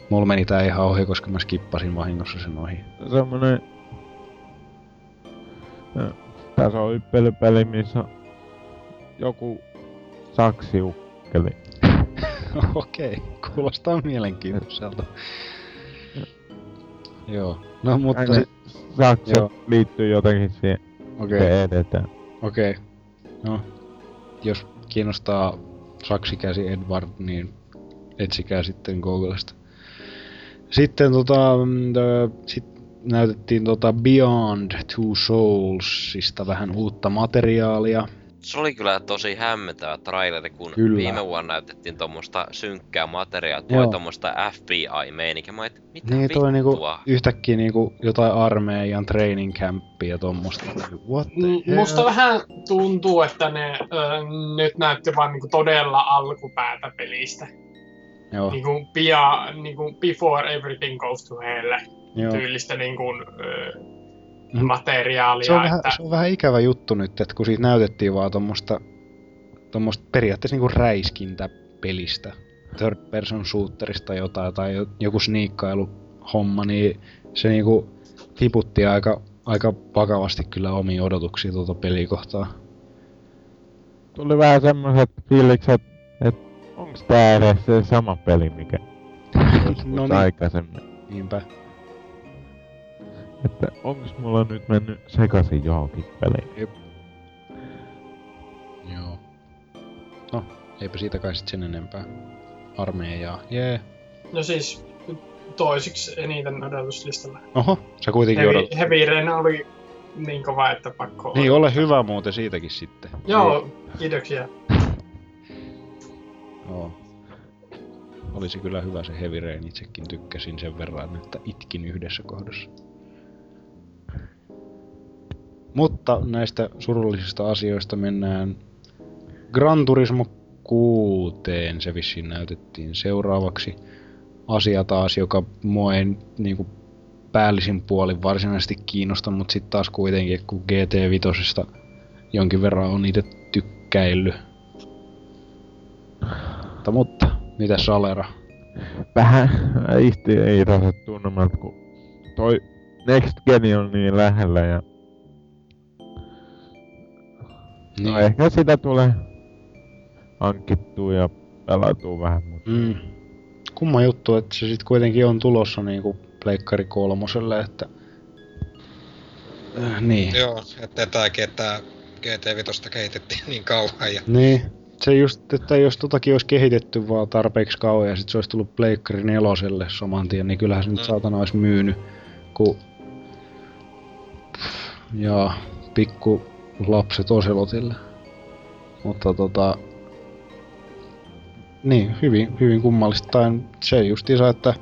Mulla meni tää ihan ohi, koska mä skippasin vahingossa sen ohi. Semmonen... Tässä on yppelypeli, missä joku saksiukkeli. Okei, kuulostaa mielenkiintoiselta. Joo, no mutta Aina sit, sakset Joo. liittyy jotenkin siihen, okei, se edetään. okei. No, jos kiinnostaa saksikäsi Edward, niin etsikää sitten Googlesta. Sitten tota, mm, sit näytettiin tota Beyond Two Soulsista vähän uutta materiaalia. Se oli kyllä tosi hämmentävä traileri, kun Kyllä. viime vuonna näytettiin tuommoista synkkää materiaalia, tuo tuommoista FBI-meininkiä. Mä et, mitä Niin, toi niinku vittua? yhtäkkiä niinku jotain armeijan training campia ja tommosta. What the Mm, hell? Musta vähän tuntuu, että ne ö, nyt näytti vaan niinku todella alkupäätä pelistä. Joo, Niinku, pia, niinku before everything goes to hell joo. tyylistä niinku, ö, Mm. materiaalia. Se on, vähän, että, se on vähän ikävä juttu nyt, että kun siitä näytettiin vaan tommosta, tommosta periaatteessa niinku räiskintä pelistä, third person shooterista jotain tai jo- joku sniikkailu homma, niin se niinku tiputti aika, aika vakavasti kyllä omiin odotuksia tuota pelikohtaa. Tuli vähän semmoset fiilikset, että onks tää edes se sama peli, mikä no niin, aikaisemmin. niinpä. Että onks mulla nyt mennyt sekaisin johonkin peliin? Joo. No, eipä siitä kai sit sen enempää. Armeijaa, jee. no siis toisiksi eniten odotuslistalla. Oho, sä kuitenkin odot. Heavy, Heavy Rain oli niin kova, että pakko Niin, ole hyvä muuten siitäkin sitten. Joo, kiitoksia. Joo. Olisi kyllä hyvä se Heavy Rain, itsekin tykkäsin sen verran, että itkin yhdessä kohdassa. Mutta näistä surullisista asioista mennään Gran Turismo 6. Se vissiin näytettiin seuraavaksi asia taas, joka mua ei niinku päällisin puolin varsinaisesti kiinnosta, mutta sitten taas kuitenkin, kun GT5 jonkin verran on itse tykkäillyt. Mutta, mutta mitä Salera? Vähän isti irroset tunnelmat, kun toi Next Gen on niin lähellä ja No ehkä sitä tulee hankittua ja pelatuu vähän, mutta Mm. Kumma juttu, että se sitten kuitenkin on tulossa niinku Pleikkari kolmoselle, että... Äh, niin. Joo, että tämäkin, että GT5 kehitettiin niin kauan ja Niin. Se just, että jos totakin olisi kehitetty vaan tarpeeksi kauan ja sit se olisi tullut Pleikkari neloselle saman tien, niin kyllähän se nyt Mm. saatana olisi myynyt, kun... Ja pikku lapset Oselotille. Mutta tota... Niin, hyvin, hyvin kummallista. Tai se justiinsa, että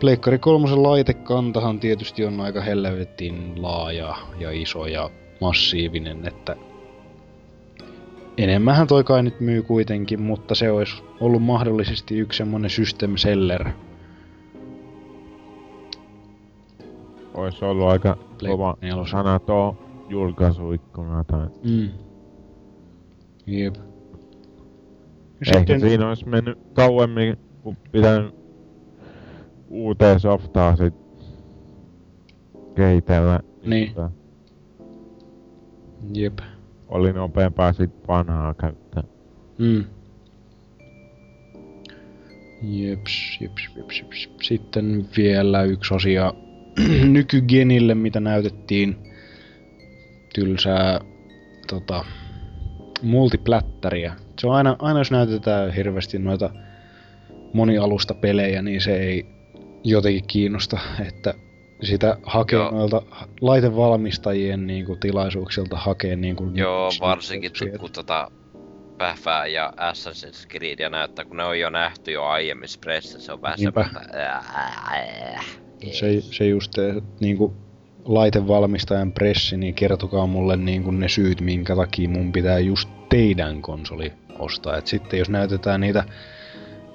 Pleikkari kolmosen laitekantahan tietysti on aika helvetin laaja ja iso ja massiivinen, että enemmänhän toi kai nyt myy kuitenkin, mutta se olisi ollut mahdollisesti yksi semmonen system seller. olisi ollut aika kova sana tuo julkaisuikkuna tai... Mm. Jep. Ehkä sitten, siinä olisi mennyt kauemmin, kun pitänyt uuteen softaa sit kehitellä. Niin. Mutta jep. Oli nopeampaa sit vanhaa käyttää. Mm. Jeps, jeps, jeps, jeps. Sitten vielä yksi asia nykygenille, mitä näytettiin. Tylsää tota, multiplättäriä. Se on aina, aina jos näytetään hirveästi noita monialusta pelejä, niin se ei jotenkin kiinnosta, että sitä hakee Joo. noilta laitevalmistajien niin kuin, tilaisuuksilta hakee niin kuin, Joo, varsinkin tuloksia. kun tota Pähvää ja Assassin's Creedia näyttää, kun ne on jo nähty jo aiemmissa pressissä, se on vähän Niinpä. semmoista... ää, Se, se just niinku laitevalmistajan pressi, niin kertokaa mulle niinku ne syyt, minkä takia mun pitää just teidän konsoli ostaa. Et sitten jos näytetään niitä,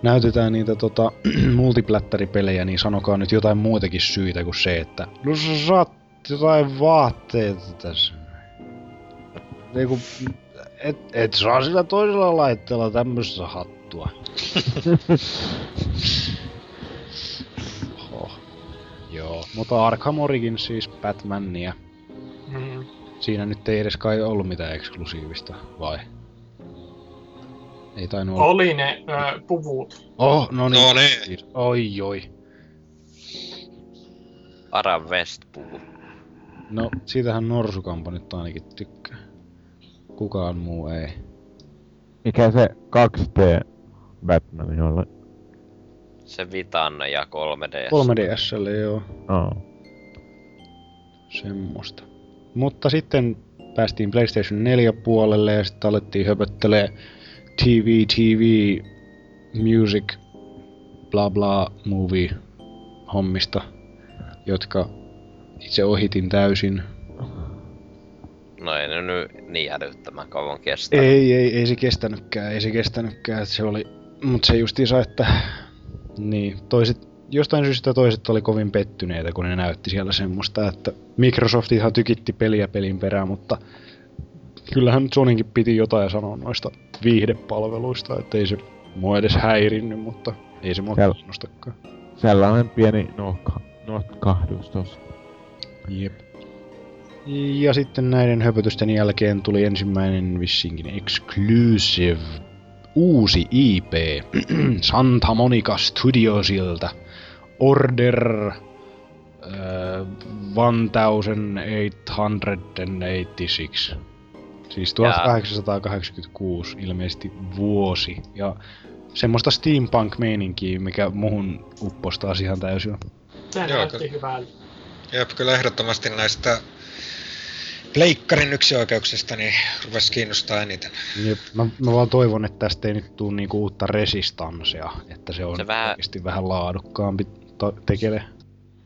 näytetään niitä tota, multiplättäripelejä, niin sanokaa nyt jotain muitakin syitä kuin se, että no sä saat jotain vaatteita tässä. Niinku, et, et saa sillä toisella laitteella tämmöistä hattua. Joo, mutta Arkham Origins siis Batmania. Mm. Siinä nyt ei edes kai ollut mitään eksklusiivista, vai? Ei tainnut olla. Oli ne ö, puvut. Oh, no niin. No niin. Siis, Oi, oi. Ara West-puku. No, siitähän Norsukampa nyt ainakin tykkää. Kukaan muu ei. Mikä se 2D Batman oli? Se Vitan ja 3D. 3DSlle, joo. Oh. Semmosta. Mutta sitten päästiin PlayStation 4 puolelle ja sitten alettiin höpöttelee TV, TV, music, bla bla, movie hommista, jotka itse ohitin täysin. No ei ne nyt niin älyttömän kauan kestä. Ei, ei, ei se kestänytkään, ei se kestänytkään, että se oli, mutta se justiinsa, että niin, toiset, jostain syystä toiset oli kovin pettyneitä, kun ne näytti siellä semmoista, että Microsoft ihan tykitti peliä pelin perään, mutta kyllähän Soninkin piti jotain sanoa noista viihdepalveluista, että ei se mua edes häirinnyt, mutta ei se mua Sel- kiinnostakaan. Sellainen pieni nohka, notkahdus tossa. Jep. Ja sitten näiden höpötysten jälkeen tuli ensimmäinen vissinkin exclusive uusi IP Santa Monica Studiosilta. Order äh, 1886. Siis 1886 ilmeisesti vuosi. Ja semmoista steampunk-meininkiä, mikä muhun upposi taas ihan täysin. Joo, näytti hyvältä. Jep, kyllä ehdottomasti näistä pleikkarin yksioikeuksista niin rupesi kiinnostaa eniten. Jep, mä, mä vaan toivon, että tästä ei nyt tuu niinku uutta resistanssia, että se on Se vähän- oikeasti vähän laadukkaampi to- tekele.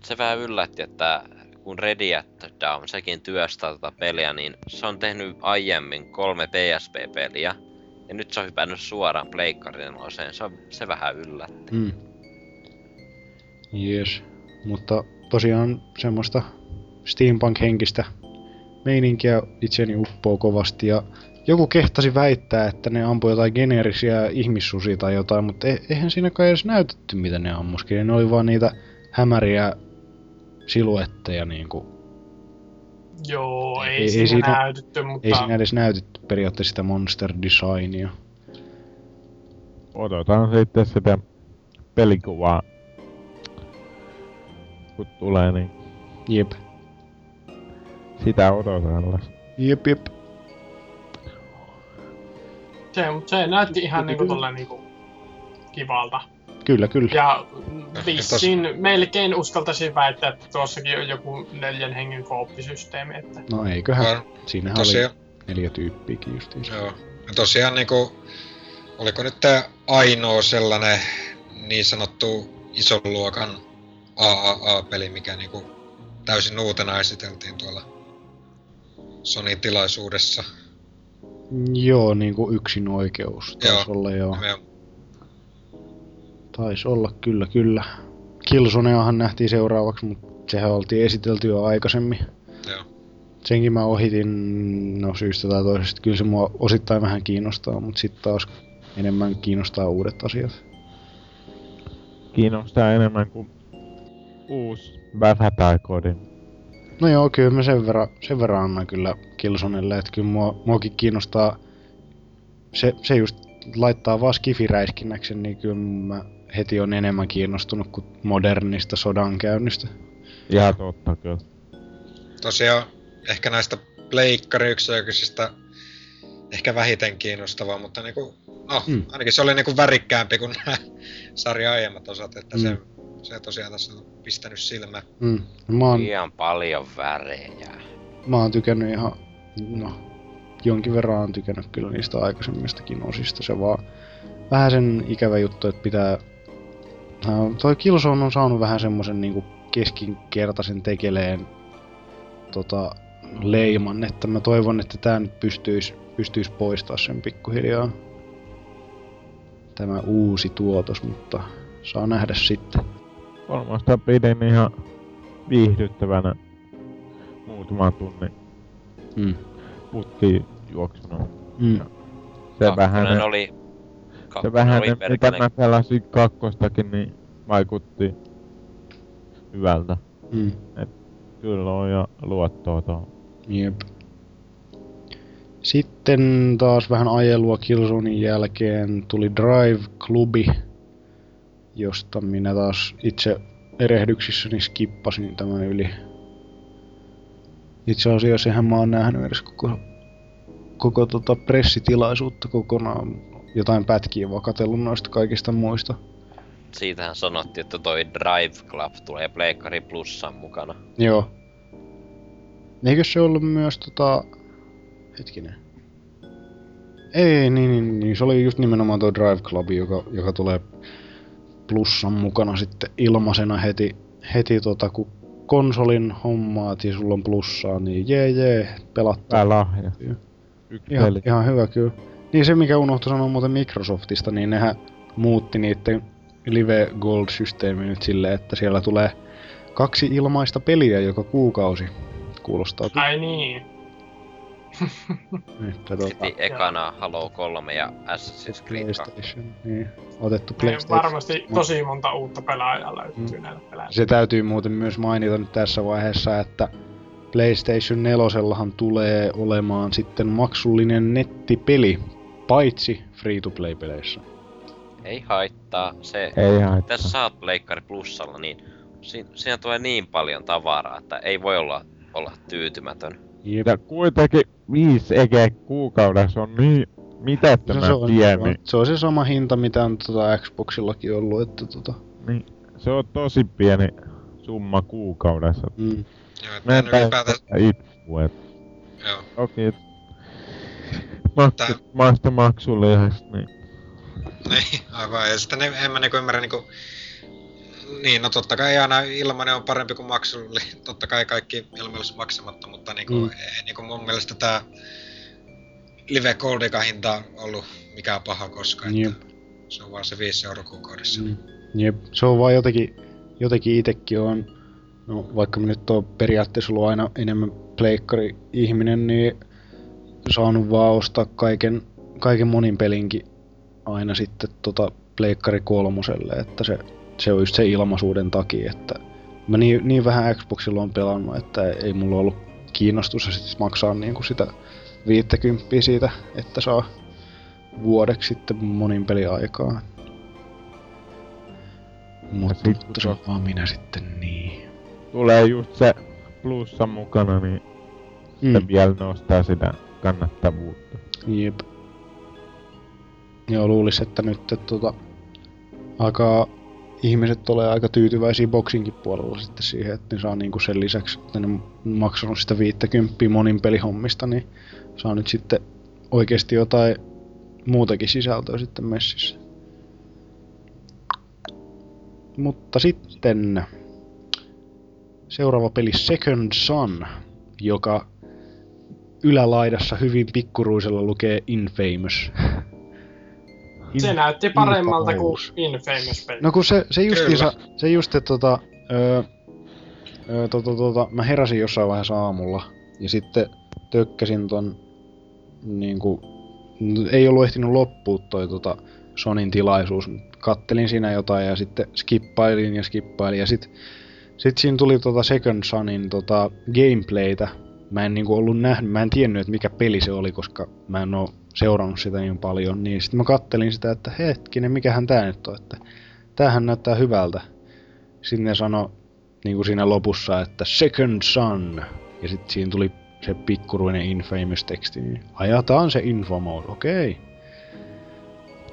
Se vähän yllätti, että kun Ready at Down, sekin työstää tätä peliä, niin se on tehnyt aiemmin kolme PSP-peliä. Ja nyt se on hypännyt suoraan pleikkarin oseen. Se, on, se vähän yllätti. Mm. Yes. Mutta tosiaan semmoista steampunk-henkistä meininkiä itseni uppoo kovasti ja joku kehtasi väittää, että ne ampui jotain geneerisiä ihmissusia tai jotain, mutta e- eihän siinä kai edes näytetty, mitä ne ammuskeli. Ne oli vaan niitä hämäriä siluetteja niinku Joo, ei, Ei- ei ei siinä, siinä- näytetty, mutta Ei siinä edes näytetty periaatteessa sitä monster designia. Odotan sitten sitä pelikuvaa. Kun tulee, niin Jep. Sitä odotellaan. Jep, jep. se, mutta se näytti ihan niinku tolleen niinku kivalta. Kyllä, kyllä. Ja vissiin melkein uskaltaisin väittää, että tuossakin on joku neljän hengen kooppisysteemi, että No eiköhän. On Siinähän tosiaan, oli neljä tyyppiäkin justiinsa. joo. Ja tosiaan niinku, oliko nyt tää ainoa sellainen niin sanottu ison luokan AAA-peli, mikä niinku täysin uutena esiteltiin tuolla Sonin tilaisuudessa. Joo, niinku yksin oikeus taisi Joo. olla joo. Ja Taisi olla, kyllä, kyllä. Killzoneahan nähtiin seuraavaksi, mutta sehän oltiin esitelty jo aikaisemmin. Joo. Senkin mä ohitin, no syystä tai toisesta. Kyllä se mua osittain vähän kiinnostaa, mutta sitten taas enemmän kiinnostaa uudet asiat. Kiinnostaa enemmän kuin uusi Bäfätaikodi. No joo, kyllä mä sen verran, sen verran annan kyllä Killzonelle, että kyllä mua, muakin kiinnostaa se, se just laittaa vaan skifiräiskinnäksen, niin kyllä mä heti on enemmän kiinnostunut kuin modernista sodankäynnistä. Ihan totta kyllä. tosiaan ehkä näistä pleikkariyksiköisistä ehkä vähiten kiinnostavaa, mutta niinku, no, Mm. ainakin se oli niinku värikkäämpi kuin nämä sarjan aiemmat osat, että mm. se, se tosiaan tässä on pistänyt silmään. Mm. Mä, oon, Liian paljon värejä. mä oon tykännyt ihan, no, jonkin verran on tykännyt kyllä niistä aikaisemmistakin osista. Se vaan vähän sen ikävä juttu, että pitää... No, toi Killzone on saanut vähän semmosen niinku keskinkertaisen tekeleen tota, leiman, että mä toivon, että tää nyt pystyis, pystyis poistaa sen pikkuhiljaa. Tämä uusi tuotos, mutta saa nähdä sitten. Kolmosta pidin ihan viihdyttävänä muutaman tunnin Mm. putkiin juoksunut. Mm. Se vähän, Kakkonen oli... se vähän oli mitä mä pelasin kakkostakin, niin vaikutti hyvältä. Mm. Kyllä on ja luottoa tuohon. Jep. Sitten taas vähän ajelua Killzonein jälkeen tuli Drive Clubi, josta minä taas itse erehdyksissäni skippasin tämän yli. Itse asiassa eihän mä oon nähnyt edes koko, koko tota pressitilaisuutta kokonaan. Jotain pätkiä vaan katsellut noista kaikista muista. Siitähän sanottiin, että toi Drive Club tulee Pleikkari Plussan mukana. Joo. Eikö se ollut myös tota... Hetkinen. Ei, niin, niin, niin, se oli just nimenomaan tuo Drive Club, joka, joka tulee plussan mukana sitten ilmaisena heti, heti tota, kun konsolin hommaat ja sulla on plussaa, niin jee jee, pelattaa. Tää lahja. Joo. Yksi Ihan, peli. ihan hyvä kyllä. Niin se mikä unohtui sanoa muuten Microsoftista, niin nehän muutti niiden Live Gold-systeemi nyt silleen, että siellä tulee kaksi ilmaista peliä joka kuukausi. Kuulostaa ai niin. Että tuota, Heti ekana Halo 3 ja Assassin's Creed 2. PlayStation. Niin, otettu Niin PlayStation. varmasti tosi monta uutta pelaajaa löytyy Mm. näillä pelaajilla. Se täytyy muuten myös mainita nyt tässä vaiheessa, että PlayStation 4 tulee olemaan sitten maksullinen nettipeli, paitsi free-to-play-peleissä. Ei haittaa. Se, Ei haittaa. tässä saat Pleikkari Plussalla, niin si- siinä tulee niin paljon tavaraa, että ei voi olla, olla tyytymätön. Jep. Ja kuitenkin viisi eke kuukaudessa on niin mitättömän se, on, pieni. se on se sama hinta, mitä on tota Xboxillakin ollut, että tota, Niin, se on tosi pieni summa kuukaudessa. mm, Joo, Mä en ylipäätään, itku, et joo. toki maksu, Tää- maasta maksulliseksi, niin Niin, aivan. Ja sitten en, en mä niinku ymmärrä niinku... Niin, no totta kai aina ilmanen on parempi kuin maksullinen. Totta kai kaikki ilmoillis maksamatta, mutta niinku, Mm. mm. ei, niinku mun mielestä tää Live Goldikan hinta on ollut mikään paha koskaan. Jep. Että se on vaan se 5 euro kuukaudessa. mm, jep. Se on vaan jotenkin, jotenkin itekin on, no vaikka mä nyt oon periaatteessa ollut aina enemmän pleikkari-ihminen, niin saanut vaan ostaa kaiken, kaiken monin pelinkin aina sitten tota pleikkari kolmoselle, että se, se on just se ilmaisuuden takia, että mä niin, niin vähän Xboxilla on pelannut, että ei mulla ollut kiinnostus ja sit maksaa niinku sitä 50 siitä, että saa vuodeksi sitten monin peli aikaa. Mutta sit- se on vaan minä sitten niin. Tulee just se plussa mukana, niin Mm. se vielä nostaa sitä kannattavuutta. Jep. Joo, luulis, että nyt että tota, alkaa ihmiset tulee aika tyytyväisiä boksinkin puolella sitten siihen, että ne saa niinku sen lisäksi, että ne maksanut sitä 50 monin pelihommista, niin saa nyt sitten oikeasti jotain muutakin sisältöä sitten messissä. Mutta sitten seuraava peli Second Son, joka ylälaidassa hyvin pikkuruisella lukee Infamous. Se näytti paremmalta kuin Infamous. Infamous peli. No kun se, se justiinsa, se just, että tota, öö, öö, tota, tota, mä heräsin jossain vaiheessa aamulla ja sitten tökkäsin ton niinku, ei ollut ehtinyt loppua toi tota Sonin tilaisuus. Kattelin siinä jotain ja sitten skippailin ja skippailin ja sit, sit siinä tuli tota Second Sonin tota gameplaytä. Mä en niinku ollut nähnyt, mä en tiennyt, että mikä peli se oli, koska mä en oo seurannut sitä niin paljon. Niin sitten mä kattelin sitä, että hetkinen, mikähän tää nyt on, että tämähän näyttää hyvältä. Sitten ne sano niin kuin siinä lopussa, että Second Son. Ja sitten siinä tuli se pikkuruinen Infamous-teksti, niin ajataan se info mode, okei.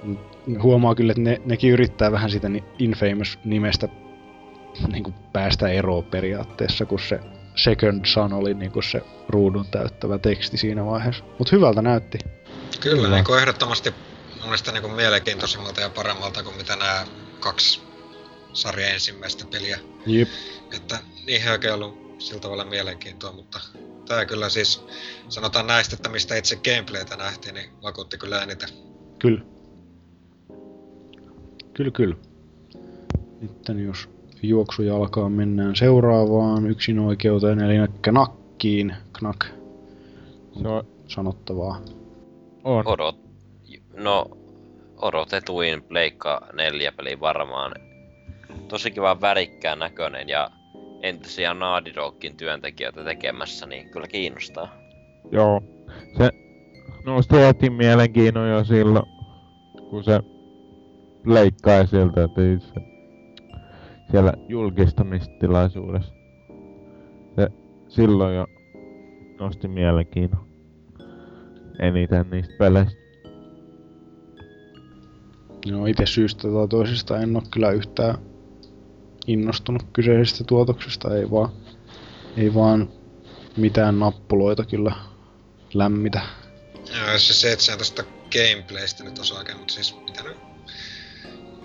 Okay. Huomaa kyllä, että ne, nekin yrittää vähän sitä ni- Infamous-nimestä niin kuin päästä eroon periaatteessa, kun se Second Son oli niin kuin se ruudun täyttävä teksti siinä vaiheessa. Mutta hyvältä näytti. Kyllä, Kyllä. niin kuin ehdottomasti mun mielestä niin kuin mielenkiintoisemmalta ja paremmalta kuin mitä nämä kaksi sarjan ensimmäistä peliä. Jep. Että niihin ei oikein ollut sillä tavalla mielenkiintoa, mutta tämä kyllä siis, sanotaan näistä, että mistä itse gameplaytä nähtiin, niin vakuutti kyllä eniten. Kyllä. Kyllä, kyllä. Sitten jos juoksujalkaa mennään seuraavaan yksin oikeuteen, eli knakkiin. Knak, Se on, sanottavaa. On. Odot... No, odotetuin Pleikka 4 peli varmaan. Tosi kiva värikkään näköinen ja entisiä Naughty Dogin työntekijöitä tekemässä, niin kyllä kiinnostaa. Joo. Se nosti heti mielenkiinnon jo silloin, kun se leikkaa sieltä, että ei se siellä julkistamistilaisuudessa. Se silloin jo nosti mielenkiinnon eniten niistä peleistä. No itse syystä tai toisesta en ole kyllä yhtään innostunut kyseisestä tuotoksesta, ei vaan, ei vaan mitään nappuloita kyllä lämmitä. Joo, siis se itse tästä gameplaystä nyt osaa oikein, mutta siis mitä nyt?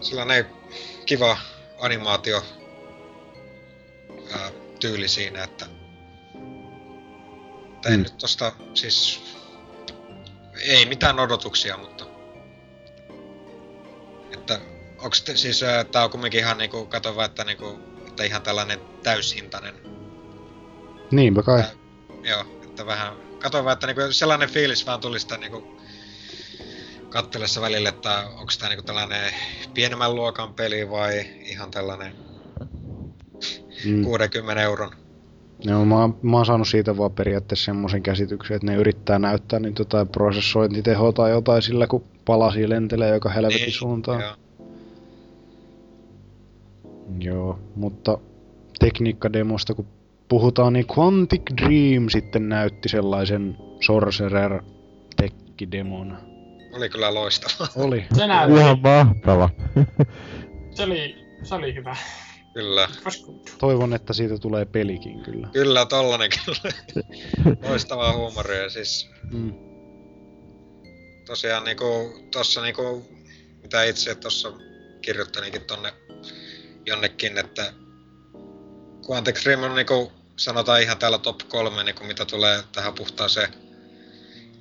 Sellainen kiva animaatio ää, tyyli siinä, että tai Mm. nyt tosta siis ei mitään odotuksia, mutta että onks te, siis ää, tää on kumminkin ihan niinku, kato vaan, että niinku, että ihan tällainen täyshintainen Niinpä kai. Ää, Joo, että vähän... Katoin vaan, että niinku sellainen fiilis vaan tuli sitä niinku kattelessa välillä, että onko tämä niinku tällainen pienemmän luokan peli vai ihan tällainen Mm. 60 euron. Joo, mä, oon- mä oon saanut siitä vaan periaatteessa semmoisen käsityksen, että ne yrittää näyttää nyt jotain prosessointitehoa tai jotain sillä, kun palasi lentelee joka helvetin suuntaan. Joo. Joo, mutta tekniikkademosta kun puhutaan, niin Quantic Dream sitten näytti sellaisen Sorcerer tekkidemon. Oli kyllä loistava. Oli. Se näytti. Ihan mahtava. Se oli, se oli hyvä. Kyllä. Toivon, että siitä tulee pelikin kyllä. Kyllä, tollanen kyllä. Loistavaa huumoria. Siis Mm. tosiaan niinku, tossa niinku, mitä itse tuossa kirjoittelinkin tonne jonnekin, että Quantic Dream on niinku, sanotaan ihan täällä top kolme, niinku, mitä tulee tähän puhtaaseen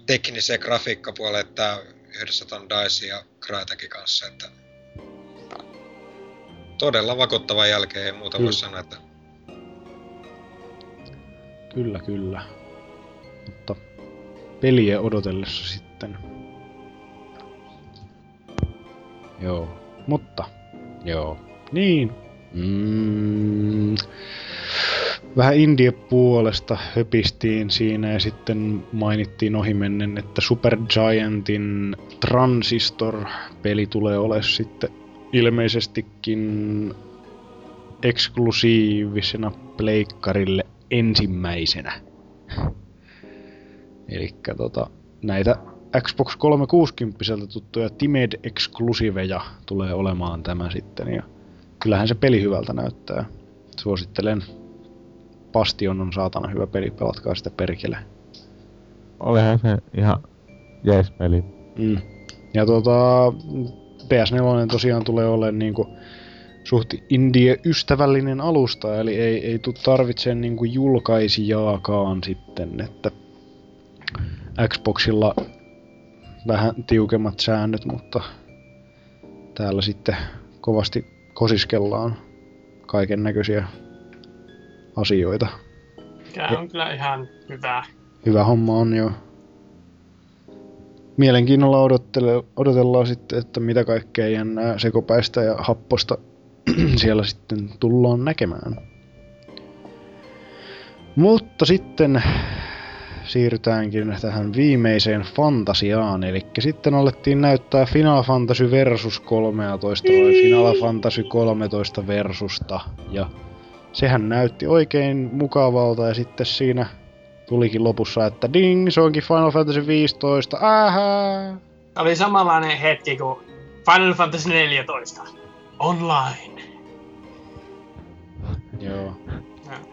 tekniseen grafiikkapuoleen, että yhdessä ton DICE ja Crytekin kanssa, että todella vakuuttavan jälkeen, ei muuta Kyllä. voi sanoa, että Kyllä, kyllä. Mutta peliä odotellessa sitten. Joo. Mutta, joo. Niin. Mm, vähän indie puolesta höpistiin siinä ja sitten mainittiin ohimennen, että Supergiantin Transistor-peli tulee olemaan sitten ilmeisestikin eksklusiivisena pleikkarille ensimmäisenä. Eli tota, näitä Xbox 360 tuttuja Timed Exclusiveja tulee olemaan tämä sitten. Ja kyllähän se peli hyvältä näyttää. Suosittelen. Bastion on saatana hyvä peli, pelatkaa sitä perkele. Olihan se ihan jees peli. Mm. Ja tota, PS4 tosiaan tulee olemaan niinku suht indie-ystävällinen alusta, eli ei, ei tule tarvitse niinku julkaisijaakaan sitten, että Xboxilla vähän tiukemmat säännöt, mutta täällä sitten kovasti kosiskellaan kaiken näköisiä asioita. Mikä on kyllä ihan hyvä. Hyvä homma on jo. Mielenkiinnolla odottele, odotellaan sitten, että mitä kaikkea jännää sekopäistä ja happosta siellä sitten tullaan näkemään. Mutta sitten siirrytäänkin tähän viimeiseen fantasiaan, eli sitten alettiin näyttää Final Fantasy Versus 13 vai Final Fantasy 13 Versusta, ja sehän näytti oikein mukavalta, ja sitten siinä tulikin lopussa, että ding, se onkin Final Fantasy 15, ähä! Oli samanlainen hetki kuin Final Fantasy 14. Online. Joo.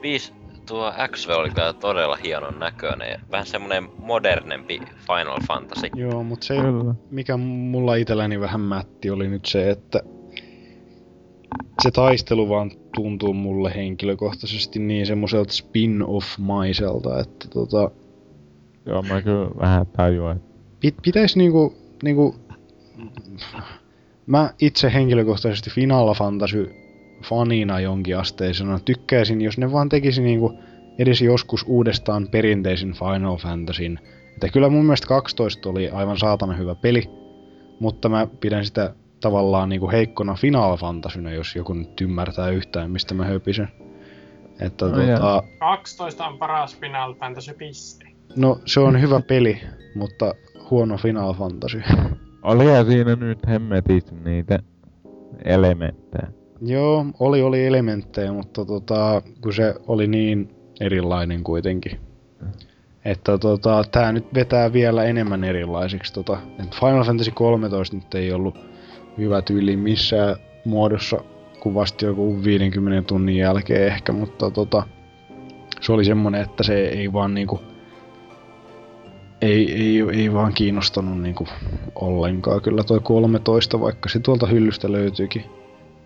Viis, tuo XV oli kyllä todella hienon näköinen ja vähän semmonen modernempi Final Fantasy. Joo, mutta se, mikä mulla itselläni vähän mätti, oli nyt se, että se taistelu vaan tuntuu mulle henkilökohtaisesti niin semmoiselta spin-off-maiselta, että tota, Joo, mä kyllä vähän tajuan, pit, pitäisi niinku, niinku, mä itse henkilökohtaisesti Final Fantasy fanina jonkin asteisena tykkäisin, jos ne vaan tekisi niinku edes joskus uudestaan perinteisen Final Fantasyn. Että kyllä mun mielestä 12 oli aivan saatana hyvä peli, mutta mä pidän sitä tavallaan niinku heikkona Final Fantasynä, jos joku nyt ymmärtää yhtään, mistä mä höpisen. Että No tota, jaa. 12 on paras Final Fantasy piste. no se on hyvä peli, mutta huono Final Fantasy. olihan siinä nyt hemmetisti niitä elementtejä. Joo, oli oli elementtejä, mutta tota, kun se oli niin erilainen kuitenkin. Että tota, tää nyt vetää vielä enemmän erilaisiksi. Tota, et Final Fantasy 13 nyt ei ollut hyvä tyyli missään muodossa kuvasti joku 50 tunnin jälkeen ehkä, mutta tota, se oli semmonen, että se ei vaan niinku ei, ei, ei vaan kiinnostanut niinku ollenkaan. Kyllä toi 13, vaikka se tuolta hyllystä löytyykin.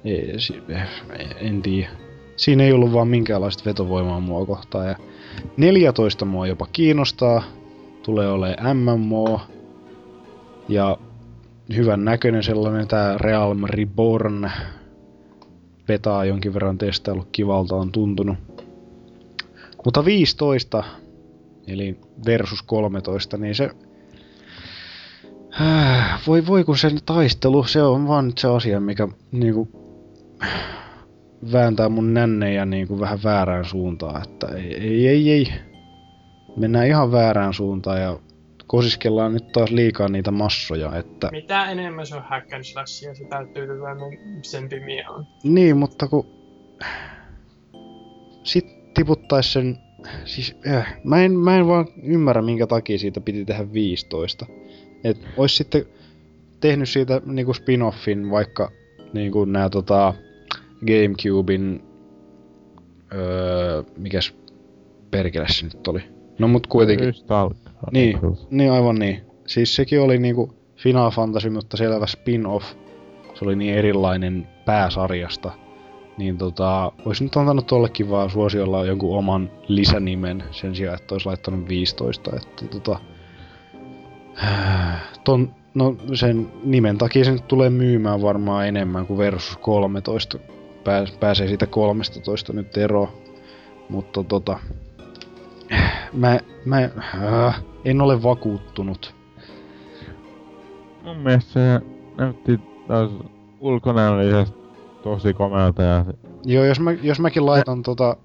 Ei, eh, en tiedä. Siinä ei ollut vaan minkäänlaista vetovoimaa mua kohtaan. Ja 14 mua jopa kiinnostaa. Tulee olemaan MMO. Ja hyvän näköinen sellainen tää Realm Reborn. Petaa jonkin verran testaillut kivalta on tuntunut. Mutta 15, eli versus 13, niin se Äh, Voi voi kun sen taistelu, se on vaan se asia, mikä niinku vääntää mun nännejä niinku vähän väärään suuntaan, että ei, ei, ei, ei. Mennään ihan väärään suuntaan ja kosiskellaan nyt taas liikaa niitä massoja, että... Mitä enemmän se on hack and slashia, sitä tyytyväisempi mie on. Niin, mutta kun... Sit tiputtais sen... Siis, äh, mä, en, mä en vaan ymmärrä, minkä takia siitä piti tehdä 15. Et ois sitten tehnyt siitä niinku spin-offin, vaikka niinku nää tota Gamecubein... Öö, mikäs perkele se nyt oli? No mut kuitenkin. Ystalk. Niin, niin aivan niin. Siis sekin oli niinku Final Fantasy, mutta selvä spin-off. Se oli niin erilainen pääsarjasta. Niin tota, olisi nyt antanut tollekin vaan suosiolla jonkun oman lisänimen sen sijaan, että olisi laittanut 15. Että tota, ton, no sen nimen takia se nyt tulee myymään varmaan enemmän kuin Versus 13. Pääs, pääsee siitä 13 nyt eroon. Mutta tota, mä, mä äh, en ole vakuuttunut. Mun mielestä se näytti taas ulkonäöllisesti tosi komealta ja Joo, jos, mä, jos mäkin laitan tota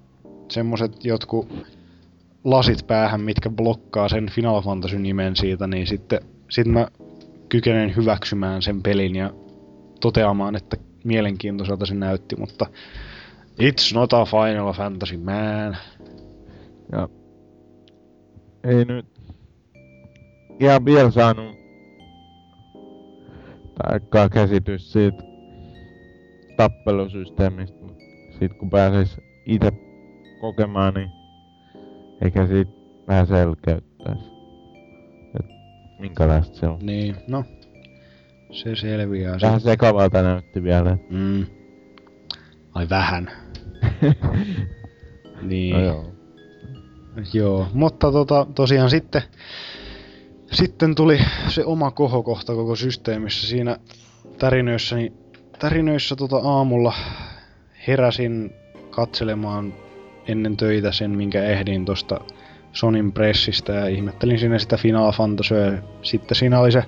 semmoset jotkut lasit päähän, mitkä blokkaa sen Final Fantasy nimen siitä, niin sitten sit mä kykenen hyväksymään sen pelin ja toteamaan, että mielenkiintoiselta se näytti, mutta it's not a Final Fantasy, man. Ja ei nyt ihan vielä saanut tarkkaa käsitys siitä tappelusysteemistä, mut sit kun pääsis itse kokemaan, niin eikä siitä vähän selkeyttäis. Et minkälaista se on. Niin, no. Se selviää. Vähän sitten. sekavalta näytti vielä. Mm. Ai vähän. Niin. no joo. Joo, mutta tota, tosiaan sitten, sitten tuli se oma kohokohta koko systeemissä siinä tärinöissä, niin tärinöissä tota aamulla heräsin katselemaan ennen töitä sen, minkä ehdin tosta Sonin pressistä ja ihmettelin siinä sitä Final Fantasyä. Sitten siinä oli se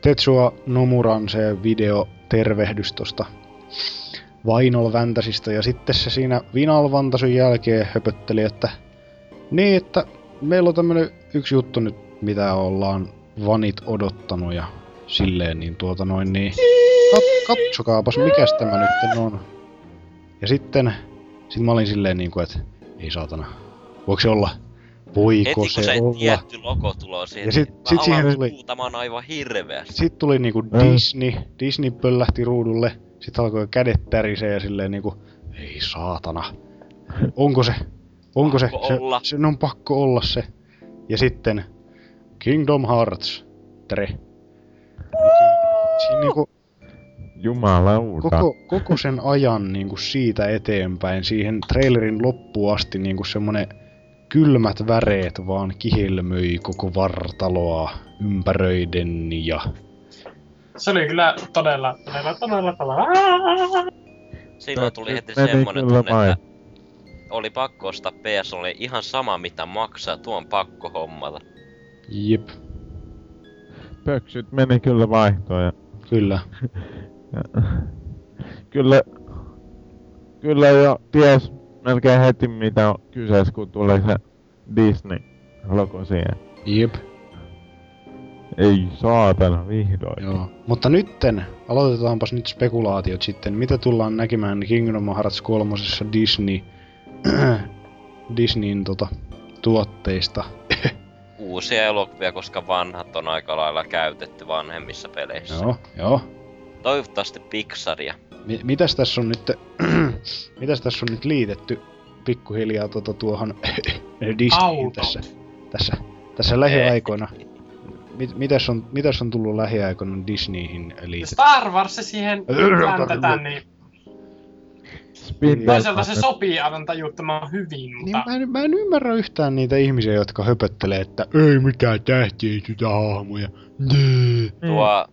Tetsuo Nomuran se video tervehdys tosta Vainol ja sitten se siinä Final Fantasyn jälkeen höpötteli, että niin, että meillä on tämmönen yksi juttu nyt, mitä ollaan vanit odottanut ja silleen, niin tuota noin niin... Kat, katsokaapas, mikäs tämä nyt on. Ja sitten, sit mä olin silleen niinku, että ei saatana, voiko se olla? Voiko Heti kun se, se, olla? tietty logo tulee siihen, Ja sit- niin sit siihen tuli- aivan hirveästi. Sitten tuli niinku Mm. Disney, Disney pöllähti ruudulle, sitten alkoi kädet tärisee ja silleen niinku, ei saatana. Onko se? Onko se? Pakko se? olla. Sen on pakko olla se. Ja sitten Kingdom Hearts 3. Siinä niinku Jumalauta. koko, koko sen ajan niinku siitä eteenpäin, siihen trailerin loppuun asti niinku semmonen kylmät väreet vaan kihelmöi koko vartaloa ympäröiden ja Se oli kyllä todella, todella, todella, todella. Silloin tuli heti semmonen tunne, että oli pakko ostaa PS, oli ihan sama mitä maksaa, tuon pakko hommata. jep, Pöksyt meni kyllä vaihtoon ja kyllä. Ja, kyllä, kyllä jo ties melkein heti mitä on kyseessä, kun tulee se Disney-logo siihen. Jep, Ei saatana, vihdoin. joo. Mutta nytten, aloitetaanpas nyt spekulaatiot sitten. Mitä tullaan näkemään Kingdom Hearts 3. Disney, Disneyn tota, tuotteista? Uusia elokuvia, koska vanhat on aika lailla käytetty vanhemmissa peleissä. Joo, joo. Toivottavasti Pixaria. Mi- mitäs tässä on nyt, mitäs tässä on nyt liitetty pikkuhiljaa tota tuohon Disneyin tässä, tässä, tässä lähiaikoina? Mit, mitäs, on, mitäs on tullut lähiaikoina Disneyin liitetty? Star Wars se siihen läntetään, niin toisaalta se sopii aivan tajuttoman hyvin, Niin mutta mä, en, mä en ymmärrä yhtään niitä ihmisiä, jotka höpöttelee, että ei mitään tähtiä hahmoja. Nee. Tuo,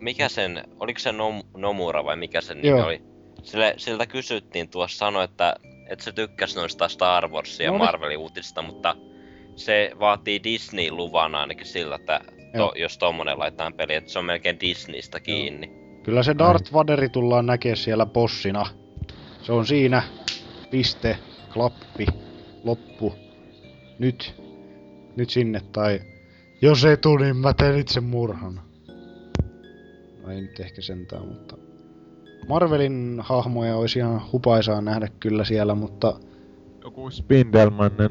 mikä sen, oliko se Nom, Nomura vai mikä sen nimi Joo. oli? Sille, siltä kysyttiin tuossa sanoi, että, että se tykkäsi noista Star Warsia ja No niin. Marvelin uutisista, mutta se vaatii Disney-luvan ainakin sillä, että Joo. to, jos tommonen laitetaan peli, että se on melkein Disneystä kiinni. Kyllä se Darth Vaderi tullaan näkee siellä bossina. Se on siinä. Piste, klappi, loppu. Nyt. Nyt sinne tai... Jos ei tuu, niin mä teen itse murhan. No ei nyt ehkä sentään, mutta... Marvelin hahmoja olisi ihan hupaisaa nähdä kyllä siellä, mutta... Joku Spindelmannen.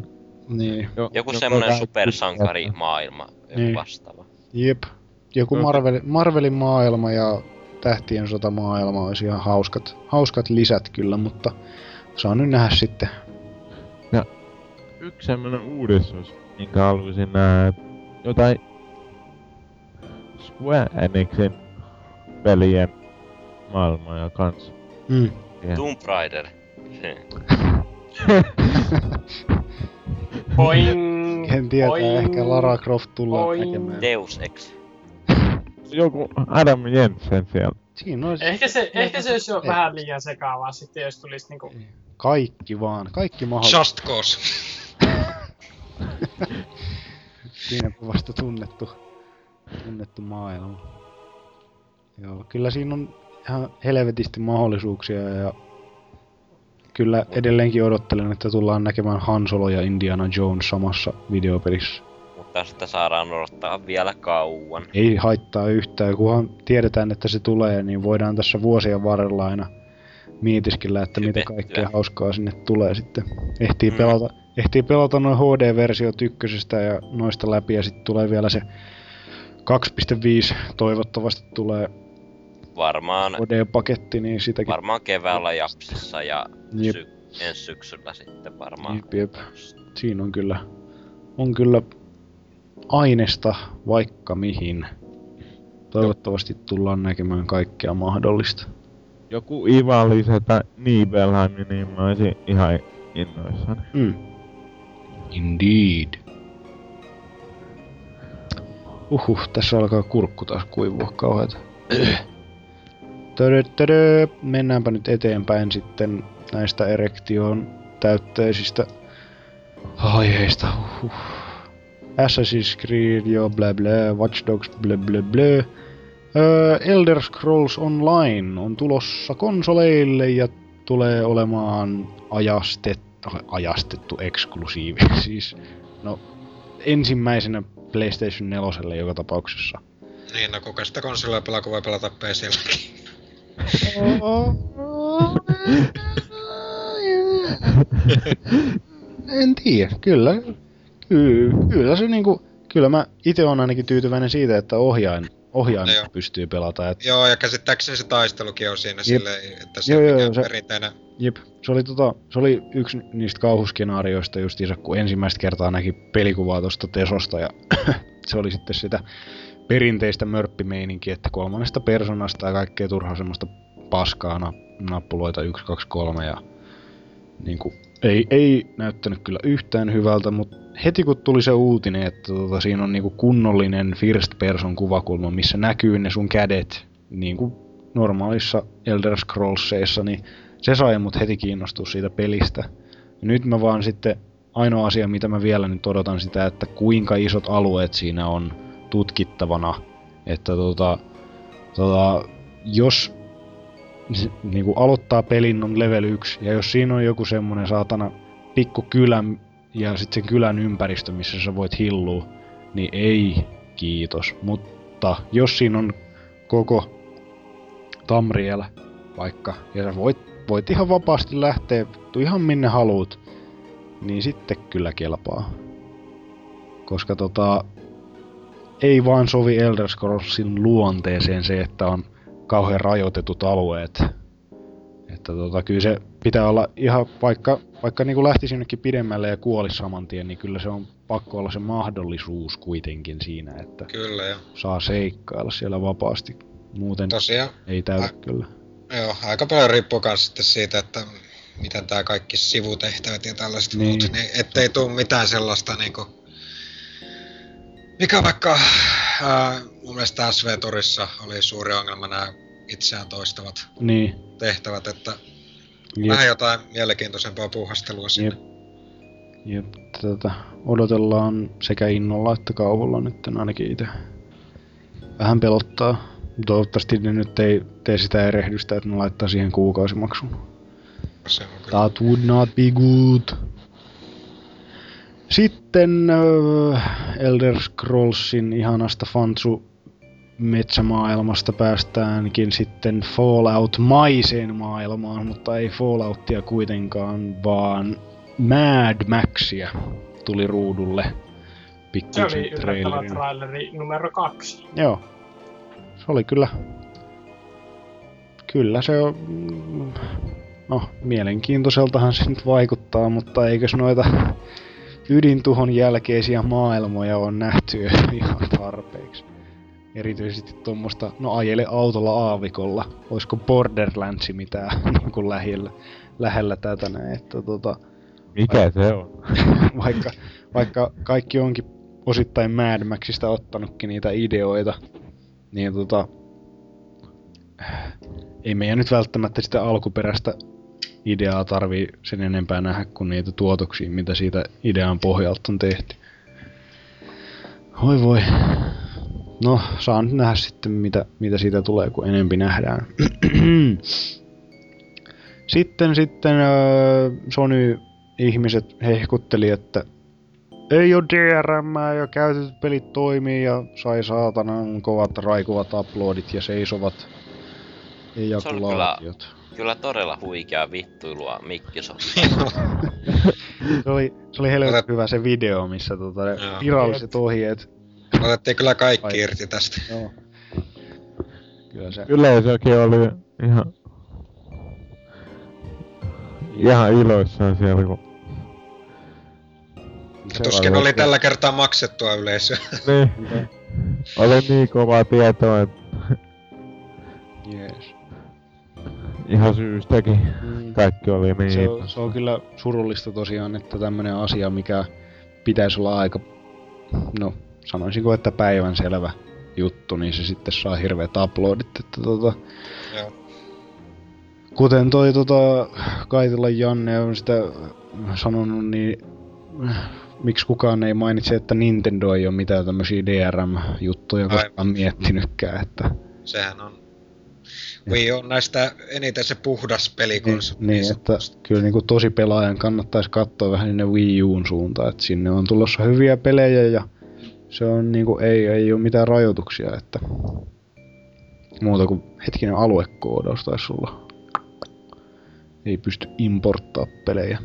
Niin, Jo, Joku semmonen vähän supersankari maailma, joku Niin. vastaava. jep. Joku. Marvel, Marvelin maailma ja Tähtien sotamaailma olisi ihan hauskat, hauskat lisät kyllä, mutta... Saa nyt nähdä sitten. Yksi semmonen uudistus, minkä haluaisin nähdä, jotain Square Enixin pelien maailmoja kans. Mm. Ja. Tomb Raider. boing, En tiedä, boing, ehkä Lara Croft tullaan boing. näkemään. Deus Ex. Joku Adam Jensen siellä. Siinä olisi Ehkä se, ehkä se olisi jo vähän liian sekaavaa sitten, jos tulisi niinku... kaikki vaan, kaikki mahdollista. Just Cause. Siinäpä vasta tunnettu, tunnettu maailma. Joo, kyllä siinä on ihan helvetisti mahdollisuuksia ja kyllä edelleenkin odottelen, että tullaan näkemään Han Solo ja Indiana Jones samassa videopelissä. Mutta sitten saadaan odottaa vielä kauan. Ei haittaa yhtään, kunhan tiedetään, että se tulee, niin voidaan tässä vuosien varrella aina mietiskellä, että mitä Hypettyä. kaikkea hauskaa sinne tulee sitten. Ehtii Mm. pelata, ehtii pelata noin HD-versio ykkösestä ja noista läpi ja sitten tulee vielä se 2.5 toivottavasti tulee Varmaan, HD-paketti, niin sitäkin varmaan keväällä Japsissa ja Jep. sy- ensi syksyllä sitten varmaan. Jep, jep. Siinä on kyllä, on kyllä aineesta vaikka mihin. Toivottavasti tullaan näkemään kaikkea mahdollista. Joku Iva lisätä Nibelheimin, niin mä olisin ihan innoissani. Mm. Indeed. Uhuh, tässä alkaa kurkku taas kuivua kauheeta. Tödö, tödö. Mennäänpä nyt eteenpäin sitten näistä erektion täytteisistä aiheista. Uhuh. Assassin's Creed, joo, bla bla, Watch Dogs, bla bla bla. Öö, Elder Scrolls Online on tulossa konsoleille ja tulee olemaan ajastettu, ajastettu eksklusiivi. Siis, no, ensimmäisenä PlayStation 4 joka tapauksessa. Niin, no kuka sitä konsolia pelaa, kun voi pelata PClläkin. en tiedä, kyllä. Kyllä, se niinku, kyllä mä itse on ainakin tyytyväinen siitä, että ohjain, ohjaimista Joo. pystyy pelata. Et, Joo, ja käsittääkseni se taistelukin on siinä silleen, että se Joo, on joo, se- perinteinen... jep, se oli, tota, se oli yksi niistä kauhuskenaarioista justiinsa, kun ensimmäistä kertaa näki pelikuvaa tuosta Tesosta ja se oli sitten sitä perinteistä mörppimeininkiä, että kolmannesta persoonasta ja kaikkea turhaa semmoista paskaa na- nappuloita 1, 2, 3 ja niin kuin, ei, ei näyttänyt kyllä yhtään hyvältä, mutta heti kun tuli se uutinen, että tota, siinä on niinku kunnollinen first person kuvakulma, missä näkyy ne sun kädet, niin kuin normaalissa Elder Scrollseissa, niin se sai mut heti kiinnostua siitä pelistä. Ja nyt mä vaan sitten, ainoa asia mitä mä vielä nyt odotan sitä, että kuinka isot alueet siinä on tutkittavana. Että tota, tota, jos s- niinku aloittaa pelin on level 1, ja jos siinä on joku semmonen saatana pikku kylä ja sitten sen kylän ympäristö, missä sä voit hillua, niin ei kiitos. Mutta jos siinä on koko Tamriel vaikka, ja sä voit, voit ihan vapaasti lähteä ihan minne haluut, niin sitten kyllä kelpaa. Koska tota, ei vaan sovi Elder Scrollsin luonteeseen se, että on kauhean rajoitetut alueet. Että tota, kyllä se pitää olla ihan, vaikka, vaikka niin lähtisi jonnekin pidemmälle ja kuolisi saman tien, niin kyllä se on pakko olla se mahdollisuus kuitenkin siinä, että Kyllä, joo. saa seikkailla siellä vapaasti. Muuten Tosiaan, ei täytä Ai- kyllä. joo, aika paljon riippuu myös sitten siitä, että miten tää kaikki sivutehtävät ja tällaiset Niin. muut, niin ettei tuu mitään sellaista niinku... Mikä vaikka ää, mun mielestä SV-torissa oli suuri ongelma nämä itseään toistavat Niin, tehtävät, että jep, vähän jotain mielenkiintoisempaa puuhastelua sinne. jep, jep, tota, odotellaan sekä innolla että kauhulla nyt ainakin itse. Vähän pelottaa. Toivottavasti ne nyt ei tee sitä erehdystä, että ne laittaa siihen kuukausimaksun. Se on kyllä. That would not be good. Sitten äh, Elder Scrollsin ihanasta Fantsu metsämaailmasta päästäänkin sitten Fallout-maiseen maailmaan, mutta ei Falloutia kuitenkaan, vaan Mad Maxia tuli ruudulle. Se Pikkuisen oli yllättävä trailerina. traileri numero kaksi. Joo. Se oli kyllä... Kyllä se on... No, mielenkiintoiseltahan se nyt vaikuttaa, mutta eikös noita ydintuhon jälkeisiä maailmoja on nähty ihan tarpeeksi. Erityisesti tuommoista, no ajele autolla aavikolla. Olisiko Borderlandsi mitään niin kuin lähellä, lähellä tätä näin, että tota, Mikä se on? vaikka, vaikka kaikki onkin osittain Mad Maxista ottanutkin niitä ideoita, niin tota, ei meidän nyt välttämättä sitä alkuperäistä ideaa tarvii sen enempää nähdä kuin niitä tuotoksia, mitä siitä idean pohjalta on tehty. Oi voi. No, saa nyt nähdä sitten, mitä, mitä siitä tulee, kun enempi nähdään. Sitten sitten öö, Sony-ihmiset hehkutteli, että ei ole DRM ja käytetyt pelit toimii ja sai saatanan kovat raikuvat uploadit ja seisovat ejakulaatiot. Kyllä todella huikea vittuilua Microsoft. se oli, se oli helvetin hyvä se video, missä tota, viralliset ohjeet. Otettiin kyllä kaikki Ai. irti tästä. Joo. Kyllä se. Yleisökin oli ihan... Ihan iloissaan siellä, kun... se Tuskin oli- oli tällä kertaa maksettua yleisöä. Niin, oli niin kovaa tietoa, että Jees. ihan syystäkin Mm. kaikki oli niin. Se on, se on kyllä surullista tosiaan, että tämmönen asia, mikä pitäisi olla aika, no sanoisinko, että päivänselvä juttu, niin se sitten saa hirveät uploadit, että tota, Joo. kuten toi tota, Kaitila Janne on sitä sanonut, niin miksi kukaan ei mainitse, että Nintendo ei ole mitään tämmöisiä DRM-juttuja koskaan miettinytkään, että Sehän on... Wii on näistä eniten se puhdas pelikonsoli. Niin, niin että kyllä niin kuin tosi pelaajan kannattaisi katsoa vähän sinne Wii Uun suuntaan, että sinne on tulossa hyviä pelejä ja se on niin kuin, ei, ei ole mitään rajoituksia, että muuta kuin hetkinen aluekoodaus taisi olla. Ei pysty importtaa pelejä.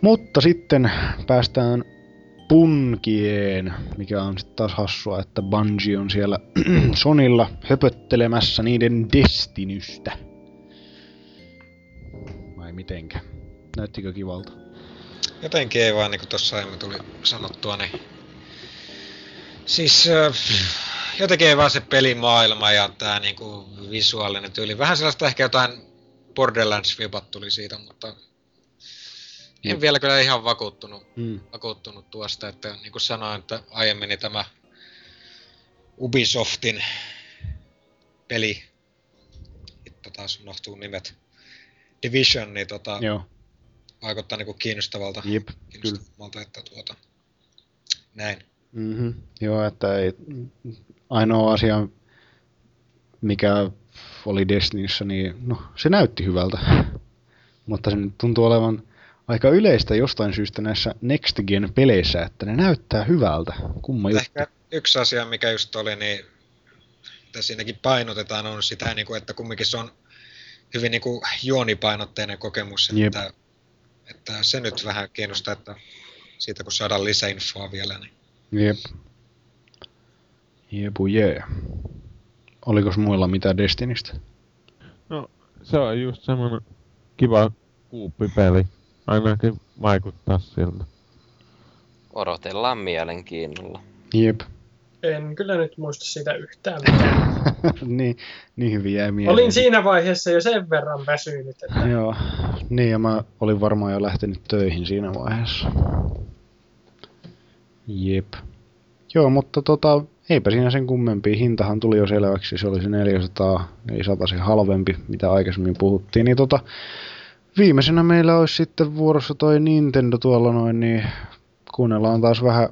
Mutta sitten päästään Punkieen, mikä on sitten taas hassua, että Bungie on siellä Sonilla höpöttelemässä niiden Destinystä. Vai mitenkä? Näyttikö kivalta? Jotenkin ei vaan niinku tossa aiemmin tuli sanottua, niin... Siis äh, jotenkin ei vaan se pelimaailma ja tää niinku visuaalinen tyyli. Vähän sellaista ehkä jotain Borderlands-vibat tuli siitä, mutta... En Mm. vielä kyllä ihan vakuuttunut, Mm. vakuuttunut tuosta, että niin kuin sanoin, että aiemmin niin tämä Ubisoftin peli, hitto taas unohtuu nimet, Division, niin tota, Joo, vaikuttaa niinku kiinnostavalta, jep, kiinnostavalta, että tuota, näin. Mm-hmm. Joo, että ei, ainoa asia, mikä oli Destinissä, niin no, se näytti hyvältä. Mutta se nyt tuntuu olevan aika yleistä jostain syystä näissä Next Gen peleissä, että ne näyttää hyvältä. Kumma juttu. Ehkä yksi asia, mikä just oli, niin mitä siinäkin painotetaan, on sitä, niin kuin, että kumminkin se on hyvin niin kuin juonipainotteinen kokemus, Jep. että, että se nyt vähän kiinnostaa, että siitä kun saadaan lisäinfoa vielä, niin Jep. Jepu jee. Olikos muilla mitään Destinistä? No, se on just semmonen kiva kuuppipeli. Ainakin vaikuttaa siltä. Odotellaan mielenkiinnolla. Jep. En kyllä nyt muista siitä yhtään mitään. niin, niin hyvin jäi mieleen. Olin siinä vaiheessa jo sen verran väsynyt, että Joo, niin ja mä olin varmaan jo lähtenyt töihin siinä vaiheessa. Jep. Joo, mutta tota, eipä siinä sen kummempi. Hintahan tuli jo selväksi, se oli se 400, ei se halvempi, mitä aikaisemmin puhuttiin. Niin tota, viimeisenä meillä olisi sitten vuorossa toi Nintendo tuolla noin, niin kuunnellaan taas vähän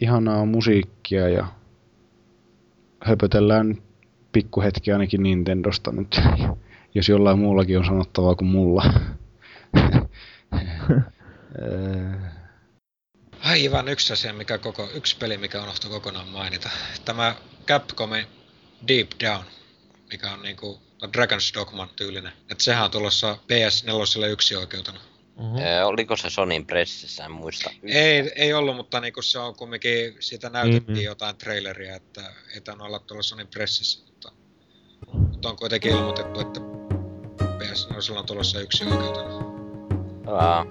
ihanaa musiikkia ja höpötellään pikkuhetki ainakin Nintendosta nyt, jos jollain muullakin on sanottavaa kuin mulla. Aivan yksi asia, mikä koko, yksi peli, mikä unohtui kokonaan mainita. Tämä Capcomin Deep Down, mikä on niinku Dragon's Dogman tyylinen. Et sehän on tulossa PS4 yksi oikeutena. Ee, oliko se Sonin pressissä, en muista. Ei, ei ollut, mutta niinku se on kumminkin, siitä näytettiin Mhm. jotain traileria, että ei tainnut olla tuolla Sonin pressissä. Mutta, mutta on kuitenkin ilmoitettu, että PS4 on tulossa yksi oikeutena. Aa,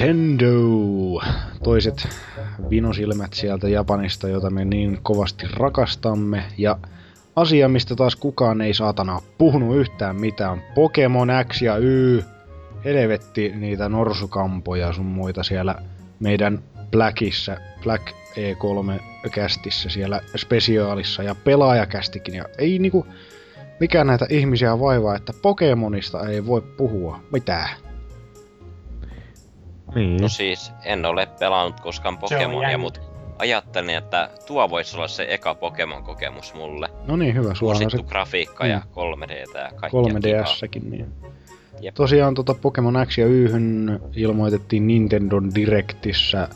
Nintendo! Toiset vinosilmät sieltä Japanista, jota me niin kovasti rakastamme. Ja asia, mistä taas kukaan ei saatana puhunut yhtään mitään. Pokemon X ja Y. Helvetti niitä norsukampoja sun muita siellä meidän Blackissa, Black E3-kästissä siellä spesiaalissa ja pelaajakästikin. Ja ei niinku mikään näitä ihmisiä vaivaa, että Pokemonista ei voi puhua mitään. Niin. No siis, en ole pelannut koskaan Pokemonia, mutta ajattelin, että tuo voisi olla se eka Pokemon-kokemus mulle. No niin, hyvä. Sulla on se grafiikka ja Mm. 3Dtä ja kaikkea kivaa. 3DS-säkin. Niin. Jep. Tosiaan tota Pokemon X ja Yhyn ilmoitettiin Nintendon Directissä.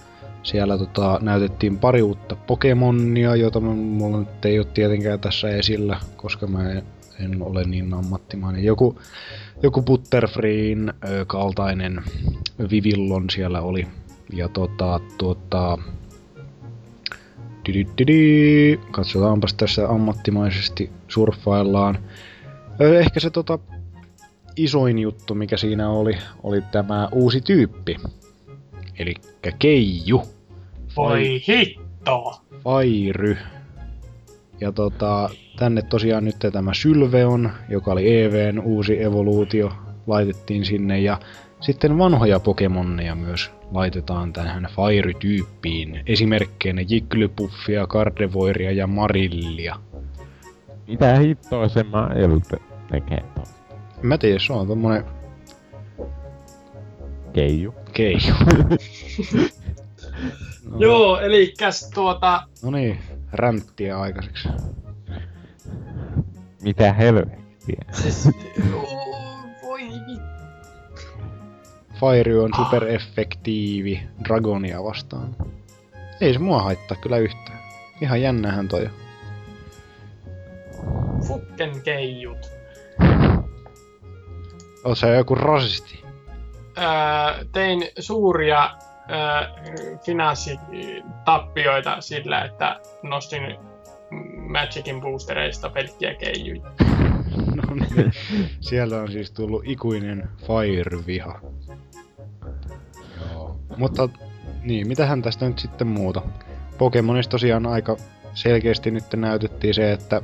Siellä tota, näytettiin pari uutta Pokemonia, jota mulla nyt ei ole tietenkään tässä esillä, koska mä en, en ole niin ammattimainen. Joku, joku Butterfreen kaltainen Vivillon siellä oli. Ja tota, tota, Didididi. Katsotaanpas tässä ammattimaisesti surffaillaan. Ehkä se tota, isoin juttu, mikä siinä oli, oli tämä uusi tyyppi. Eli Keiju. Voi hitto! Fairy. Ja tota, tänne tosiaan nyt tämä Sylveon, joka oli EVn uusi evoluutio, laitettiin sinne. Ja sitten vanhoja Pokemonneja myös laitetaan tähän Fairy-tyyppiin. Esimerkkeinä Jigglypuffia, Gardevoiria ja Marillia. Mitä hittoa se Mael te- tekee tuolla? En Mä tiedä, se on tommonen Keiju. keiju. no, Joo, eli tuota, No niin, ränttiä aikaiseksi. Mitä helvettiä? siis, voi. Fire on supereffektiivi Dragonia vastaan. Ei se mua haittaa kyllä yhtään. Ihan jännähän toi. on. Fucken keijut. Oot sä joku rasisti? Öö, tein suuria finanssitappioita sillä, että nostin Magicin boostereista pelkkiä keijuja. No niin. Sieltä on siis tullut ikuinen Fire-viha. Joo. Mutta niin, mitähän tästä nyt sitten muuta? Pokemonista tosiaan aika selkeästi nyt näytettiin se, että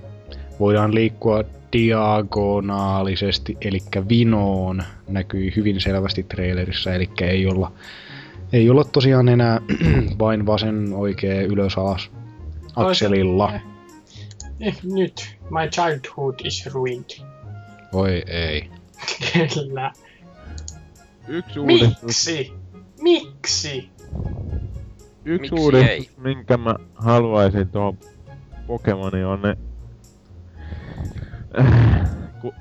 voidaan liikkua diagonaalisesti, eli vinoon näkyi hyvin selvästi trailerissa, eli ei olla, ei olla tosiaan enää vain vasen oikea ylös alas akselilla. Eh, nyt, my childhood is ruined. Voi ei. Kyllä. Yksi uudistus, Miksi? Miksi? yksi Miksi uudistus ei? minkä mä haluaisin tuohon Pokemoniin on ne... Ku,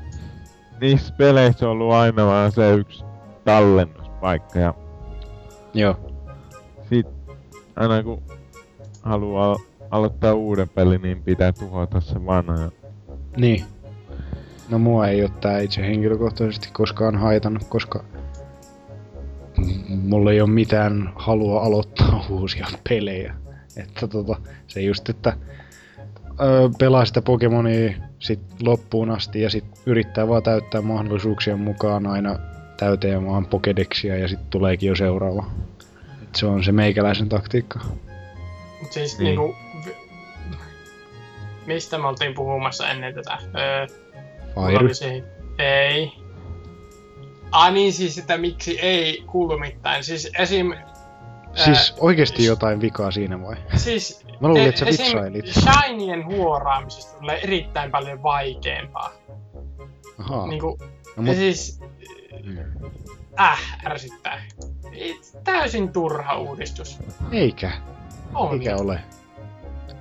niissä peleissä on ollut aina vaan se yksi tallennuspaikka ja Joo. sit aina kun haluaa aloittaa uuden pelin, niin pitää tuhota se vanha. Ja Niin. No mua ei ole tää itse henkilökohtaisesti koskaan haitannut, koska mulla ei ole mitään halua aloittaa uusia pelejä. Että tota, se just, että öö, pelaa sitä Pokemonia sit loppuun asti ja sit yrittää vaan täyttää mahdollisuuksien mukaan aina täyteen vaan Pokedexia ja sit tuleekin jo seuraava. Et se on se meikäläisen taktiikka. Mut siis Niin. niin. niinku... Mistä me oltiin puhumassa ennen tätä? Öö, Fire. se... Ei. Ah niin, siis että miksi ei kuulu mitään. Siis esim... Siis oikeesti jotain vikaa siinä vai? Siis Mä luulin, että sä esim. vitsailit. Shinien huoraamisesta tulee erittäin paljon vaikeampaa. Ahaa. Niinku, no, ja mut, siis... Äh, ärsyttää. It- Täysin turha uudistus. eikä. On. Eikä ole.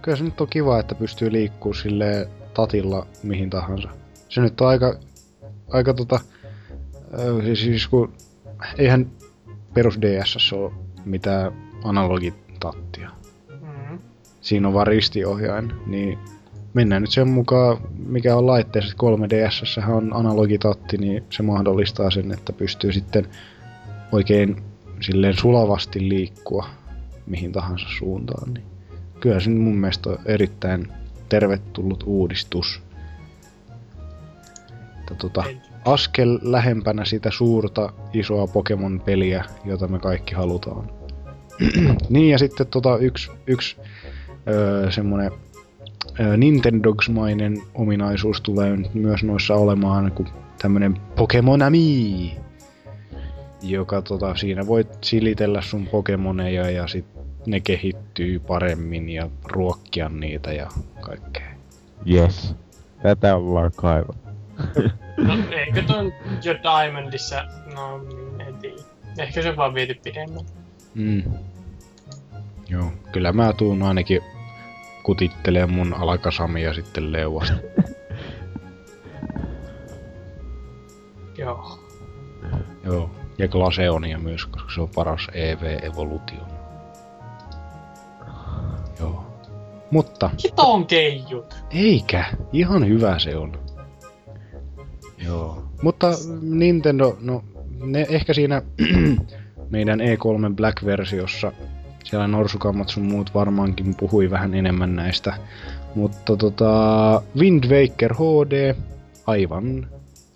Kyllä se nyt on kiva, että pystyy liikkuu sille tatilla mihin tahansa. Se nyt on aika, aika tota, siis, siis kun, eihän perus DSS ole mitään analogitattia. Mm. Siinä on vaan ristiohjain, niin mennään nyt sen mukaan, mikä on laitteessa. 3DSS on analogitatti, niin se mahdollistaa sen, että pystyy sitten oikein silleen sulavasti liikkua mihin tahansa suuntaan. Niin kyllä se mun mielestä on erittäin tervetullut uudistus. Että tota, askel lähempänä sitä suurta, isoa Pokemon-peliä, jota me kaikki halutaan. niin ja sitten tota yksi, yksi öö, semmonen Nintendogs-mainen ominaisuus tulee nyt myös noissa olemaan, kun tämmönen Pokemonami, joka tota, siinä voit silitellä sun Pokemoneja ja sit ne kehittyy paremmin ja ruokkia niitä ja kaikkea. Yes. Tätä ollaan kaiva. No, eikö ton jo Diamondissa, no en tiedä. Ehkä se vaan viety pidemmän. Mm. Joo, kyllä mä tuun ainakin kutittelee mun alakasamia sitten leuasta. Joo. Joo, ja Glaceonia myös, koska se on paras EV-evoluutio. Joo. Mutta, Hiton keijut. eikä, ihan hyvä se on. Joo. Mutta Nintendo, no ne ehkä siinä meidän E3 Black-versiossa, siellä Norsukammat sun muut varmaankin puhui vähän enemmän näistä. Mutta tota, Wind Waker HD, aivan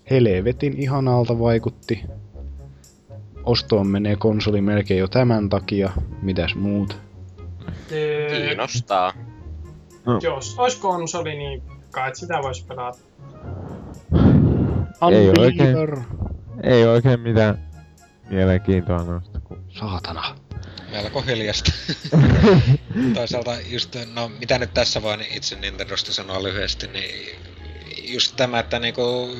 helvetin ihanalta vaikutti. Ostoon menee konsoli melkein jo tämän takia. Mitäs muut? Öö, Kiinnostaa. Jos olisi konsoli, niin kai sitä voisi pelata. Ei Unbeliever. Ei oikein mitään mielenkiintoa noista. Kun... Saatana. Melko hiljasta. Toisaalta just, no mitä nyt tässä voin itse Nintendosta sanoa lyhyesti, niin just tämä, että niinku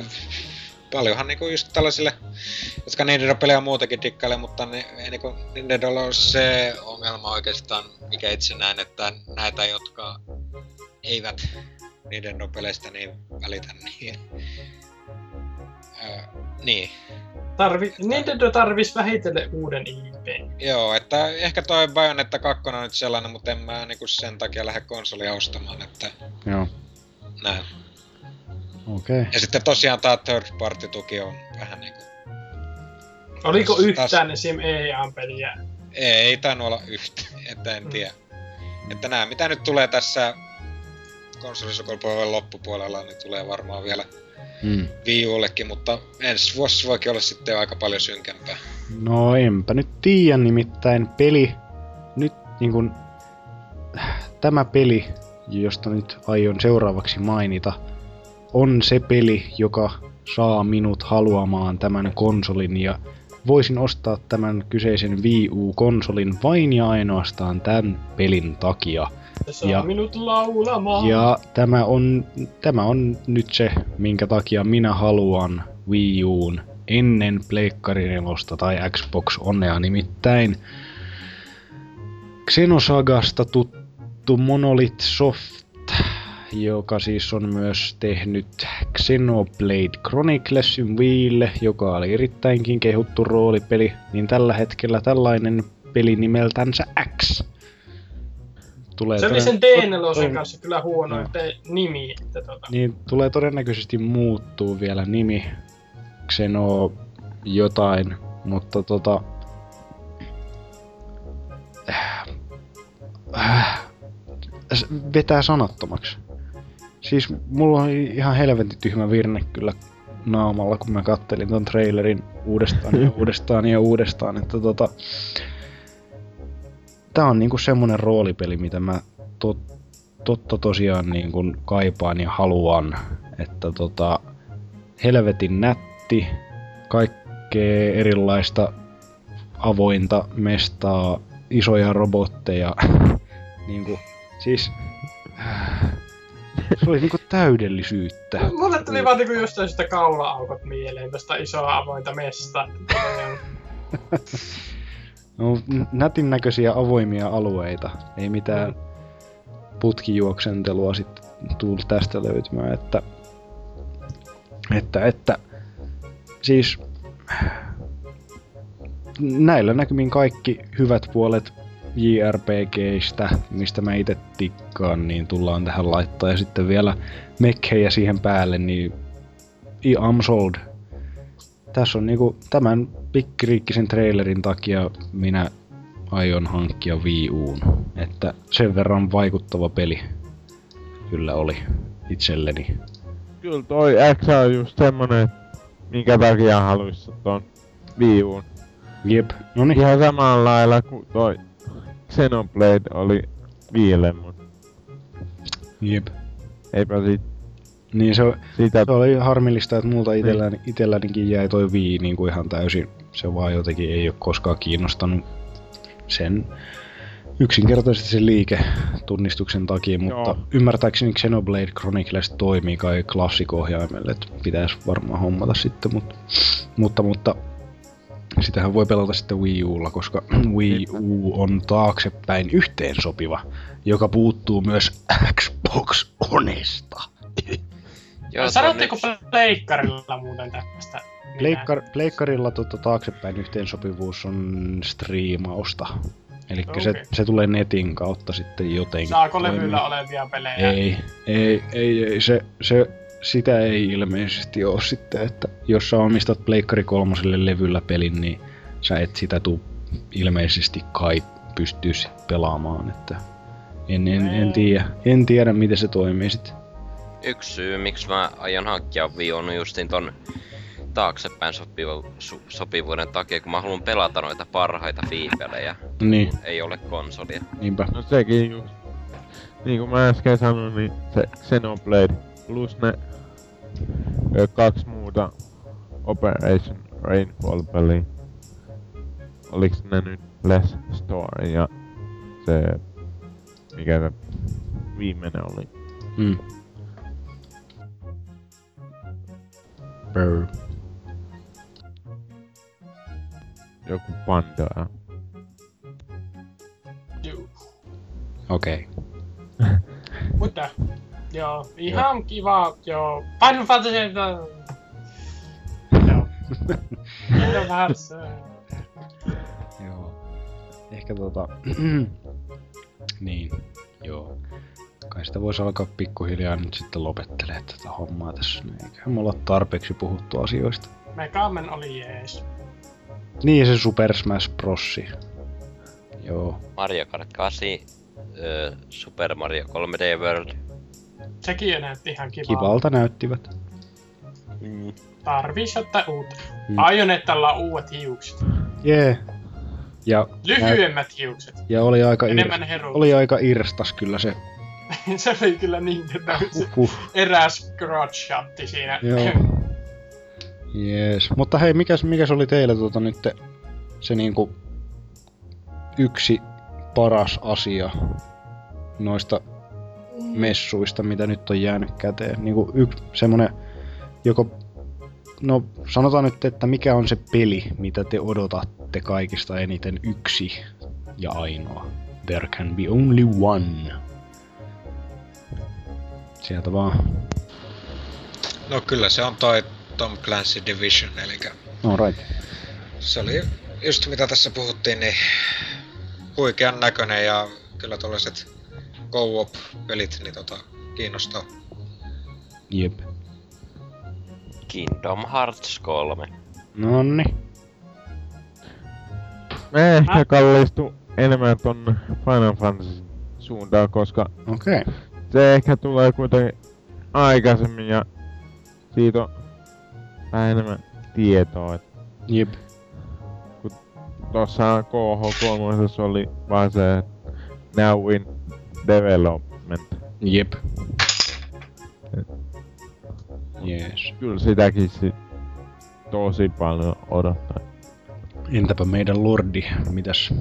paljonhan niinku just tällaisille, jotka Nintendo-pelejä muutenkin dikkailee, mutta ne, niinku Nintendolla on se ongelma oikeastaan, mikä itse näen, että näitä, jotka eivät Nintendo-peleistä niin välitä, niin... Öö, niin, Tarvi, Nintendo tarvis vähitellen uuden IP. Joo, että ehkä toi Bayonetta 2 on nyt sellainen, mutta en mä niinku sen takia lähde konsolia ostamaan, että Joo. näin. Okei. Okay. Ja sitten tosiaan tää third party tuki on vähän niinku... Oliko Taas- yhtään esim. EA-peliä? Ei, ei tainnut olla yhtä, että en Mm. tiedä. Että nämä mitä nyt tulee tässä konsolisukupolven loppupuolella, niin tulee varmaan vielä Mm. Wii Ullekin, mutta ensi vuosi voikin olla sitten aika paljon synkempää. No enpä nyt tiedä, nimittäin peli, nyt niin kun, tämä peli, josta nyt aion seuraavaksi mainita, on se peli, joka saa minut haluamaan tämän konsolin ja voisin ostaa tämän kyseisen Wii U-konsolin vain ja ainoastaan tämän pelin takia. Se Ja- minut laulamaan. Ja tämä on, tämä on nyt se, minkä takia minä haluan Wii Uun ennen Pleikkari 4 tai Xbox Onea nimittäin. Xenosagasta tuttu Monolith Soft, joka siis on myös tehnyt Xenoblade Chroniclesin Wiille, joka oli erittäinkin kehuttu roolipeli, niin tällä hetkellä tällainen peli nimeltänsä X. Tulee se oli sen toden- D4 kanssa kyllä huono, että nimi. Että tota. niin tulee todennäköisesti muuttuu vielä nimi. Xeno jotain, mutta tota... Äh, s- vetää sanattomaksi. Siis mulla on ihan helvetin tyhmä virne kyllä naamalla, kun mä kattelin ton trailerin uudestaan ja uudestaan ja uudestaan, että tota... Tää on niinku semmonen roolipeli, mitä mä tot, totta tosiaan niin kuin kaipaan ja haluan. Että tota, helvetin nätti, kaikkea erilaista avointa mestaa, isoja robotteja. niinku, siis se oli niinku täydellisyyttä. Mulle tuli vaan niinku jostain sitä kaula-aukot mieleen, tästä isoa avointa mesta. No, nätin näköisiä avoimia alueita. Ei mitään putkijuoksentelua sitten tuu tästä löytymään, että, että, että siis näillä näkymin kaikki hyvät puolet JRPGistä, mistä mä itse tikkaan, niin tullaan tähän laittaa. Ja sitten vielä mekkejä siihen päälle, niin I am sold. Tässä on niinku tämän pikkiriikkisen trailerin takia minä aion hankkia Wii Uun. Että sen verran vaikuttava peli kyllä oli itselleni. Kyllä toi X on just semmonen, minkä takia haluissa ton Wii Uun. Jep, no niin. Ihan samalla lailla kuin toi Xenoblade oli Wiille, mut Jep. eipä sit Niin se, sitä se oli harmillista, että multa itselläni, itsellänikin jäi toi Wii niin kuin ihan täysin. Se vaan jotenkin ei ole koskaan kiinnostanut sen yksinkertaisesti sen liiketunnistuksen takia, mutta Joo. ymmärtääkseni Xenoblade Chronicles toimii kai klassiko-ohjaimelle, että pitäisi varmaan hommata sitten, mutta, mutta, mutta sitähän voi pelata sitten Wii Ulla, koska Wii U on taaksepäin yhteensopiva, joka puuttuu myös Xbox Onesta. Joo, Sanotteko nyt- pleikkarilla muuten tästä? Pleikkar, pleikkarilla tota, taaksepäin yhteensopivuus on striimausta. Eli se, Okei. se tulee netin kautta sitten jotenkin. Saako levyllä olevia pelejä? Ei, ei, ei, ei se, se, sitä ei ilmeisesti ole sitten, että jos sä omistat Pleikkari kolmoselle levyllä pelin, niin sä et sitä tuu ilmeisesti kai pystyy sit pelaamaan, että en, en, en, tiedä, en tiedä miten se toimii sitten. Yksi syy, miksi mä aion hankkia Wii on justin ton taaksepäin sopivu, su, sopivuuden takia, kun mä haluan pelata noita parhaita Wii-pelejä. Niin, Ei ole konsolia. niinpä. No sekin just. Niin kuin mä äsken sanoin, niin se Xenoblade plus ne ö, kaksi muuta Operation Rainfall peliä. Oliks ne nyt Less Story ja se mikä se viimeinen oli. Mm. Brr. Joku Pandora. Juu. Okei. Mutta, joo, ihan kiva, joo. Final Fantasy, äh, joo. Hearts, äh, Joo. Ehkä tota... niin, joo. Kai sitä voisi alkaa pikkuhiljaa nyt sitten lopettelee tätä hommaa tässä. Eiköhän me olla tarpeeksi puhuttu asioista. Megaman oli jees. Niin, ja se Super Smash Bros. Joo. Mario Kart 8, ö, Super Mario 3D World. Sekin jo näytti ihan kivalta. Kivalta näyttivät. Mm. Tarvis ottaa uutta. Mm. Ajonetalla on uudet hiukset. Jee. Yeah. Ja, Lyhyemmät hiukset. ja oli, aika ir, Enemmän heru. oli aika irstas kyllä se. se oli kyllä Nintendo. Se Uhuh. eräs crotch shotti siinä. Joo. Jees. Mutta hei, mikäs, mikäs oli teillä tota nyt se niinku yksi paras asia noista messuista, mitä nyt on jäänyt käteen? Niinku yksi semmonen, joko... No, sanotaan nyt, että mikä on se peli, mitä te odotatte kaikista eniten yksi ja ainoa. There can be only one. Sieltä vaan. No kyllä se on toi Tom Clancy Division, eli No right. se oli just mitä tässä puhuttiin, niin huikean näköinen ja kyllä tällaiset co-op-pelit niin tota, kiinnostaa. Jep. Kingdom Hearts 3. Nonni. Mä ehkä Mä- kallistu enemmän ton Final Fantasy suuntaan, koska Okei. Okay. se ehkä tulee kuitenkin aikaisemmin ja siitä on vähän enemmän tietoa. Et Jep. tossa KH3 oli vaan se now in development. Jep. Jees. Kyllä sitäkin sit tosi paljon odottaa. Entäpä meidän lordi, mitäs?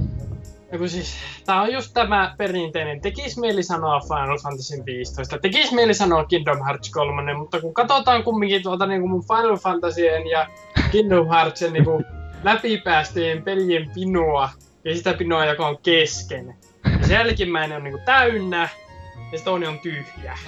Kun siis, tää on just tämä perinteinen, tekis mieli sanoa Final Fantasy 15, tekis mieli sanoa Kingdom Hearts 3, mutta kun katsotaan kumminkin tuota niin kuin mun Final Fantasyen ja Kingdom Heartsin niin kuin läpipäästöjen pelien pinoa, ja sitä pinoa, joka on kesken. Ja se jälkimmäinen on niin kuin täynnä, ja se toinen on tyhjä.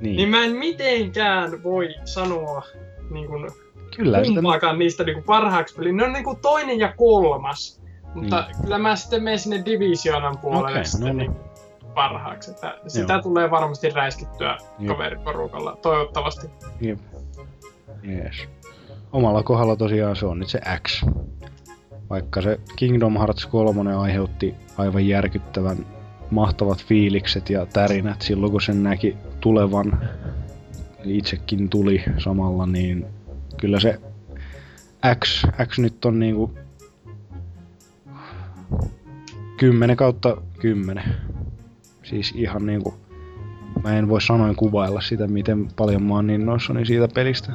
Niin. Niin mä en mitenkään voi sanoa niin kuin Kyllä sitä... kumpaakaan niistä niinku parhaaksi peliä. Ne on niinku toinen ja kolmas. Mutta Niin. kyllä mä sitten menen sinne Divisionan puolelle Okei, sitten no niin. niinku parhaaksi. Että sitä tulee varmasti räiskittyä Jep. kaveriporukalla, toivottavasti. Jep. Jees. Omalla kohdalla tosiaan se on nyt se X. Vaikka se Kingdom Hearts 3 aiheutti aivan järkyttävän mahtavat fiilikset ja tärinät silloin kun sen näki tulevan itsekin tuli samalla, niin kyllä se X, X nyt on niinku 10 kautta 10. Siis ihan niinku, mä en voi sanoin kuvailla sitä, miten paljon mä oon niin noissani siitä pelistä.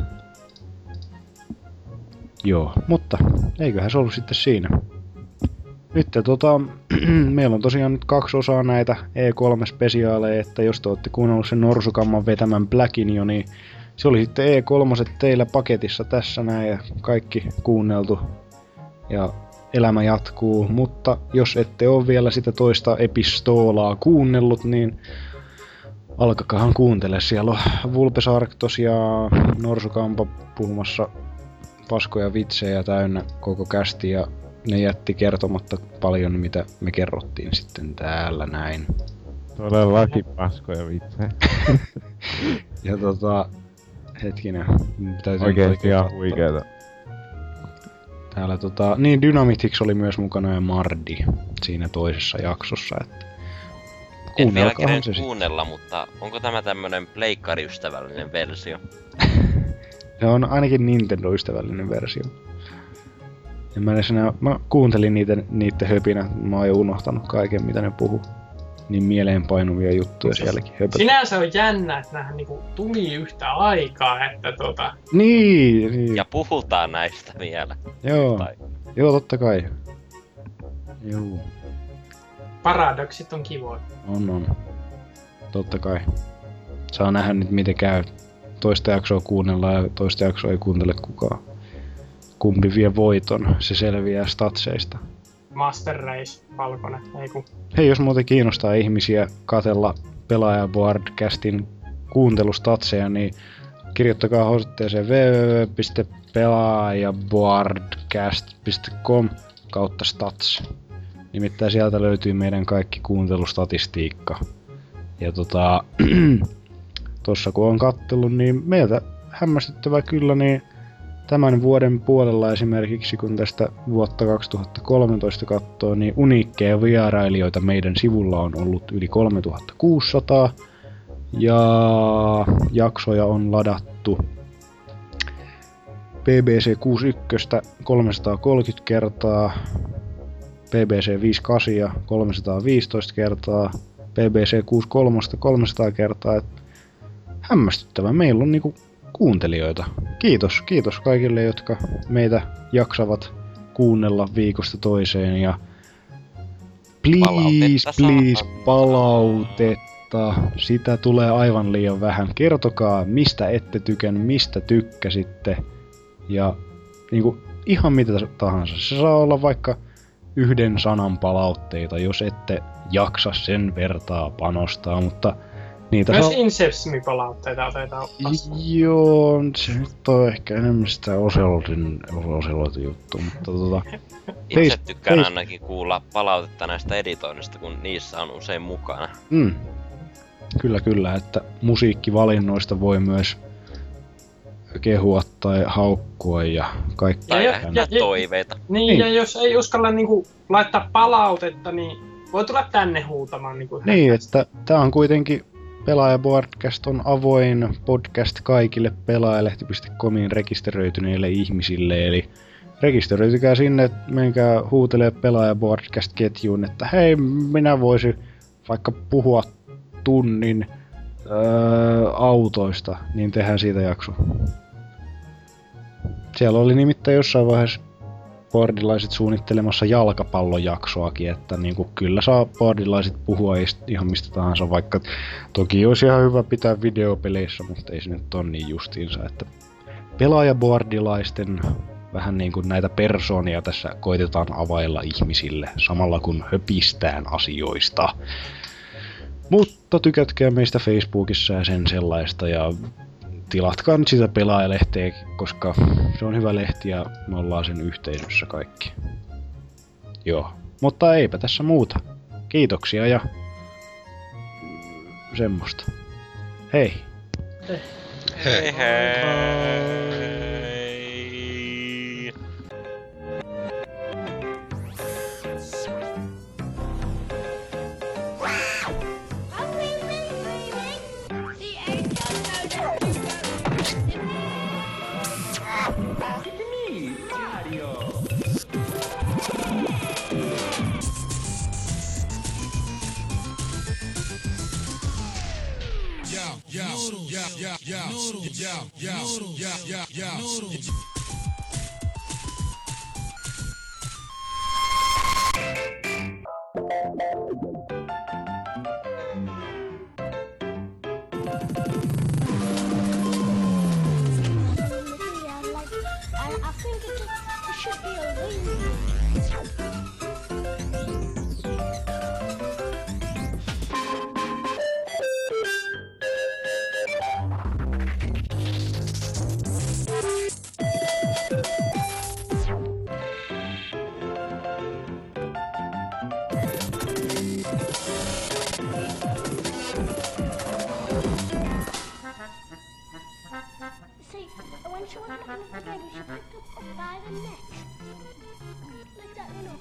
Joo, mutta eiköhän se ollut sitten siinä. Nyt tota, meillä on tosiaan nyt kaksi osaa näitä E3-spesiaaleja, että jos te olette kuunnellut sen Norsukamman vetämän Blackin jo, niin se oli sitten E3 teillä paketissa tässä näin ja kaikki kuunneltu. Ja elämä jatkuu, mutta jos ette ole vielä sitä toista epistoolaa kuunnellut, niin alkakahan kuuntele. Siellä on Vulpes Arctos ja Norsukampa puhumassa paskoja vitsejä täynnä koko kästi ja ne jätti kertomatta paljon, mitä me kerrottiin sitten täällä näin. Todellakin paskoja vitsejä. Ja tota, hetkinen, täytyy Oikeesti ihan huikeeta. Täällä tota, niin Dynamitix oli myös mukana ja Mardi siinä toisessa jaksossa, että En vielä se kuunnella, mutta onko tämä tämmönen pleikkariystävällinen versio? Se on ainakin Nintendo-ystävällinen versio. En mä edes enää, mä kuuntelin niitä, niitä höpinä, mä oon jo unohtanut kaiken mitä ne puhu. Niin mieleenpainuvia juttuja Siis sielläkin höpöt. Sinänsä on jännä, että nämähän niinku tuli yhtä aikaa, että tota, Niin, niin. Ja puhutaan näistä vielä. Joo, Tai joo totta kai. Joo, paradoksit on kivoja. on on. Totta kai. Saa nähdä nyt miten käy. Toista jaksoa kuunnellaan ja toista jaksoa ei kuuntele kukaan. Kumpi vie voiton, se selviää statseista. Master Race, valkoinen, ei kun. Hei, jos muuten kiinnostaa ihmisiä katella pelaajaboardcastin kuuntelustatseja, niin kirjoittakaa osoitteeseen www.pelaajaboardcast.com kautta stats. Nimittäin sieltä löytyy meidän kaikki kuuntelustatistiikka. Ja tota, tossa kun on kattellut, niin meiltä hämmästyttävä kyllä, niin tämän vuoden puolella esimerkiksi, kun tästä vuotta 2013 katsoo, niin uniikkeja vierailijoita meidän sivulla on ollut yli 3600. Ja jaksoja on ladattu BBC 61 330 kertaa, BBC 58 315 kertaa, BBC 63 300 kertaa. Et hämmästyttävä. Meillä on niinku kuuntelijoita. Kiitos, kiitos kaikille, jotka meitä jaksavat kuunnella viikosta toiseen ja please, Palautetta please, saa. palautetta. Sitä tulee aivan liian vähän. Kertokaa, mistä ette tykännyt, mistä tykkäsitte. Ja niinku, ihan mitä tahansa. Se saa olla vaikka yhden sanan palautteita, jos ette jaksa sen vertaa panostaa, mutta niitä Myös saa... Inception-palautteita otetaan vastaan. Joo, se nyt on ehkä enemmän sitä Oselotin, Oselotin juttu, mutta tota... itse tykkään face- ainakin kuulla palautetta näistä editoinnista, kun niissä on usein mukana. Mm, kyllä kyllä, että musiikkivalinnoista voi myös kehua tai haukkua ja kaikkea. Ja- ja- ja- toiveita. Niin, Niin. ja jos ei uskalla niinku laittaa palautetta, niin voi tulla tänne huutamaan. Niinku Niin, että tää on kuitenkin Pelaaja Podcast on avoin podcast kaikille pelaajalehti.comin rekisteröityneille ihmisille, eli rekisteröitykää sinne, menkää huutelee Pelaaja Podcast-ketjuun, että hei, minä voisin vaikka puhua tunnin öö, autoista, niin tehdään siitä jakso. Siellä oli nimittäin jossain vaiheessa boardilaiset suunnittelemassa jalkapallojaksoakin, että niin kuin kyllä saa boardilaiset puhua ihan mistä tahansa, vaikka toki olisi ihan hyvä pitää videopeleissä, mutta ei se nyt ole niin justiinsa, että pelaajaboardilaisten vähän niin kuin näitä persoonia tässä koitetaan availla ihmisille, samalla kun höpistään asioista. Mutta tykätkää meistä Facebookissa ja sen sellaista ja tilatkaa nyt sitä pelaajalehteä, koska se on hyvä lehti ja me ollaan sen yhteisössä kaikki. Joo, mutta eipä tässä muuta. Kiitoksia ja semmoista. Hei! Hei hei! Hungry, yeah, yeah, yeah, yeah, yeah, yeah, yeah, yeah. I, I think it, it should be a win. Maybe she picked up by the neck. Like that, you know.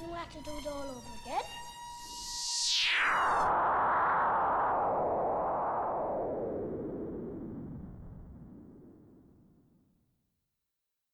And we had to do it all over again.